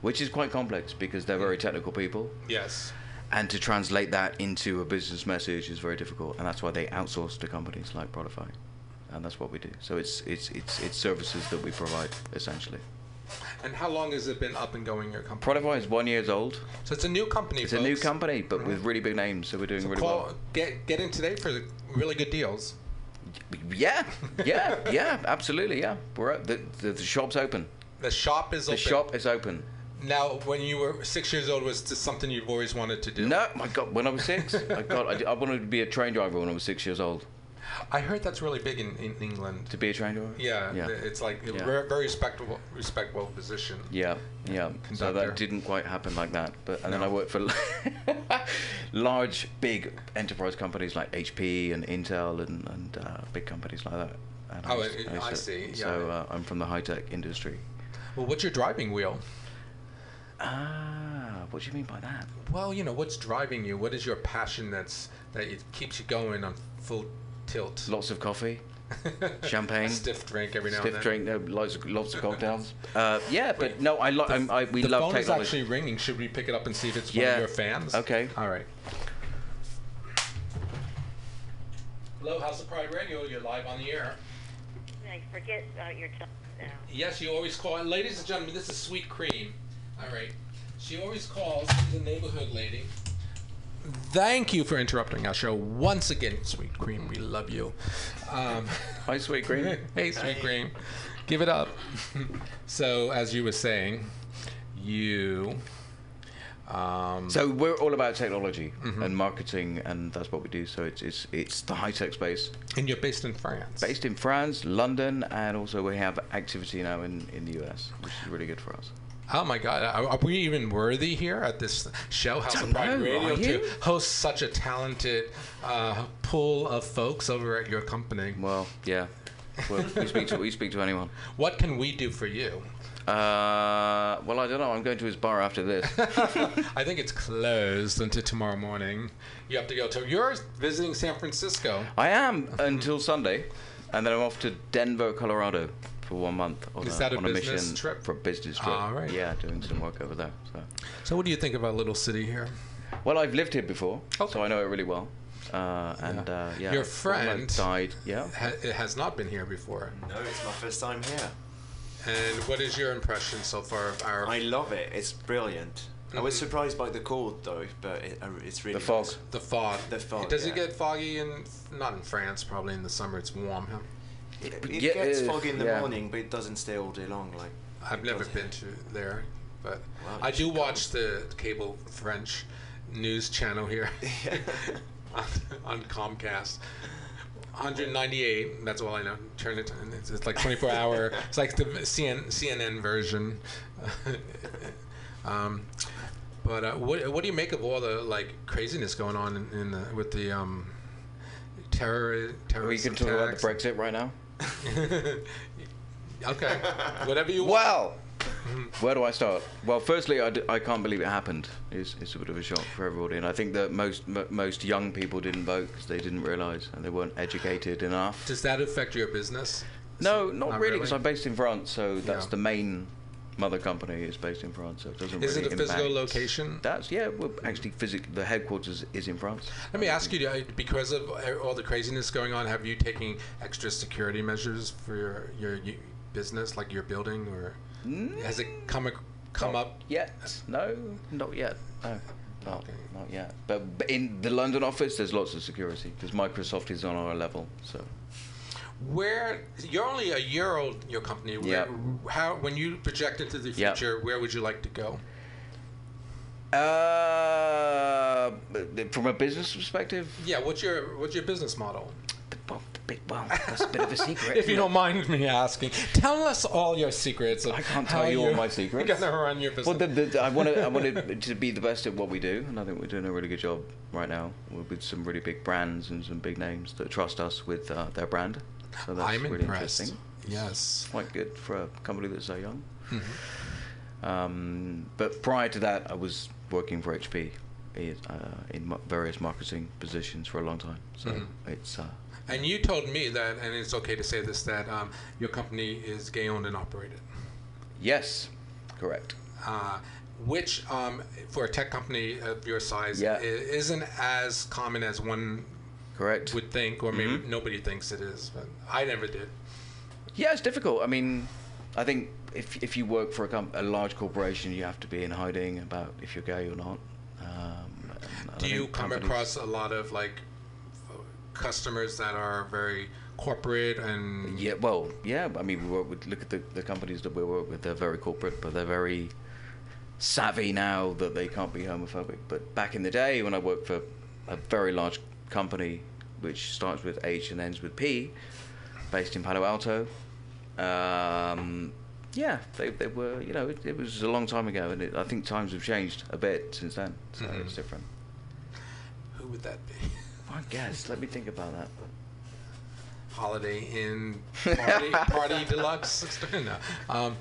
Speaker 9: which is quite complex because they're very technical people,
Speaker 7: Yes.
Speaker 9: and to translate that into a business message is very difficult, and that's why they outsource to companies like Prolify, and that's what we do. So it's it's it's it's services that we provide essentially.
Speaker 7: And how long has it been up and going? Your company.
Speaker 9: Prolify is one years old.
Speaker 7: So it's a new company.
Speaker 9: It's a new company, but with really big names, so we're doing
Speaker 7: So
Speaker 9: really
Speaker 7: call,
Speaker 9: well.
Speaker 7: get get in today for really good deals.
Speaker 9: Yeah, yeah, yeah, absolutely, yeah. We're the, the the shop's open.
Speaker 7: The shop is
Speaker 9: The
Speaker 7: open.
Speaker 9: shop is open.
Speaker 7: Now, when you were six years old, was this something you've always wanted to do?
Speaker 9: No, my God, when I was six, I got I, I wanted to be a train driver when I was six years old.
Speaker 7: I heard that's really big in, in England.
Speaker 9: To be a train driver.
Speaker 7: Yeah,
Speaker 9: yeah,
Speaker 7: it's like a
Speaker 9: Yeah.
Speaker 7: very, respectable, respectable position.
Speaker 9: yeah, yeah. So that didn't quite happen like that. But and then I worked for large, big enterprise companies like HP and Intel and and uh, big companies like that. And
Speaker 7: Oh, I-
Speaker 9: used
Speaker 7: I
Speaker 9: to-
Speaker 7: see,
Speaker 9: So
Speaker 7: yeah.
Speaker 9: uh, I'm from the high tech industry.
Speaker 7: Well, what's your driving wheel?
Speaker 9: Ah, what do you mean by that?
Speaker 7: Well, you know, what's driving you? What is your passion that's that it keeps you going on full tilt?
Speaker 9: Lots of coffee, champagne.
Speaker 7: A stiff drink every now
Speaker 9: stiff
Speaker 7: and then.
Speaker 9: Stiff drink, no, lots of lots of cocktails. Uh, yeah, but no, I, lo- I'm, I we
Speaker 7: the
Speaker 9: love
Speaker 7: phone is
Speaker 9: technology.
Speaker 7: actually ringing. Should we pick it up and see if it's one
Speaker 9: Yeah.
Speaker 7: of your fans?
Speaker 9: Okay.
Speaker 7: All right. Hello, House of Pride Radio. You're live on the air.
Speaker 11: I forget about your time now.
Speaker 7: Yes, you always call. Ladies and gentlemen, this is Sweet Cream. All right. She always calls. She's a neighborhood lady. Thank you for interrupting our show once again, Sweet Cream. We love you. Um,
Speaker 9: Hi, sweet cream.
Speaker 7: hey, Sweet Cream. Give it up. so, as you were saying, you. Um,
Speaker 9: So we're all about technology
Speaker 7: Mm-hmm.
Speaker 9: and marketing, and that's what we do. So it's it's it's the high tech space,
Speaker 7: and you're based in France.
Speaker 9: based in France, London, and also we have activity now in in the US, which is really good for us.
Speaker 7: Oh my God! Are, are we even worthy here at this show, House of Pride Radio, to host such a talented uh, pool of folks over at your company?
Speaker 9: Well, yeah. Well, we speak to we speak to anyone.
Speaker 7: What can we do for you?
Speaker 9: Uh, well, I don't know. I'm going to his bar after this.
Speaker 7: I think it's closed until tomorrow morning. You have to go to. You're visiting San Francisco.
Speaker 9: I am until Sunday, and then I'm off to Denver, Colorado for one month on,
Speaker 7: Is
Speaker 9: a,
Speaker 7: that a
Speaker 9: on a mission
Speaker 7: trip?
Speaker 9: for a business trip.
Speaker 7: All right.
Speaker 9: Yeah, doing some work over there. So.
Speaker 7: So, what do you think of our little city here?
Speaker 9: Well, I've lived here before,
Speaker 7: Okay.
Speaker 9: so I know it really well. Uh, and uh, yeah,
Speaker 7: Your friend-
Speaker 9: died. Yeah.
Speaker 7: Ha- it has not been here before.
Speaker 4: No, it's my first time here.
Speaker 7: And what is your impression so far of our
Speaker 4: I love it. It's brilliant. I was surprised by the cold though, but it, uh, it's really
Speaker 9: The fog.
Speaker 4: nice.
Speaker 7: the fog?
Speaker 4: The fog,
Speaker 7: Does it get foggy in not in France? Probably in the summer. It's warm. Huh?
Speaker 4: It, it
Speaker 9: Yeah,
Speaker 4: gets
Speaker 9: uh,
Speaker 4: foggy in the
Speaker 9: yeah.
Speaker 4: morning, but it doesn't stay all day long. Like
Speaker 7: I've never been to there, but
Speaker 4: Wow,
Speaker 7: I do
Speaker 4: should
Speaker 7: watch the cable French news channel here on, on Comcast. 198. That's all I know. Turn it. and It's, it's like 24 hour. It's like the CN, CNN version. um, but uh, what what do you make of all the like craziness going on in, in the, with the um, terror
Speaker 9: We
Speaker 7: terrorist
Speaker 9: can talk about
Speaker 7: attacks?
Speaker 9: the Brexit right now.
Speaker 7: okay, whatever you want.
Speaker 9: Well, where do I start? Well, firstly, I, d- I can't believe it happened. It's, it's a bit of a shock for everybody, and I think that most m- most young people didn't vote because they didn't realise and they weren't educated enough.
Speaker 7: Does that affect your business?
Speaker 9: No, not,
Speaker 7: Not
Speaker 9: really, because
Speaker 7: really?
Speaker 9: I'm based in France, so that's
Speaker 7: Yeah.
Speaker 9: the main mother company is based in France, so it doesn't
Speaker 7: Is
Speaker 9: really
Speaker 7: it a physical location?
Speaker 9: That's yeah. Well, actually, physic- the headquarters is in France.
Speaker 7: Let me ask you, because of all the craziness going on, have you taken extra security measures for your your business, like your building, or has it mm. come ac- come up?
Speaker 9: yet? No, not yet. No, not, not yet. But, but in the London office, there's lots of security because Microsoft is on our level. So
Speaker 7: Where you're only a year old, your company. Where, How when you project into the future, where would you like to go?
Speaker 9: Uh, from a business perspective,
Speaker 7: Yeah. What's your what's your business model?
Speaker 9: well, that's a bit of a secret.
Speaker 7: if you don't mind me asking, tell us all your secrets. I
Speaker 9: can't tell you all my secrets.
Speaker 7: Gonna run your business.
Speaker 9: Well, the, the, I want to. I wanted to be the best at what we do, and I think we're doing a really good job right now with, with some really big brands and some big names that trust us with uh, their brand. So that's
Speaker 7: I'm
Speaker 9: really
Speaker 7: impressed.
Speaker 9: interesting.
Speaker 7: Yes.
Speaker 9: It's quite good for a company that's so young.
Speaker 7: Mhm.
Speaker 9: Um, but prior to that, I was working for HP in, uh, in various marketing positions for a long time. So
Speaker 7: Mhm.
Speaker 9: it's uh,
Speaker 7: And you told me that, and it's okay to say this, that um, your company is gay owned and operated.
Speaker 9: yes, correct.
Speaker 7: Uh, which, um, for a tech company of your size,
Speaker 9: Yeah.
Speaker 7: isn't as common as one
Speaker 9: Correct.
Speaker 7: would think, or maybe
Speaker 9: Mhm.
Speaker 7: nobody thinks it is. But I never did.
Speaker 9: Yeah, it's difficult. I mean, I think if if you work for a, com- a large corporation, you have to be in hiding about if you're gay or not. Um, and
Speaker 7: Do you come
Speaker 9: companies-
Speaker 7: across a lot of like customers that are very corporate and
Speaker 9: Yeah, well, yeah. I mean, we work with look at the, the companies that we work with. They're very corporate, but they're very savvy now that they can't be homophobic. But back in the day, when I worked for a very large company, which starts with H and ends with P, based in Palo Alto, um, yeah, they, they were. You know, it, it was a long time ago, and it, I think times have changed a bit since then. So
Speaker 7: Mhm.
Speaker 9: it's different.
Speaker 7: who would that be?
Speaker 9: I guess. Let me think about that.
Speaker 7: Holiday Inn party, party deluxe. no. Um,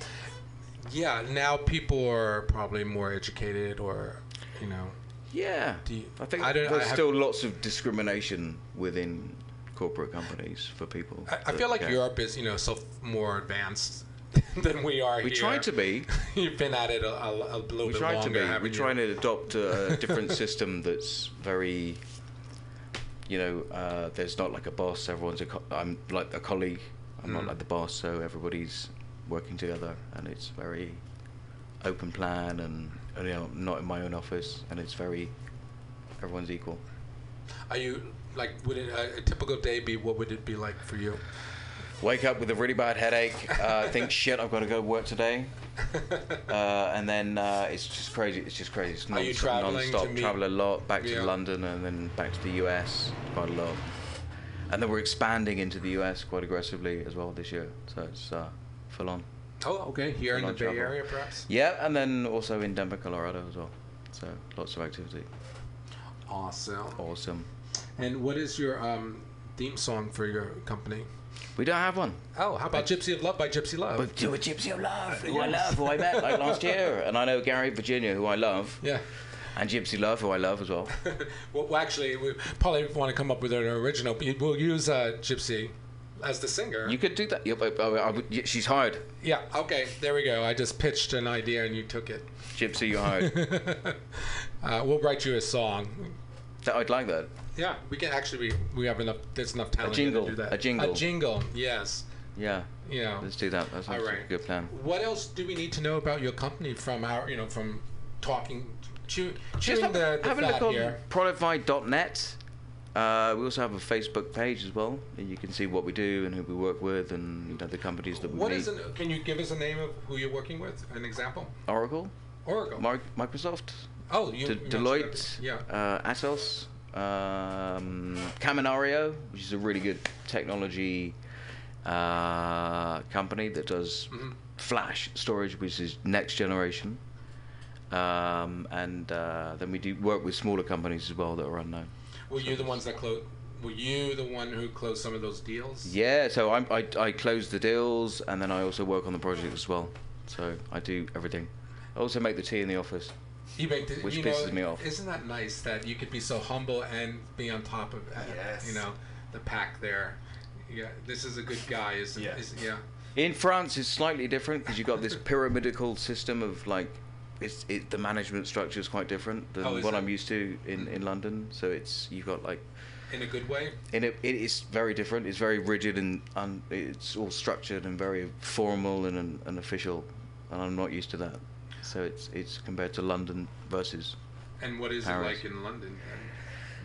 Speaker 7: yeah, now people are probably more educated, or you know.
Speaker 9: Yeah,
Speaker 7: Do you,
Speaker 9: I think
Speaker 7: I don't.
Speaker 9: there's
Speaker 7: I
Speaker 9: still lots of discrimination within corporate companies for people.
Speaker 7: I, I feel like. Europe is, you know, so more advanced than we are
Speaker 9: We
Speaker 7: here.
Speaker 9: try to be.
Speaker 7: You've been at it a, a, a little
Speaker 9: We
Speaker 7: bit
Speaker 9: try to be. We're
Speaker 7: you?
Speaker 9: trying to adopt a different system that's very. You know, uh, there's not like a boss. Everyone's a. Co- I'm like a colleague. I'm not
Speaker 7: Mm.
Speaker 9: like the boss. So everybody's working together, and it's very open plan, and you know, I'm not in my own office, and it's very. Everyone's equal.
Speaker 7: Are you like? Would it, a, a typical day be? What would it be like for you?
Speaker 9: wake up with a really bad headache, uh, think shit, I've got to go work today, uh, and then uh, it's just crazy. It's just crazy. It's
Speaker 7: Are you
Speaker 9: non-
Speaker 7: traveling
Speaker 9: non-stop.
Speaker 7: meet-
Speaker 9: Travel a lot, back to
Speaker 7: Yeah.
Speaker 9: London, and then back to the US quite a lot. And then we're expanding into the US quite aggressively as well this year, so it's uh, full on.
Speaker 7: Oh, okay. Here in the Bay
Speaker 9: travel.
Speaker 7: Area, perhaps.
Speaker 9: Yeah, and then also in Denver, Colorado as well. So lots of activity.
Speaker 7: Awesome.
Speaker 9: Awesome.
Speaker 7: And what is your um, theme song for your company?
Speaker 9: We don't have one.
Speaker 7: Oh, how about Gypsy of Love by Gypsy Love?
Speaker 9: But do a Gypsy of Love, who I love, who I met like last year, and I know Gary Virginia, who I love.
Speaker 7: Yeah.
Speaker 9: And Gypsy Love, who I love as well.
Speaker 7: Well, well, actually, we probably want to come up with an original. but We'll use uh, Gypsy as the singer.
Speaker 9: You could do that. Uh, I would- yeah, she's hired.
Speaker 7: Yeah. Okay. There we go. I just pitched an idea and you took it.
Speaker 9: Gypsy, you hired.
Speaker 7: Uh, we'll write you a song.
Speaker 9: That- I'd like that.
Speaker 7: Yeah, we can actually. We, we have enough. There's enough talent here
Speaker 9: jingle,
Speaker 7: to do that.
Speaker 9: a jingle.
Speaker 7: A jingle. Yes.
Speaker 9: Yeah.
Speaker 7: Yeah.
Speaker 9: Let's do that. That's
Speaker 7: All right.
Speaker 9: a good plan.
Speaker 7: What else do we need to know about your company from our, you know, from talking, chew, chewing
Speaker 9: have,
Speaker 7: the, the
Speaker 9: have a
Speaker 7: fat
Speaker 9: look on
Speaker 7: here?
Speaker 9: Uh, we also have a Facebook page as well, and you can see what we do and who we work with, and you know the companies that we
Speaker 7: What
Speaker 9: meet.
Speaker 7: is an, Can you give us a name of who you're working with? An example?
Speaker 9: Oracle,
Speaker 7: Oracle.
Speaker 9: Mar- Microsoft,
Speaker 7: Oh, you.
Speaker 9: De- Deloitte.
Speaker 7: Yeah.
Speaker 9: uh, Atos, um, Kaminario, which is a really good technology uh, company that does
Speaker 7: Mhm.
Speaker 9: flash storage, which is next generation. Um, and uh, then we do work with smaller companies as well that are unknown.
Speaker 7: Were you the ones that closed? Were you the one who closed some of those deals?
Speaker 9: Yeah, so I'm, I I close the deals, and then I also work on the project as well. So I do everything. I also make the tea in the office.
Speaker 7: You make the,
Speaker 9: Which
Speaker 7: you
Speaker 9: pisses
Speaker 7: know,
Speaker 9: me off.
Speaker 7: Isn't that nice that you could be so humble and be on top of, uh,
Speaker 4: Yes.
Speaker 7: you know, the pack there? Yeah, this is a good guy. Is,
Speaker 4: Yeah.
Speaker 7: is yeah.
Speaker 9: In France, it's slightly different because you've got this pyramidal system of like, it's it, the management structure is quite different than
Speaker 7: Oh,
Speaker 9: what
Speaker 7: it?
Speaker 9: I'm used to in, mm-hmm. in London. So it's you've got like,
Speaker 7: In a good way.
Speaker 9: it, it is very different. It's very rigid and un, it's all structured and very formal and, and, and official, and I'm not used to that. So it's it's compared to London versus
Speaker 7: And what is
Speaker 9: Paris.
Speaker 7: it like in London?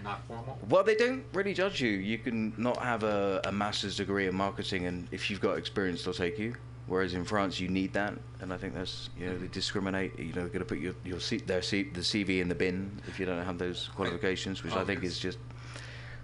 Speaker 7: Not formal.
Speaker 9: Well, they don't really judge you. You can not have a, a master's degree in marketing, and if you've got experience, they'll take you. Whereas in France, you need that, and I think that's you know they discriminate. You know, they're going to put your your C, their C, the CV in the bin if you don't have those qualifications, which I think is just.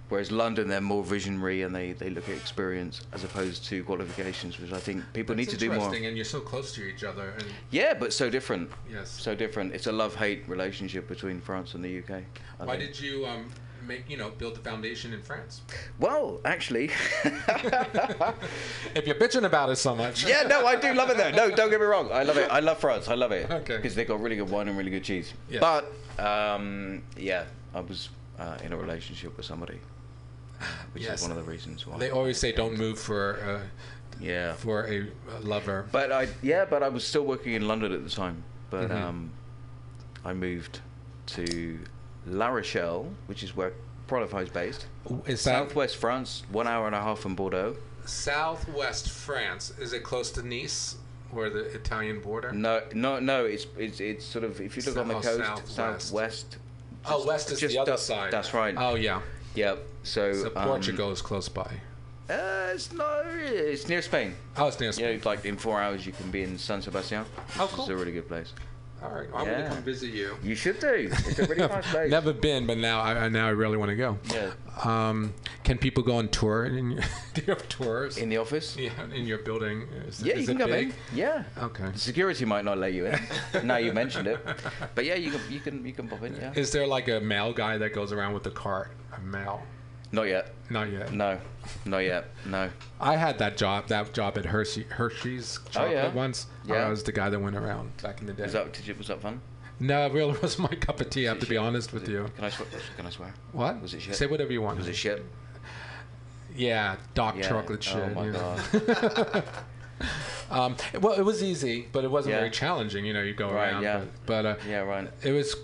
Speaker 9: Whereas London, they're more visionary and they, they look at experience as opposed to qualifications, which I think people
Speaker 7: That's
Speaker 9: need to do more.
Speaker 7: interesting, and you're so close to each other. And
Speaker 9: Yeah, but so different.
Speaker 7: Yes.
Speaker 9: So different. It's a love hate relationship between France and the UK. I
Speaker 7: why
Speaker 9: think.
Speaker 7: did you um, make you know build the foundation in France?
Speaker 9: Well, actually.
Speaker 7: if you're bitching about it so much.
Speaker 9: yeah, no, I do love it there. No, don't get me wrong. I love it. I love France. I love it.
Speaker 7: Okay.
Speaker 9: Because they got really good wine and really good cheese.
Speaker 7: Yes.
Speaker 9: But, um, yeah, I was uh, in a relationship with somebody, which
Speaker 7: Yes.
Speaker 9: is one of the reasons why.
Speaker 7: They always say don't move for uh,
Speaker 9: yeah.
Speaker 7: for a, lover.
Speaker 9: But I, yeah, but I was still working in London at the time. But
Speaker 7: Mhm.
Speaker 9: um, I moved to La Rochelle, which is where Prolify is based.
Speaker 7: Is that-
Speaker 9: Southwest France, one hour and a half from Bordeaux.
Speaker 7: Southwest France is it close to Nice, or the Italian border?
Speaker 9: No, no, no. It's it's it's sort of if you look on the
Speaker 7: Oh,
Speaker 9: coast,
Speaker 7: southwest.
Speaker 9: southwest.
Speaker 7: Oh, west is
Speaker 9: just
Speaker 7: the other
Speaker 9: up-
Speaker 7: side.
Speaker 9: That's right.
Speaker 7: Oh yeah.
Speaker 9: Yep. So,
Speaker 7: So
Speaker 9: um,
Speaker 7: Portugal is close by.
Speaker 9: Uh, it's no, it's near Spain.
Speaker 7: Oh, it's near Spain.
Speaker 9: Yeah, like in four hours you can be in San Sebastian. Which
Speaker 7: Oh, cool.
Speaker 9: Is a really good place.
Speaker 7: All right, I'm
Speaker 9: Yeah.
Speaker 7: gonna come visit you.
Speaker 9: You should do. It's a really nice place.
Speaker 7: Never been, but now I now I really want to go.
Speaker 9: Yeah.
Speaker 7: Um, can people go on tour? In your, do you have tours
Speaker 9: In the office?
Speaker 7: Yeah, in your building. Is,
Speaker 9: Yeah,
Speaker 7: is
Speaker 9: you can come
Speaker 7: big?
Speaker 9: in. Yeah.
Speaker 7: Okay.
Speaker 9: Security might not let you in. now you mentioned it, but yeah, you can you can you can pop in. Yeah.
Speaker 7: Is there like a mail guy that goes around with the cart? A mail?
Speaker 9: Not yet.
Speaker 7: Not yet.
Speaker 9: No, not yet. No.
Speaker 7: I had that job. That job at Hershey Hershey's
Speaker 9: Oh,
Speaker 7: chocolate
Speaker 9: yeah?
Speaker 7: once.
Speaker 9: Yeah.
Speaker 7: I was the guy that went around back in the day.
Speaker 9: Was that did you, was that fun?
Speaker 7: no, it really was my cup of tea. I have to be honest with you.
Speaker 9: Can I swear? Can I swear?
Speaker 7: What?
Speaker 9: Was it shit?
Speaker 7: Say whatever you want.
Speaker 9: Was it shit?
Speaker 7: Yeah, dark
Speaker 9: Yeah.
Speaker 7: chocolate shit.
Speaker 9: Oh my
Speaker 7: you know. um, well, it was easy, but it wasn't
Speaker 9: Yeah.
Speaker 7: very challenging. You know, you go
Speaker 9: Right,
Speaker 7: around.
Speaker 9: yeah.
Speaker 7: But, but uh,
Speaker 9: Yeah, right.
Speaker 7: it was.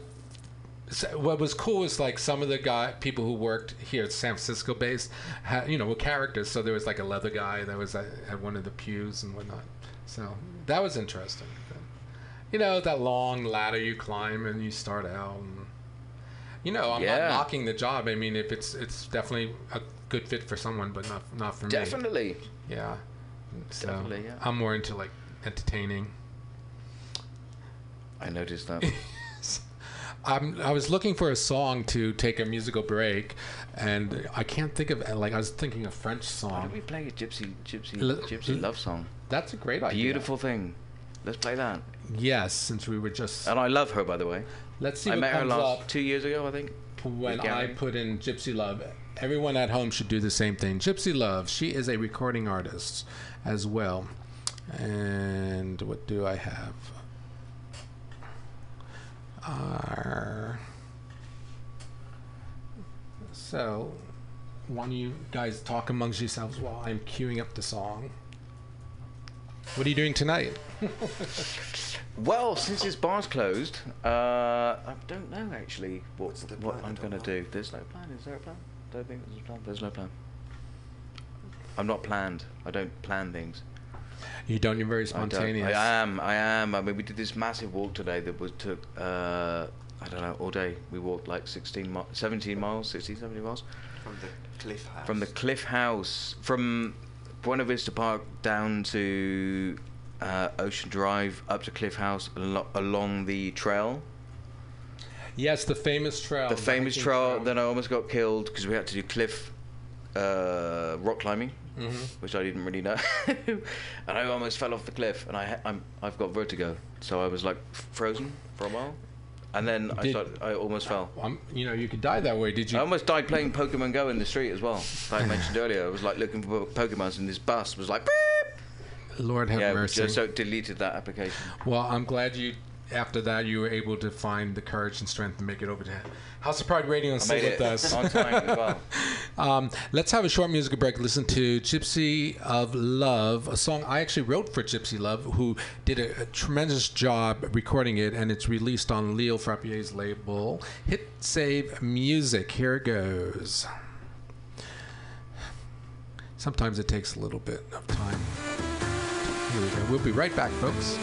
Speaker 7: So What was cool was like some of the guy people who worked here, at San Francisco based, had, you know, were characters. So there was like a leather guy that was at, at one of the pews and whatnot. So that was interesting. But, you know, that long ladder you climb and you start out. And, you know, I'm
Speaker 9: Yeah.
Speaker 7: not knocking the job. I mean, if it's it's definitely a good fit for someone, but not not for me.
Speaker 9: Definitely.
Speaker 7: Yeah. So
Speaker 9: Definitely, yeah.
Speaker 7: I'm more into like entertaining.
Speaker 9: I noticed that.
Speaker 7: I'm, I was looking for a song to take a musical break, and I can't think of like I was thinking a French
Speaker 9: Why
Speaker 7: song.
Speaker 9: don't we play a gypsy gypsy
Speaker 7: L-
Speaker 9: gypsy love song?
Speaker 7: That's a great idea.
Speaker 9: Beautiful thing. Let's play that.
Speaker 7: Yes, since we were just.
Speaker 9: And I love her, by the way.
Speaker 7: Let's see
Speaker 9: I met her last two years ago, I think.
Speaker 7: when I put in Gypsy Love. Everyone at home should do the same thing. Gypsy Love. She is a recording artist as well. And what do I have? Uh, so, why don't you guys talk amongst yourselves while I'm queuing up the song? What are you doing tonight?
Speaker 9: Well, since this bar's closed, uh, I don't know actually what what I'm going to do. There's no plan. Is there a plan? Don't think there's a plan. There's no plan. I'm not planned. I don't plan things.
Speaker 7: You don't. You're very spontaneous.
Speaker 9: I am. I am. I mean, we did this massive walk today that was took. Uh, I don't know all day. We walked like 16, mi- 17 miles, 16, 17 miles
Speaker 4: From the cliff house.
Speaker 9: from the Cliff House from Buena Vista Park down to uh, Ocean Drive up to Cliff House alo- along the trail.
Speaker 7: Yes, the famous trail.
Speaker 9: the famous
Speaker 7: hiking
Speaker 9: trail. Then I almost got killed because we had to do cliff uh, rock climbing,
Speaker 7: Mhm.
Speaker 9: which I didn't really know, and I almost fell off the cliff. And I I'm, I've got vertigo, so I was like frozen for a while, and then I
Speaker 7: Did-
Speaker 9: started, I almost fell.
Speaker 7: Um, you know, you could die that way. Did you?
Speaker 9: I almost died playing Pokemon Go in the street as well. Like I mentioned earlier, I was like looking for Pokemons, and this bus was like. Beep!
Speaker 7: Lord have
Speaker 9: yeah,
Speaker 7: mercy.
Speaker 9: just so deleted that application.
Speaker 7: Well, I'm glad you. After that, you were able to find the courage and strength to make it over to House of Pride Radio and
Speaker 9: I
Speaker 7: stay with
Speaker 9: it
Speaker 7: us.
Speaker 9: on time as well.
Speaker 7: Um, let's have a short musical break. Listen to Gypsy of Love, a song I actually wrote for Gypsy Love, who did a, a tremendous job recording it, and it's released on Leo Frappier's label, Hit Save Music. Here it goes. Sometimes it takes a little bit of time. Here we go. We'll be right back, folks.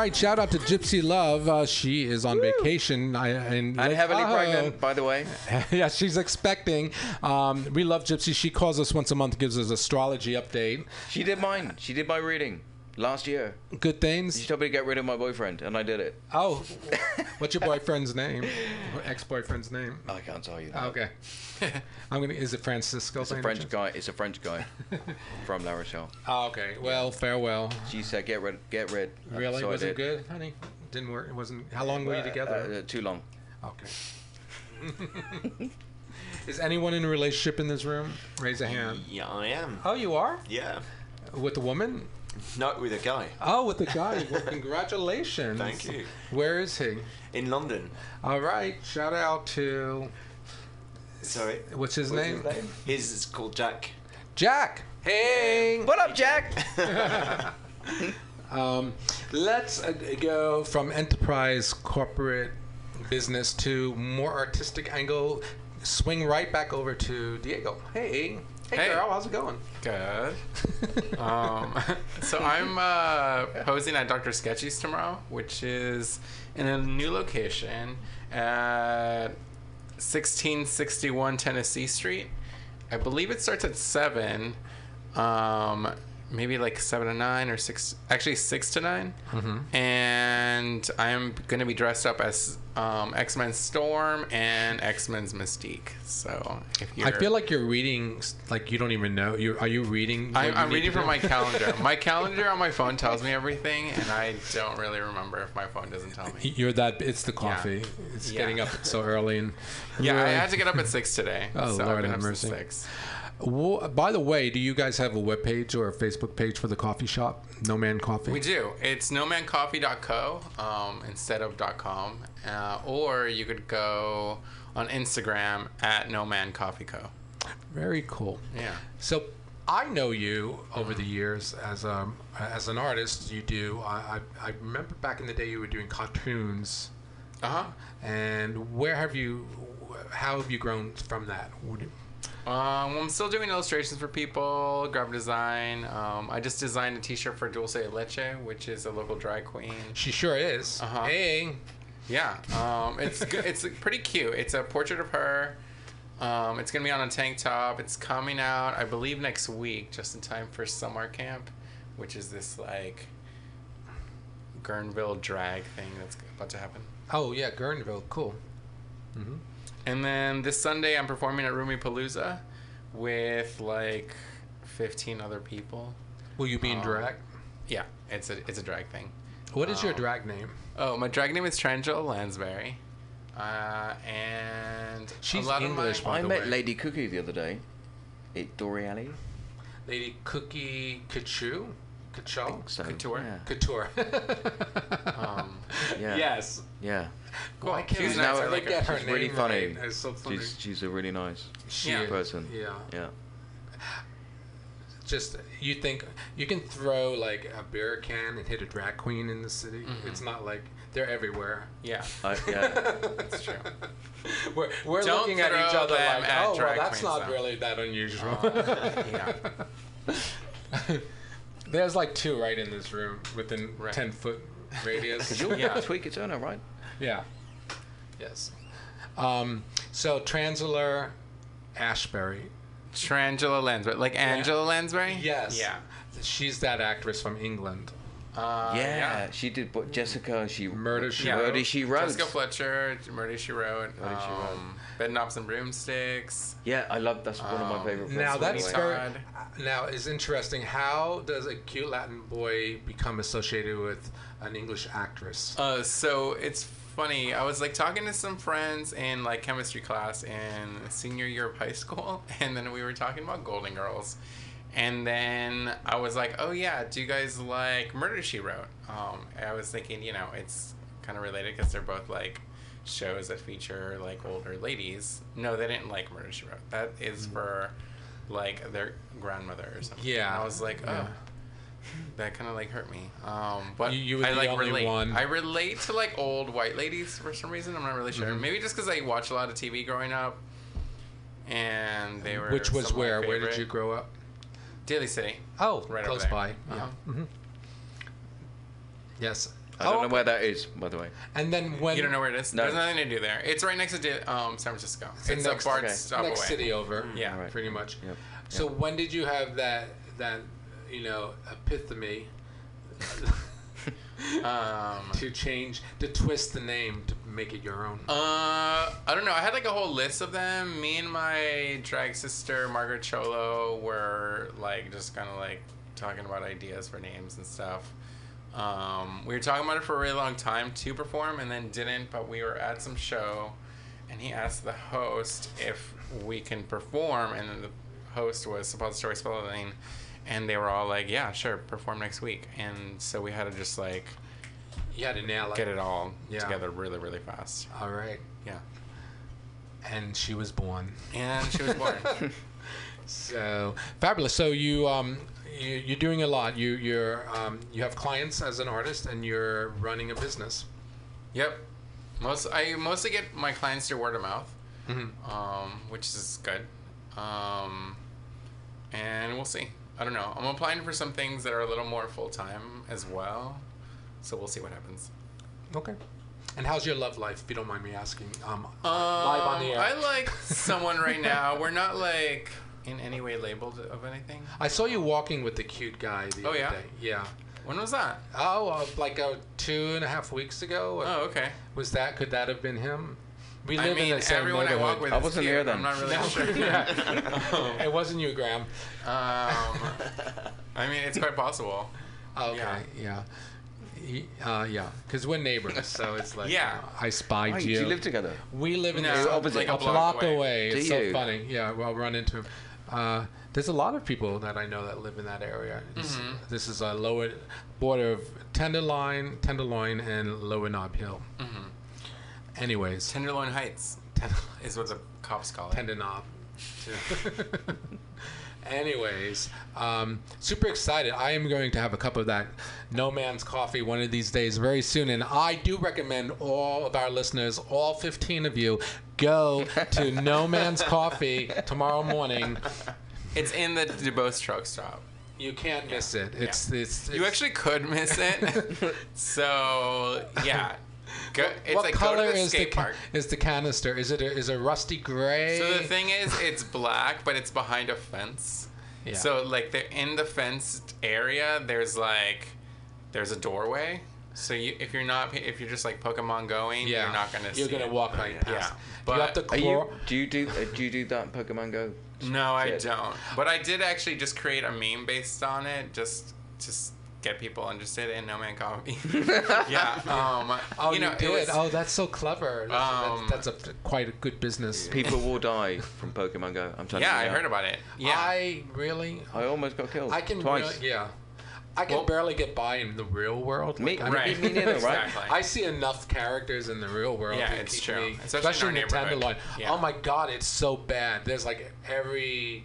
Speaker 7: Right, shout out to Gypsy Love. Uh, she is on vacation. I, and
Speaker 9: heavily pregnant, by the way.
Speaker 7: yeah, she's expecting. Um, we love Gypsy. She calls us once a month, gives us astrology update.
Speaker 9: She did mine. She did my reading last year.
Speaker 7: Good things.
Speaker 9: You told me to get rid of my boyfriend, and I did it.
Speaker 7: Oh, what's your boyfriend's name? Ex-boyfriend's name?
Speaker 9: I can't tell you that.
Speaker 7: Okay. I'm gonna. Is it Francisco?
Speaker 9: It's a French
Speaker 7: chance?
Speaker 9: guy. It's a French guy from La Rochelle.
Speaker 7: Oh, okay. Well, farewell.
Speaker 9: She said, "Get rid, get rid."
Speaker 7: Really?
Speaker 9: So I
Speaker 7: was it good, honey? Didn't work. It wasn't. How long were you uh, together?
Speaker 9: Uh, uh, too long.
Speaker 7: Okay. Is anyone in a relationship in this room? Raise a hand.
Speaker 4: Yeah, I am.
Speaker 7: Oh, you are?
Speaker 4: Yeah.
Speaker 7: With a woman?
Speaker 4: No, with a guy.
Speaker 7: Oh, with a guy. Well, congratulations.
Speaker 4: Thank you.
Speaker 7: Where is he?
Speaker 4: In London.
Speaker 7: All right. Shout out to.
Speaker 4: Sorry.
Speaker 7: What's his
Speaker 4: What's
Speaker 7: name?
Speaker 4: his name? His is called Jack.
Speaker 7: Jack. Hey.
Speaker 9: What up, Jack?
Speaker 7: Um, let's uh, go from enterprise corporate business to more artistic angle. Swing right back over to Diego. Hey. Hey,
Speaker 10: Hey.
Speaker 7: girl, how's it going?
Speaker 10: Good. um, so I'm uh, posing at Dr. Sketchy's tomorrow, which is in a new location at 1661 Tennessee Street. I believe it starts at seven. Um, maybe like seven to nine or six. Actually, six to 9
Speaker 7: Mhm.
Speaker 10: And I'm gonna be dressed up as um, X Men Storm and X Men's Mystique. So if you're
Speaker 7: I feel like you're reading, like you don't even know. You are you reading?
Speaker 10: I'm,
Speaker 7: you
Speaker 10: I'm reading from my calendar. my calendar on my phone tells me everything, and I don't really remember if my phone doesn't tell me.
Speaker 7: You're that. It's the coffee. It's
Speaker 10: Yeah.
Speaker 7: getting up so early and.
Speaker 10: Yeah, I had to get up at six today.
Speaker 7: Oh
Speaker 10: so
Speaker 7: Lord have mercy.
Speaker 10: Six.
Speaker 7: Well, by the way, do you guys have a web page or a Facebook page for the coffee shop? No Man Coffee.
Speaker 10: We do. It's nomancoffee.co um, instead of .com, uh, or you could go on Instagram at nomancoffeeco.
Speaker 7: Very cool.
Speaker 10: Yeah.
Speaker 7: So I know you over the years as um as an artist. You do. I, I I remember back in the day you were doing cartoons
Speaker 10: Uh huh.
Speaker 7: And where have you? How have you grown from that? Would
Speaker 10: Um, I'm still doing illustrations for people, graphic design. Um, I just designed a T-shirt for Dulce Leche, which is a local drag queen.
Speaker 7: She sure is.
Speaker 10: Uh-huh.
Speaker 7: Hey.
Speaker 10: Yeah, um, it's good. it's pretty cute. It's a portrait of her. Um, it's gonna be on a tank top. It's coming out, I believe, next week, just in time for summer camp, which is this like Guerneville drag thing that's about to happen.
Speaker 7: Oh yeah, Guerneville. Cool. hmm
Speaker 10: And then this Sunday, I'm performing at Rumi Palooza with like 15 other people.
Speaker 7: Will you be in
Speaker 10: Um,
Speaker 7: drag?
Speaker 10: Yeah, it's a it's a drag thing.
Speaker 7: What is your
Speaker 10: Um,
Speaker 7: drag name?
Speaker 10: Oh, my drag name is Trangela Lansbury. Uh, and
Speaker 7: She's
Speaker 10: a lot
Speaker 7: English,
Speaker 10: Of
Speaker 7: by
Speaker 10: my,
Speaker 9: I
Speaker 7: the
Speaker 9: met
Speaker 7: way.
Speaker 9: Lady Cookie the other day. At Dore Alley.
Speaker 7: Lady Cookie Kachu? Kacho?
Speaker 9: So,
Speaker 10: Couture.
Speaker 9: Yeah.
Speaker 7: Couture.
Speaker 10: um,
Speaker 9: Yeah.
Speaker 7: Yes.
Speaker 9: Yeah.
Speaker 10: cool.
Speaker 7: Why can't
Speaker 10: She's
Speaker 7: I
Speaker 10: nice.
Speaker 7: never
Speaker 10: I like
Speaker 7: get
Speaker 10: her.
Speaker 7: her
Speaker 9: She's really funny.
Speaker 7: right? So funny.
Speaker 9: She's she's a really nice
Speaker 7: She
Speaker 10: Yeah.
Speaker 9: person.
Speaker 7: Yeah.
Speaker 9: Yeah.
Speaker 7: Just you think you can throw like a beer can and hit a drag queen in the city.
Speaker 10: Mhm.
Speaker 7: It's not like they're everywhere.
Speaker 10: Yeah,
Speaker 9: I, yeah.
Speaker 10: that's true.
Speaker 7: we're we're
Speaker 10: Don't
Speaker 7: looking at each other like,
Speaker 10: at
Speaker 7: oh, well, that's not
Speaker 10: though."
Speaker 7: really that unusual.
Speaker 10: yeah.
Speaker 7: There's like two right in this room within
Speaker 10: Right.
Speaker 7: ten foot radius.
Speaker 9: Because you're
Speaker 10: Yeah.
Speaker 9: Tweeka Turner, right?
Speaker 7: Yeah. Yes. Um, so Translator Ashbury.
Speaker 10: Trangela Lansbury, like Angela Lansbury.
Speaker 7: Yes.
Speaker 10: Yeah.
Speaker 7: She's that actress from England.
Speaker 10: Uh,
Speaker 9: yeah. She did what Jessica. She
Speaker 7: Murder She
Speaker 10: Yeah.
Speaker 7: Wrote.
Speaker 9: Murder She Wrote.
Speaker 10: Jessica Fletcher, Murder She Wrote,
Speaker 9: Murder, She Wrote.
Speaker 10: um, Bedknobs and Broomsticks.
Speaker 9: Yeah, I love. That's one of my
Speaker 10: Um,
Speaker 9: favorite.
Speaker 7: Now that's very. Now it's interesting. How does a cute Latin boy become associated with an English actress?
Speaker 10: Uh, so it's funny. I was like talking to some friends in like chemistry class in senior year of high school, and then we were talking about Golden Girls, and then I was like, "Oh yeah, do you guys like Murder She Wrote?" Um, I was thinking, you know, it's kind of related because they're both like shows that feature like older ladies. No, they didn't like Murder She Wrote. That is for like their grandmother or something.
Speaker 7: Yeah.
Speaker 10: And I was like, oh.
Speaker 7: Yeah.
Speaker 10: That kind of like hurt me. Um, but
Speaker 7: You- you were
Speaker 10: I
Speaker 7: the
Speaker 10: like
Speaker 7: only
Speaker 10: relate.
Speaker 7: one.
Speaker 10: I relate to like old white ladies for some reason. I'm not really sure.
Speaker 7: Mhm.
Speaker 10: Maybe just because I watched a lot of TV growing up, and they were.
Speaker 7: Which was
Speaker 10: some of my
Speaker 7: where? Where did you grow up?
Speaker 10: Daly City.
Speaker 7: Oh,
Speaker 10: Right
Speaker 7: close by.
Speaker 10: Uh-huh.
Speaker 7: Yeah. hmm Yes.
Speaker 9: I don't
Speaker 7: Oh,
Speaker 9: know where that is, by the way.
Speaker 7: And then when
Speaker 10: you don't know where it is?
Speaker 9: No.
Speaker 10: There's nothing to do there. It's right next to Da- um, San Francisco.
Speaker 7: the
Speaker 10: It's,
Speaker 7: next-
Speaker 10: a BART
Speaker 9: okay.
Speaker 10: stop
Speaker 7: next
Speaker 10: away.
Speaker 7: city over.
Speaker 10: Yeah.
Speaker 9: Right.
Speaker 7: Pretty much.
Speaker 9: Yep.
Speaker 7: So when did you have that that you know epiphany
Speaker 10: Um,
Speaker 7: to change to twist the name to make it your own?
Speaker 10: Uh, I don't know. I had like a whole list of them. Me and my drag sister Margaret Cholo were like just kind of like talking about ideas for names and stuff. Um, we were talking about it for a really long time to perform, and then didn't. But we were at some show, and he asked the host if we can perform, and the host was Suppository Spelling, and they were all like, "Yeah, sure, perform next week." And so we had to just like
Speaker 7: you had to nail it.
Speaker 10: get it all
Speaker 7: Yeah.
Speaker 10: together really, really fast.
Speaker 7: All right.
Speaker 10: Yeah.
Speaker 7: And she was born.
Speaker 10: And she was born.
Speaker 7: So fabulous. So you um you, you're doing a lot. You you're um you have clients as an artist and you're running a business.
Speaker 10: Yep. Most I mostly get my clients through word of mouth,
Speaker 7: Mhm.
Speaker 10: um, which is good. Um, and we'll see. I don't know. I'm applying for some things that are a little more full time as well, so we'll see what happens.
Speaker 7: Okay. And how's your love life, if you don't mind me asking? Um,
Speaker 10: Um,
Speaker 7: live on the air.
Speaker 10: I like someone right now. We're not like in any way labeled of anything.
Speaker 7: I saw you walking with the cute guy the
Speaker 10: Oh,
Speaker 7: other
Speaker 10: yeah?
Speaker 7: day. Yeah.
Speaker 10: When was that?
Speaker 7: Oh, uh, like uh, two and a half weeks ago.
Speaker 10: Oh, okay.
Speaker 7: Was that? Could that have been him? We
Speaker 10: I
Speaker 7: live
Speaker 10: mean,
Speaker 7: in the same
Speaker 10: everyone I walk with
Speaker 9: I wasn't
Speaker 10: cute.
Speaker 9: here then.
Speaker 10: I'm not really
Speaker 7: No.
Speaker 10: sure.
Speaker 7: Yeah. it wasn't you, Graham.
Speaker 10: Um, I mean, it's quite possible.
Speaker 7: Okay.
Speaker 10: Yeah.
Speaker 7: Yeah. Y- Uh, yeah, because we're neighbors, so it's like
Speaker 10: Yeah.
Speaker 7: you know, I spied you.
Speaker 9: do you live together?
Speaker 7: We live in
Speaker 10: No,
Speaker 7: the
Speaker 9: opposite.
Speaker 10: like
Speaker 7: a
Speaker 10: a
Speaker 7: block,
Speaker 10: block
Speaker 7: away.
Speaker 10: away.
Speaker 9: Do
Speaker 7: It's so funny. Yeah, well, I'll run into him. Uh, there's a lot of people that I know that live in that area. This,
Speaker 10: Mhm.
Speaker 7: this is a lower border of Tenderloin, Tenderloin, and Lower Nob Hill.
Speaker 10: hmm
Speaker 7: Anyways,
Speaker 10: Tenderloin Heights
Speaker 7: Ten-
Speaker 10: is what the cops call it.
Speaker 7: Tender Knob. Anyways, um, super excited. I am going to have a cup of that No Man's Coffee one of these days very soon. And I do recommend all of our listeners, all 15 of you, go to No Man's Coffee tomorrow morning.
Speaker 10: It's in the Duboce truck stop.
Speaker 7: You can't miss it. It's, it's,
Speaker 10: You actually could miss it. so yeah, go, it's
Speaker 7: what
Speaker 10: like
Speaker 7: color
Speaker 10: go to the
Speaker 7: is the
Speaker 10: skate
Speaker 7: ca-
Speaker 10: park.
Speaker 7: is the canister? Is it a, is it rusty gray?
Speaker 10: So the thing is, it's black, but it's behind a fence.
Speaker 7: Yeah.
Speaker 10: So like they're in the fenced area. There's like there's a doorway. So you, if you're not, if you're just like Pokemon going,
Speaker 7: Yeah.
Speaker 10: you're not gonna.
Speaker 7: You're
Speaker 10: see
Speaker 7: gonna
Speaker 10: it.
Speaker 7: walk right past.
Speaker 10: Yeah, but
Speaker 7: you have to
Speaker 9: Are you, do you do uh, do you do that Pokemon Go?
Speaker 10: No, I don't. But I did actually just create a meme based on it, just just get people interested in No Man Coffee. yeah. Um,
Speaker 7: Oh,
Speaker 10: you know,
Speaker 7: you
Speaker 10: it
Speaker 7: did.
Speaker 10: was-
Speaker 7: oh, that's so clever. That's,
Speaker 10: Um,
Speaker 7: that's, that's a quite a good business.
Speaker 9: People will die from Pokemon Go. I'm telling
Speaker 10: yeah,
Speaker 9: you.
Speaker 10: I heard about it. Yeah.
Speaker 7: I really.
Speaker 9: I almost got killed.
Speaker 7: I can
Speaker 9: twice.
Speaker 7: really- yeah. I can
Speaker 10: Well-
Speaker 7: barely get by in the real world.
Speaker 9: Me-
Speaker 7: Like, I
Speaker 9: Right. me neither, right?
Speaker 10: Exactly.
Speaker 7: I see enough characters in the real world.
Speaker 10: Yeah,
Speaker 7: to
Speaker 10: it's
Speaker 7: keep
Speaker 10: true.
Speaker 7: Me,
Speaker 10: Especially
Speaker 7: especially
Speaker 10: in
Speaker 7: in
Speaker 10: our
Speaker 7: the
Speaker 10: neighborhood. Yeah.
Speaker 7: Oh my God, it's so bad. There's like every.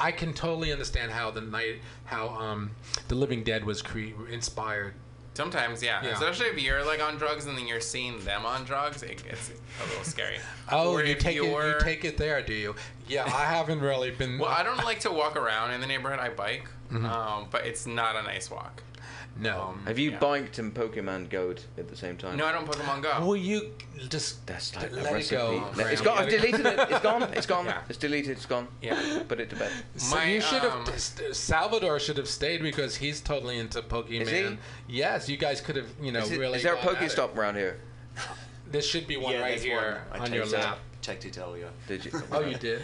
Speaker 7: I can totally understand how the night, how um, the Living Dead was cre- inspired.
Speaker 10: Sometimes, yeah.
Speaker 7: Yeah.
Speaker 10: Especially if you're like on drugs and then you're seeing them on drugs, it gets a little scary.
Speaker 7: Oh,
Speaker 10: Or
Speaker 7: you take it. You take it there, do you? Yeah, I haven't really been.
Speaker 10: Well, I don't like to walk around in the neighborhood. I bike,
Speaker 7: Mhm.
Speaker 10: um, but it's not a nice walk.
Speaker 7: No.
Speaker 9: Have you biked and Pokemon Go'd at the same time?
Speaker 10: No, I don't Pokemon Go.
Speaker 7: Will you just
Speaker 9: That's like
Speaker 7: let it
Speaker 9: recipe.
Speaker 7: go?
Speaker 9: No, it's
Speaker 7: Graham.
Speaker 9: gone. I've deleted it. It's gone. It's gone.
Speaker 10: Yeah.
Speaker 9: It's deleted. It's gone.
Speaker 10: Yeah.
Speaker 9: Put it to bed.
Speaker 7: So
Speaker 10: My,
Speaker 7: you should have
Speaker 10: um,
Speaker 7: Salvador should have stayed because he's totally into Pokemon.
Speaker 9: Is he?
Speaker 7: Yes, you guys could have, you know,
Speaker 9: is, it-
Speaker 7: really.
Speaker 9: is there a
Speaker 7: gone at.
Speaker 9: Pokestop around here?
Speaker 7: There should be one
Speaker 4: yeah,
Speaker 7: right here
Speaker 4: one. I
Speaker 7: on your
Speaker 4: checked it-
Speaker 7: lap.
Speaker 4: Checked it earlier.
Speaker 9: Did you?
Speaker 7: Oh, you did?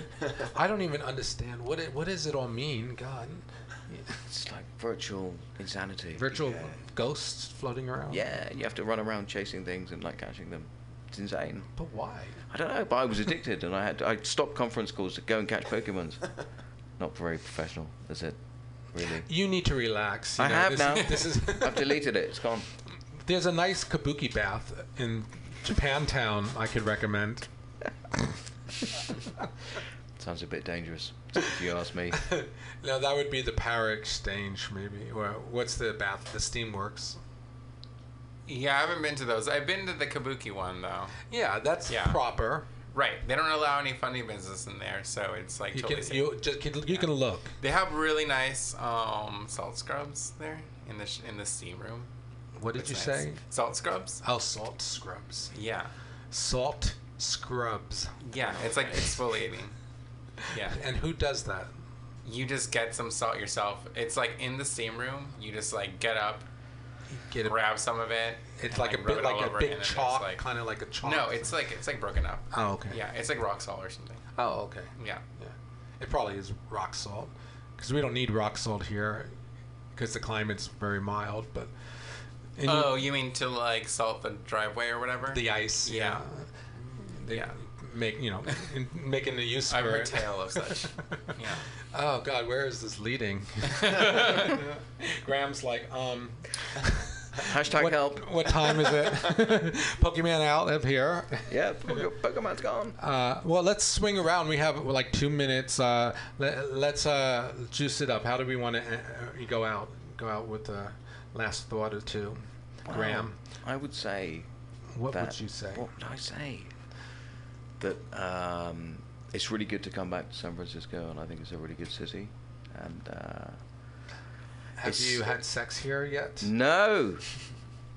Speaker 7: I don't even understand what it, what does it all mean. God,
Speaker 9: It's like virtual insanity.
Speaker 7: virtual ghosts floating around.
Speaker 9: Yeah, you have to run around chasing things and like catching them. It's insane.
Speaker 7: but why?
Speaker 9: I don't know, but I was addicted, and I had I stopped conference calls to go and catch Pokemons. Not very professional, is it? Really?
Speaker 7: You need to relax. you
Speaker 9: I
Speaker 7: know,
Speaker 9: have
Speaker 7: this,
Speaker 9: now.
Speaker 7: This is.
Speaker 9: I've deleted it. It's gone.
Speaker 7: There's a nice kabuki bath in Japantown I could recommend.
Speaker 9: Sounds a bit dangerous, if you ask me.
Speaker 7: no, that would be the Power Exchange, maybe. Or what's the bath? The Steamworks.
Speaker 10: Yeah, I haven't been to those. I've been to the Kabuki one though.
Speaker 7: Yeah, that's
Speaker 10: Yeah.
Speaker 7: proper.
Speaker 10: Right. They don't allow any funny business in there, so it's like
Speaker 7: You
Speaker 10: totally
Speaker 7: can
Speaker 10: safe.
Speaker 7: you just can, you can look.
Speaker 10: They have really nice um, salt scrubs there in the sh- in the steam room.
Speaker 7: What did you
Speaker 10: nice.
Speaker 7: say?
Speaker 10: Salt scrubs.
Speaker 7: Oh, salt scrubs.
Speaker 10: Yeah.
Speaker 7: Salt scrubs.
Speaker 10: Yeah. It's like exfoliating. Yeah.
Speaker 7: And who does that?
Speaker 10: You just get some salt yourself. It's like in the steam room. You just like get up,
Speaker 7: Get a,
Speaker 10: grab some of it.
Speaker 7: it's
Speaker 10: and,
Speaker 7: like a bit like a big
Speaker 10: and then it's
Speaker 7: chalk,
Speaker 10: like-
Speaker 7: kind of like a chalk.
Speaker 10: No, it's like it's like broken up.
Speaker 7: Oh, okay.
Speaker 10: Yeah, it's like rock salt or something.
Speaker 7: Oh, okay.
Speaker 10: Yeah.
Speaker 7: Yeah. It probably is rock salt because we don't need rock salt here because the climate's very mild. But
Speaker 10: Oh, you mean to like salt the driveway or whatever?
Speaker 7: the ice, yeah.
Speaker 10: Yeah.
Speaker 7: They
Speaker 10: Yeah.
Speaker 7: Make you know making the use
Speaker 10: I've
Speaker 7: for
Speaker 10: heard tale of such. Yeah.
Speaker 7: Oh God, where is this leading? Graham's like, um,
Speaker 9: Hashtag
Speaker 7: what,
Speaker 9: help.
Speaker 7: what time is it? Pokemon out up here.
Speaker 9: Yeah, Pokemon's gone.
Speaker 7: Uh, well, let's swing around. We have like two minutes. Uh, let, let's uh, juice it up. How do we want to uh, go out? Go out with the last thought or two. Graham,
Speaker 9: I would say.
Speaker 7: what
Speaker 9: that,
Speaker 7: would you say?
Speaker 9: What would I say? That um, it's really good to come back to San Francisco, and I think it's a really good city. And uh,
Speaker 7: Have you had sex here yet?
Speaker 9: no,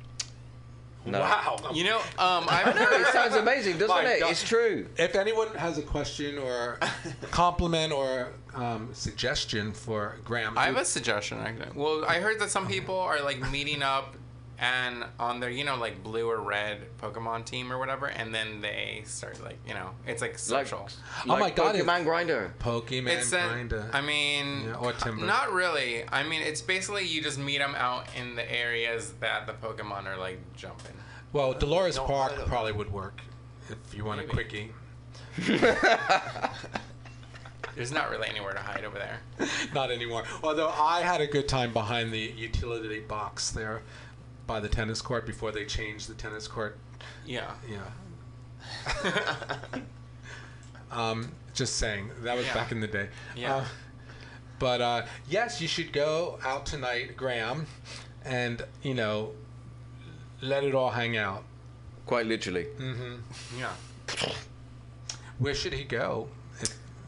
Speaker 9: no.
Speaker 7: Wow.
Speaker 10: You know, um,
Speaker 9: I
Speaker 10: I've
Speaker 9: know it sounds amazing, doesn't
Speaker 7: My
Speaker 9: it?
Speaker 7: God.
Speaker 9: It's true.
Speaker 7: If anyone has a question or compliment or um, suggestion for Graham,
Speaker 10: I have a suggestion. Actually. Well, I heard that some people are like meeting up and on their, you know, like blue or red Pokemon team or whatever, and then they start like, you know, it's like
Speaker 9: Like,
Speaker 10: social.
Speaker 7: Oh my God, it-
Speaker 9: Pokemon Grindr.
Speaker 7: Pokemon
Speaker 10: it's that,
Speaker 7: Grindr.
Speaker 10: I mean,
Speaker 7: Yeah, or Tinder.
Speaker 10: not really. I mean, it's basically you just meet them out in the areas that the Pokemon are like jumping.
Speaker 7: well, Dolores
Speaker 4: No,
Speaker 7: Park
Speaker 4: I don't-
Speaker 7: probably would work if you want a quickie.
Speaker 10: There's not really anywhere to hide over there.
Speaker 7: Not anymore. Although I had a good time behind the utility box there by the tennis court before they changed the tennis court.
Speaker 10: Yeah.
Speaker 7: Yeah. um, just saying. That was
Speaker 10: Yeah.
Speaker 7: back in the day.
Speaker 10: Yeah.
Speaker 7: Uh, But uh, yes, you should go out tonight, Graham, and you know, let it all hang out.
Speaker 9: Quite literally.
Speaker 7: Mm-hmm.
Speaker 10: Yeah.
Speaker 7: Where should he go?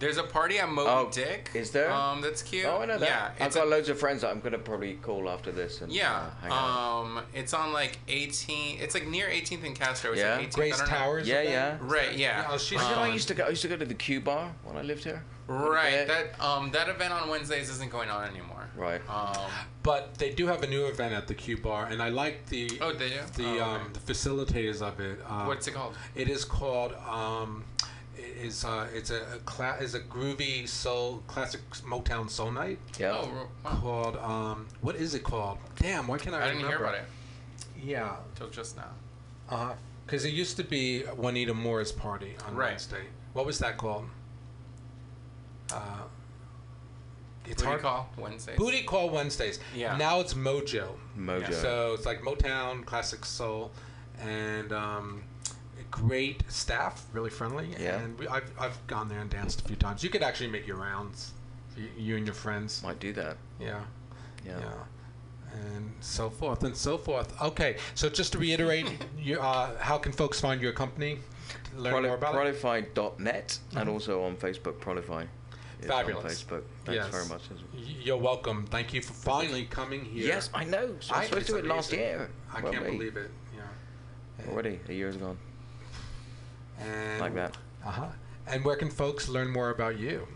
Speaker 10: There's a party at Moby
Speaker 9: Oh,
Speaker 10: Dick.
Speaker 9: Is there?
Speaker 10: Um, that's cute.
Speaker 9: Oh, I know that.
Speaker 10: Yeah,
Speaker 9: I've got
Speaker 10: a-
Speaker 9: loads of friends that I'm gonna probably call after this and
Speaker 10: Yeah.
Speaker 9: uh, hang out.
Speaker 10: Um, it's on like 18. It's like near 18th and Castro. It's
Speaker 9: Yeah.
Speaker 10: like 18th,
Speaker 7: Grace
Speaker 10: I.
Speaker 7: Towers.
Speaker 9: yeah, yeah.
Speaker 10: Right. Yeah.
Speaker 7: Oh, she's-
Speaker 9: I, know I
Speaker 10: Um,
Speaker 9: used to go. I used to go to the Q bar when I lived here.
Speaker 10: Right. That um that event on Wednesdays isn't going on anymore.
Speaker 9: Right.
Speaker 10: Um.
Speaker 7: But they do have a new event at the Q Bar, and I like the
Speaker 10: Oh, they do?
Speaker 7: the
Speaker 10: Oh,
Speaker 7: um,
Speaker 10: okay.
Speaker 7: the facilitators of it. Uh,
Speaker 10: What's it called?
Speaker 7: It is called. Um, it is uh, it's a, a cla- is a groovy soul classic Motown soul night
Speaker 9: Yeah.
Speaker 10: Oh. Wow.
Speaker 7: called. Um, what is it called? Damn, why can't I?
Speaker 10: I didn't hear about it
Speaker 7: Yeah,
Speaker 10: until just now.
Speaker 7: uh huh. Because it used to be Juanita More's party on
Speaker 10: Right.
Speaker 7: Wednesday. What was that called? Uh, it's
Speaker 10: Booty
Speaker 7: hard.
Speaker 10: call Wednesdays.
Speaker 7: Booty Call Wednesdays.
Speaker 10: Yeah.
Speaker 7: Now it's Mojo.
Speaker 9: Mojo.
Speaker 7: So it's like Motown, classic soul, and um, great staff, really friendly.
Speaker 9: Yeah.
Speaker 7: And we, I've, I've gone there and danced a few times. You could actually make your rounds, you, you and your friends.
Speaker 9: Might do that.
Speaker 7: Yeah.
Speaker 9: Yeah.
Speaker 7: And so forth and so forth. Okay, so just to reiterate, you, uh, how can folks find your company? Learn
Speaker 9: Proli-
Speaker 7: more about.
Speaker 9: Prolify.net and also on Facebook, Prolify.
Speaker 7: Fabulous.
Speaker 9: Facebook. Thanks
Speaker 7: Yes.
Speaker 9: very much.
Speaker 7: You're welcome. Thank you for finally coming here.
Speaker 9: Yes, I know. So I was supposed to do it last year.
Speaker 7: I
Speaker 9: weren't
Speaker 7: can't believe it. Yeah.
Speaker 9: Already, a year's gone.
Speaker 7: And,
Speaker 9: Like that.
Speaker 7: Uh huh. And where can folks learn more about you?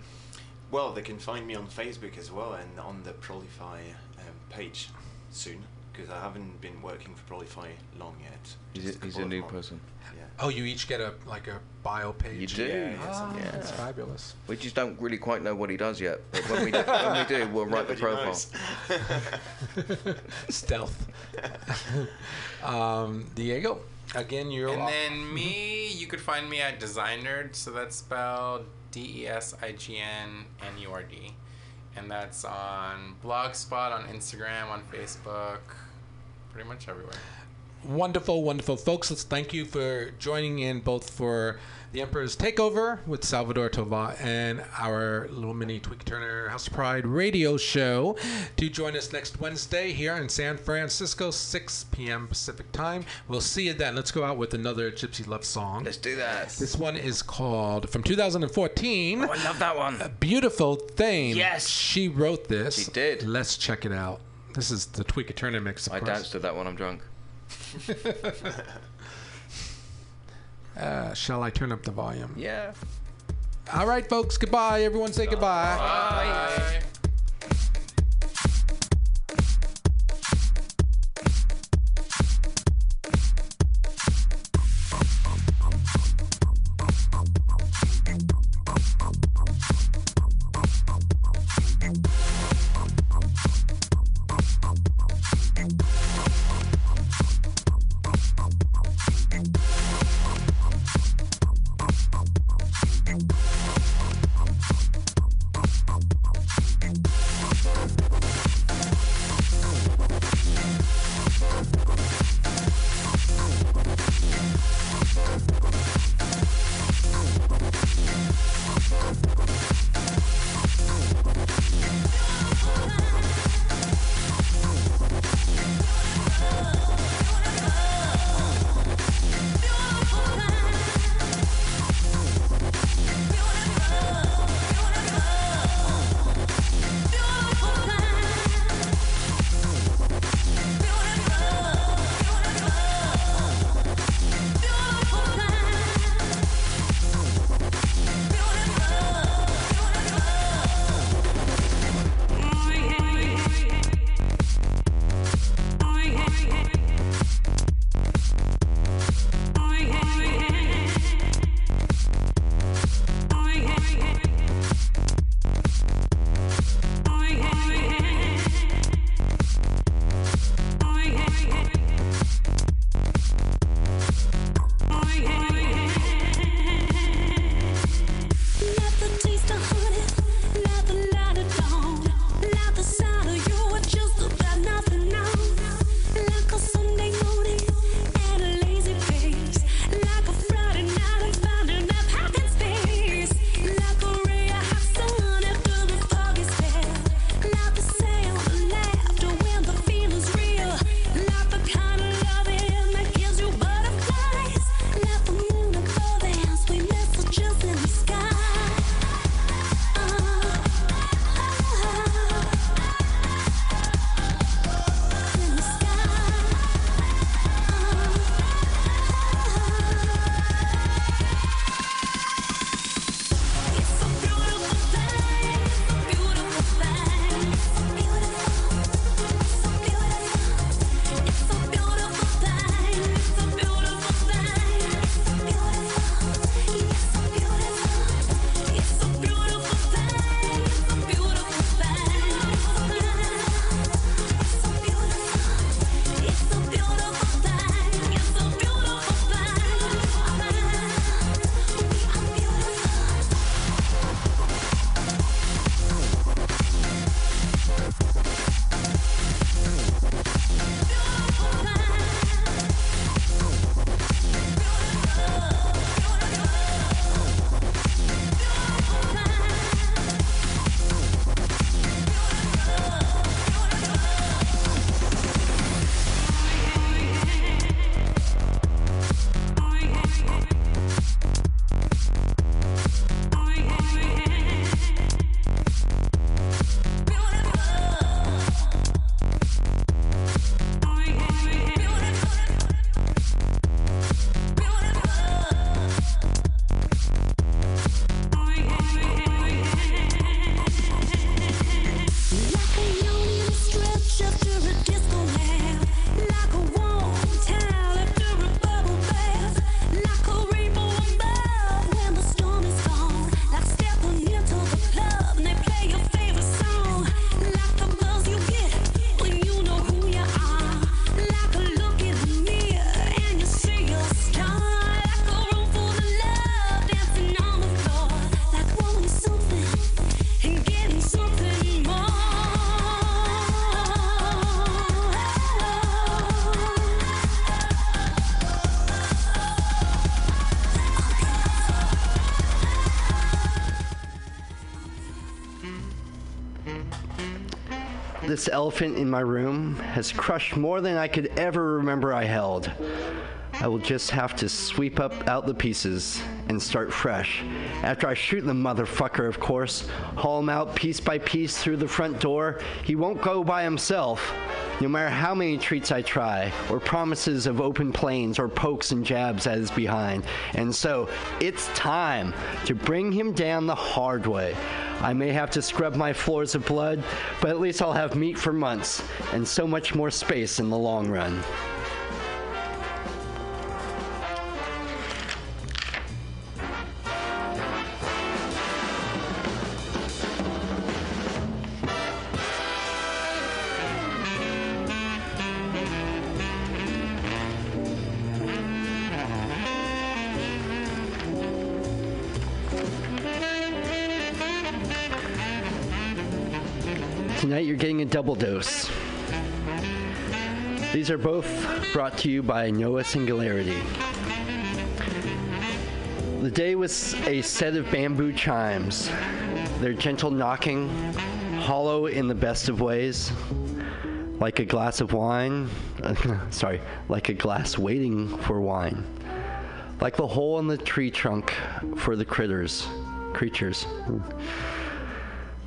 Speaker 4: Well, they can find me on Facebook as well and on the Prolify um, page soon because I haven't been working for Prolify long yet.
Speaker 9: He's
Speaker 4: Just
Speaker 9: a, he's a new
Speaker 4: months.
Speaker 9: person.
Speaker 4: Yeah.
Speaker 7: Oh, you each get a like a bio page.
Speaker 9: You do?
Speaker 4: Yeah, yeah,
Speaker 7: Ah,
Speaker 4: something like
Speaker 7: that's fabulous.
Speaker 9: We just don't really quite know what he does yet. But when we do, when we do we'll write the profile.
Speaker 7: Stealth. um, Diego, again, you're.
Speaker 10: And then me, you could find me at Design Nurd. So that's spelled D E S I G N N U R D. And that's on Blogspot, on Instagram, on Facebook, pretty much everywhere.
Speaker 7: Wonderful, wonderful folks. Let's thank you for joining in both for the Emperor's Takeover with Salvador Tova and our little mini Tweeka Turner House Pride radio show. Do join us next Wednesday here in San Francisco, 6 p.m. Pacific time. We'll see you then. Let's go out with another Gypsy Love song.
Speaker 9: Let's do that.
Speaker 7: This one is called from 2014.
Speaker 9: Oh, I love that one.
Speaker 7: A beautiful thing.
Speaker 9: Yes.
Speaker 7: She wrote this.
Speaker 9: She did.
Speaker 7: Let's check it out. This is the Tweeka Turner mix, of
Speaker 9: I
Speaker 7: course.
Speaker 9: danced to that when I'm drunk.
Speaker 7: Uh, shall I turn up the volume?
Speaker 9: Yeah.
Speaker 7: All right, folks. Goodbye. Everyone say goodbye.
Speaker 10: Bye.
Speaker 12: This elephant in my room has crushed more than I could ever remember I held. I will just have to sweep up out the pieces and start fresh. After I shoot the motherfucker, of course, haul him out piece by piece through the front door. He won't go by himself. No matter how many treats I try, or promises of open plains, or pokes and jabs at his behind. And so, it's time to bring him down the hard way. I may have to scrub my floors of blood, but at least I'll have meat for months, and so much more space in the long run. You're getting a double dose. These are both brought to you by Noah Singularity. The day was a set of bamboo chimes. Their gentle knocking, hollow in the best of ways, like a glass of wine. sorry, like a glass waiting for wine. Like the hole in the tree trunk for the critters, creatures.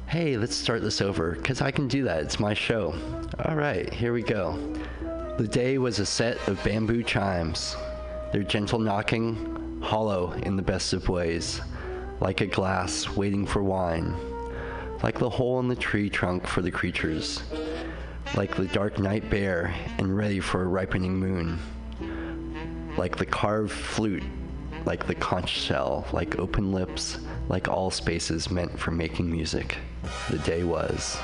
Speaker 12: Hey, let's start this over, because I can do that. It's my show. All right, here we go. The day was a set of bamboo chimes, their gentle knocking, hollow in the best of ways, like a glass waiting for wine, like the hole in the tree trunk for the creatures, like the dark night bare and ready for a ripening moon, like the carved flute, like the conch shell, like open lips, like all spaces meant for making music. The day was.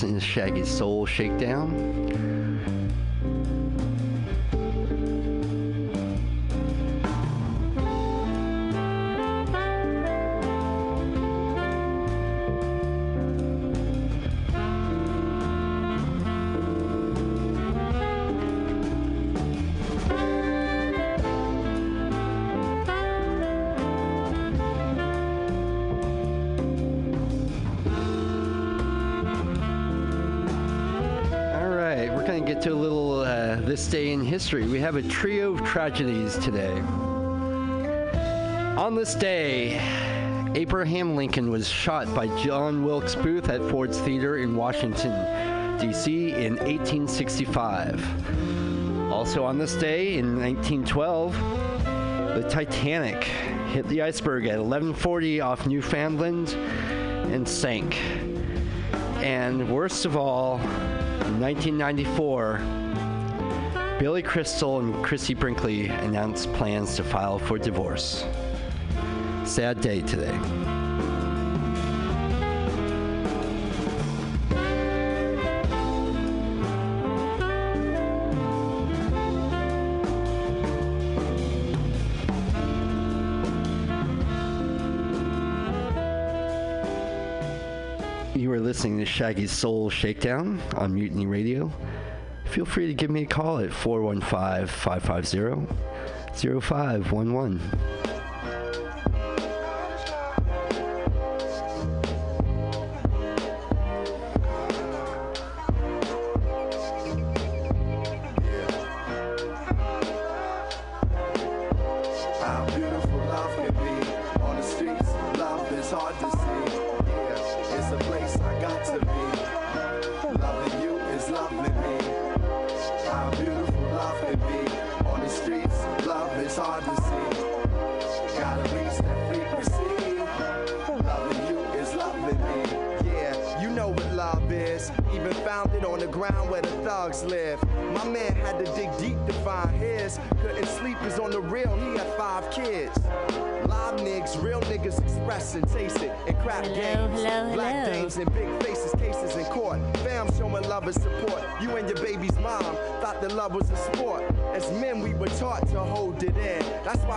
Speaker 12: To Shaggy's Soul Shakedown. To a little uh, this day in history. We have a trio of tragedies today. On this day, Abraham Lincoln was shot by John Wilkes Booth at Ford's Theater in Washington, D.C. in 1865. Also on this day in 1912, the Titanic hit the iceberg at 1140 off Newfoundland and sank. And worst of all, in 1994, Billy Crystal and Chrissy Brinkley announced plans to file for divorce. Sad day today. You are listening to Shaggy's Soul Shakedown on Mutiny Radio. Feel free to give me a call at 415 550 0511.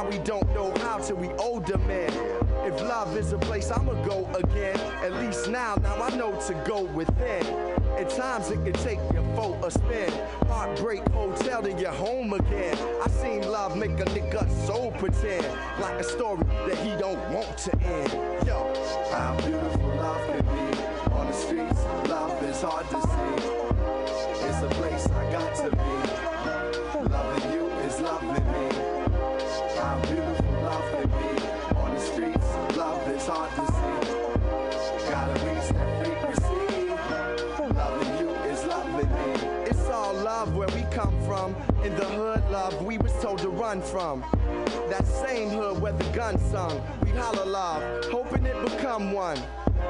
Speaker 13: We don't know how till we older men. If love is a place, I'ma go again. At least now, now I know to go within. At times it can take your foe a spin. Heartbreak hotel to your home again. I seen love make a nigga so pretend like a story that he don't want to end. Yo, how beautiful love can be on the streets. Love is hard to see. Come from. In the hood, love we was told to run from. That same hood where the gun sung. We holler love, hoping it become one.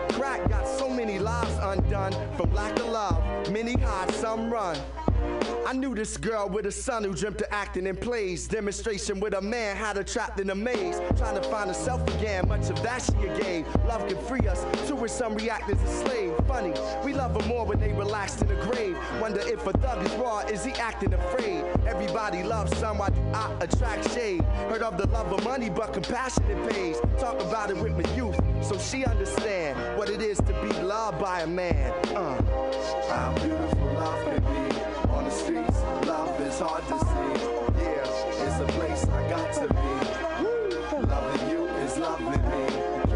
Speaker 13: Crack got so many lives undone from lack of love. Many hide, some run. I knew this girl with a son who dreamt of acting in plays. Demonstration with a man had her trapped in a maze. Trying to find herself again, much of that she gave. Love can free us, to which some react as a slave. Funny, we love her more when they relaxed in the grave. Wonder if a thug is raw, is he acting afraid? Everybody loves some, why do I attract shade? Heard of the love of money, but compassion it pays. Talk about it with my youth, so she understand what it is to be loved by a man. Uh, how beautiful love streets. Love is hard to see.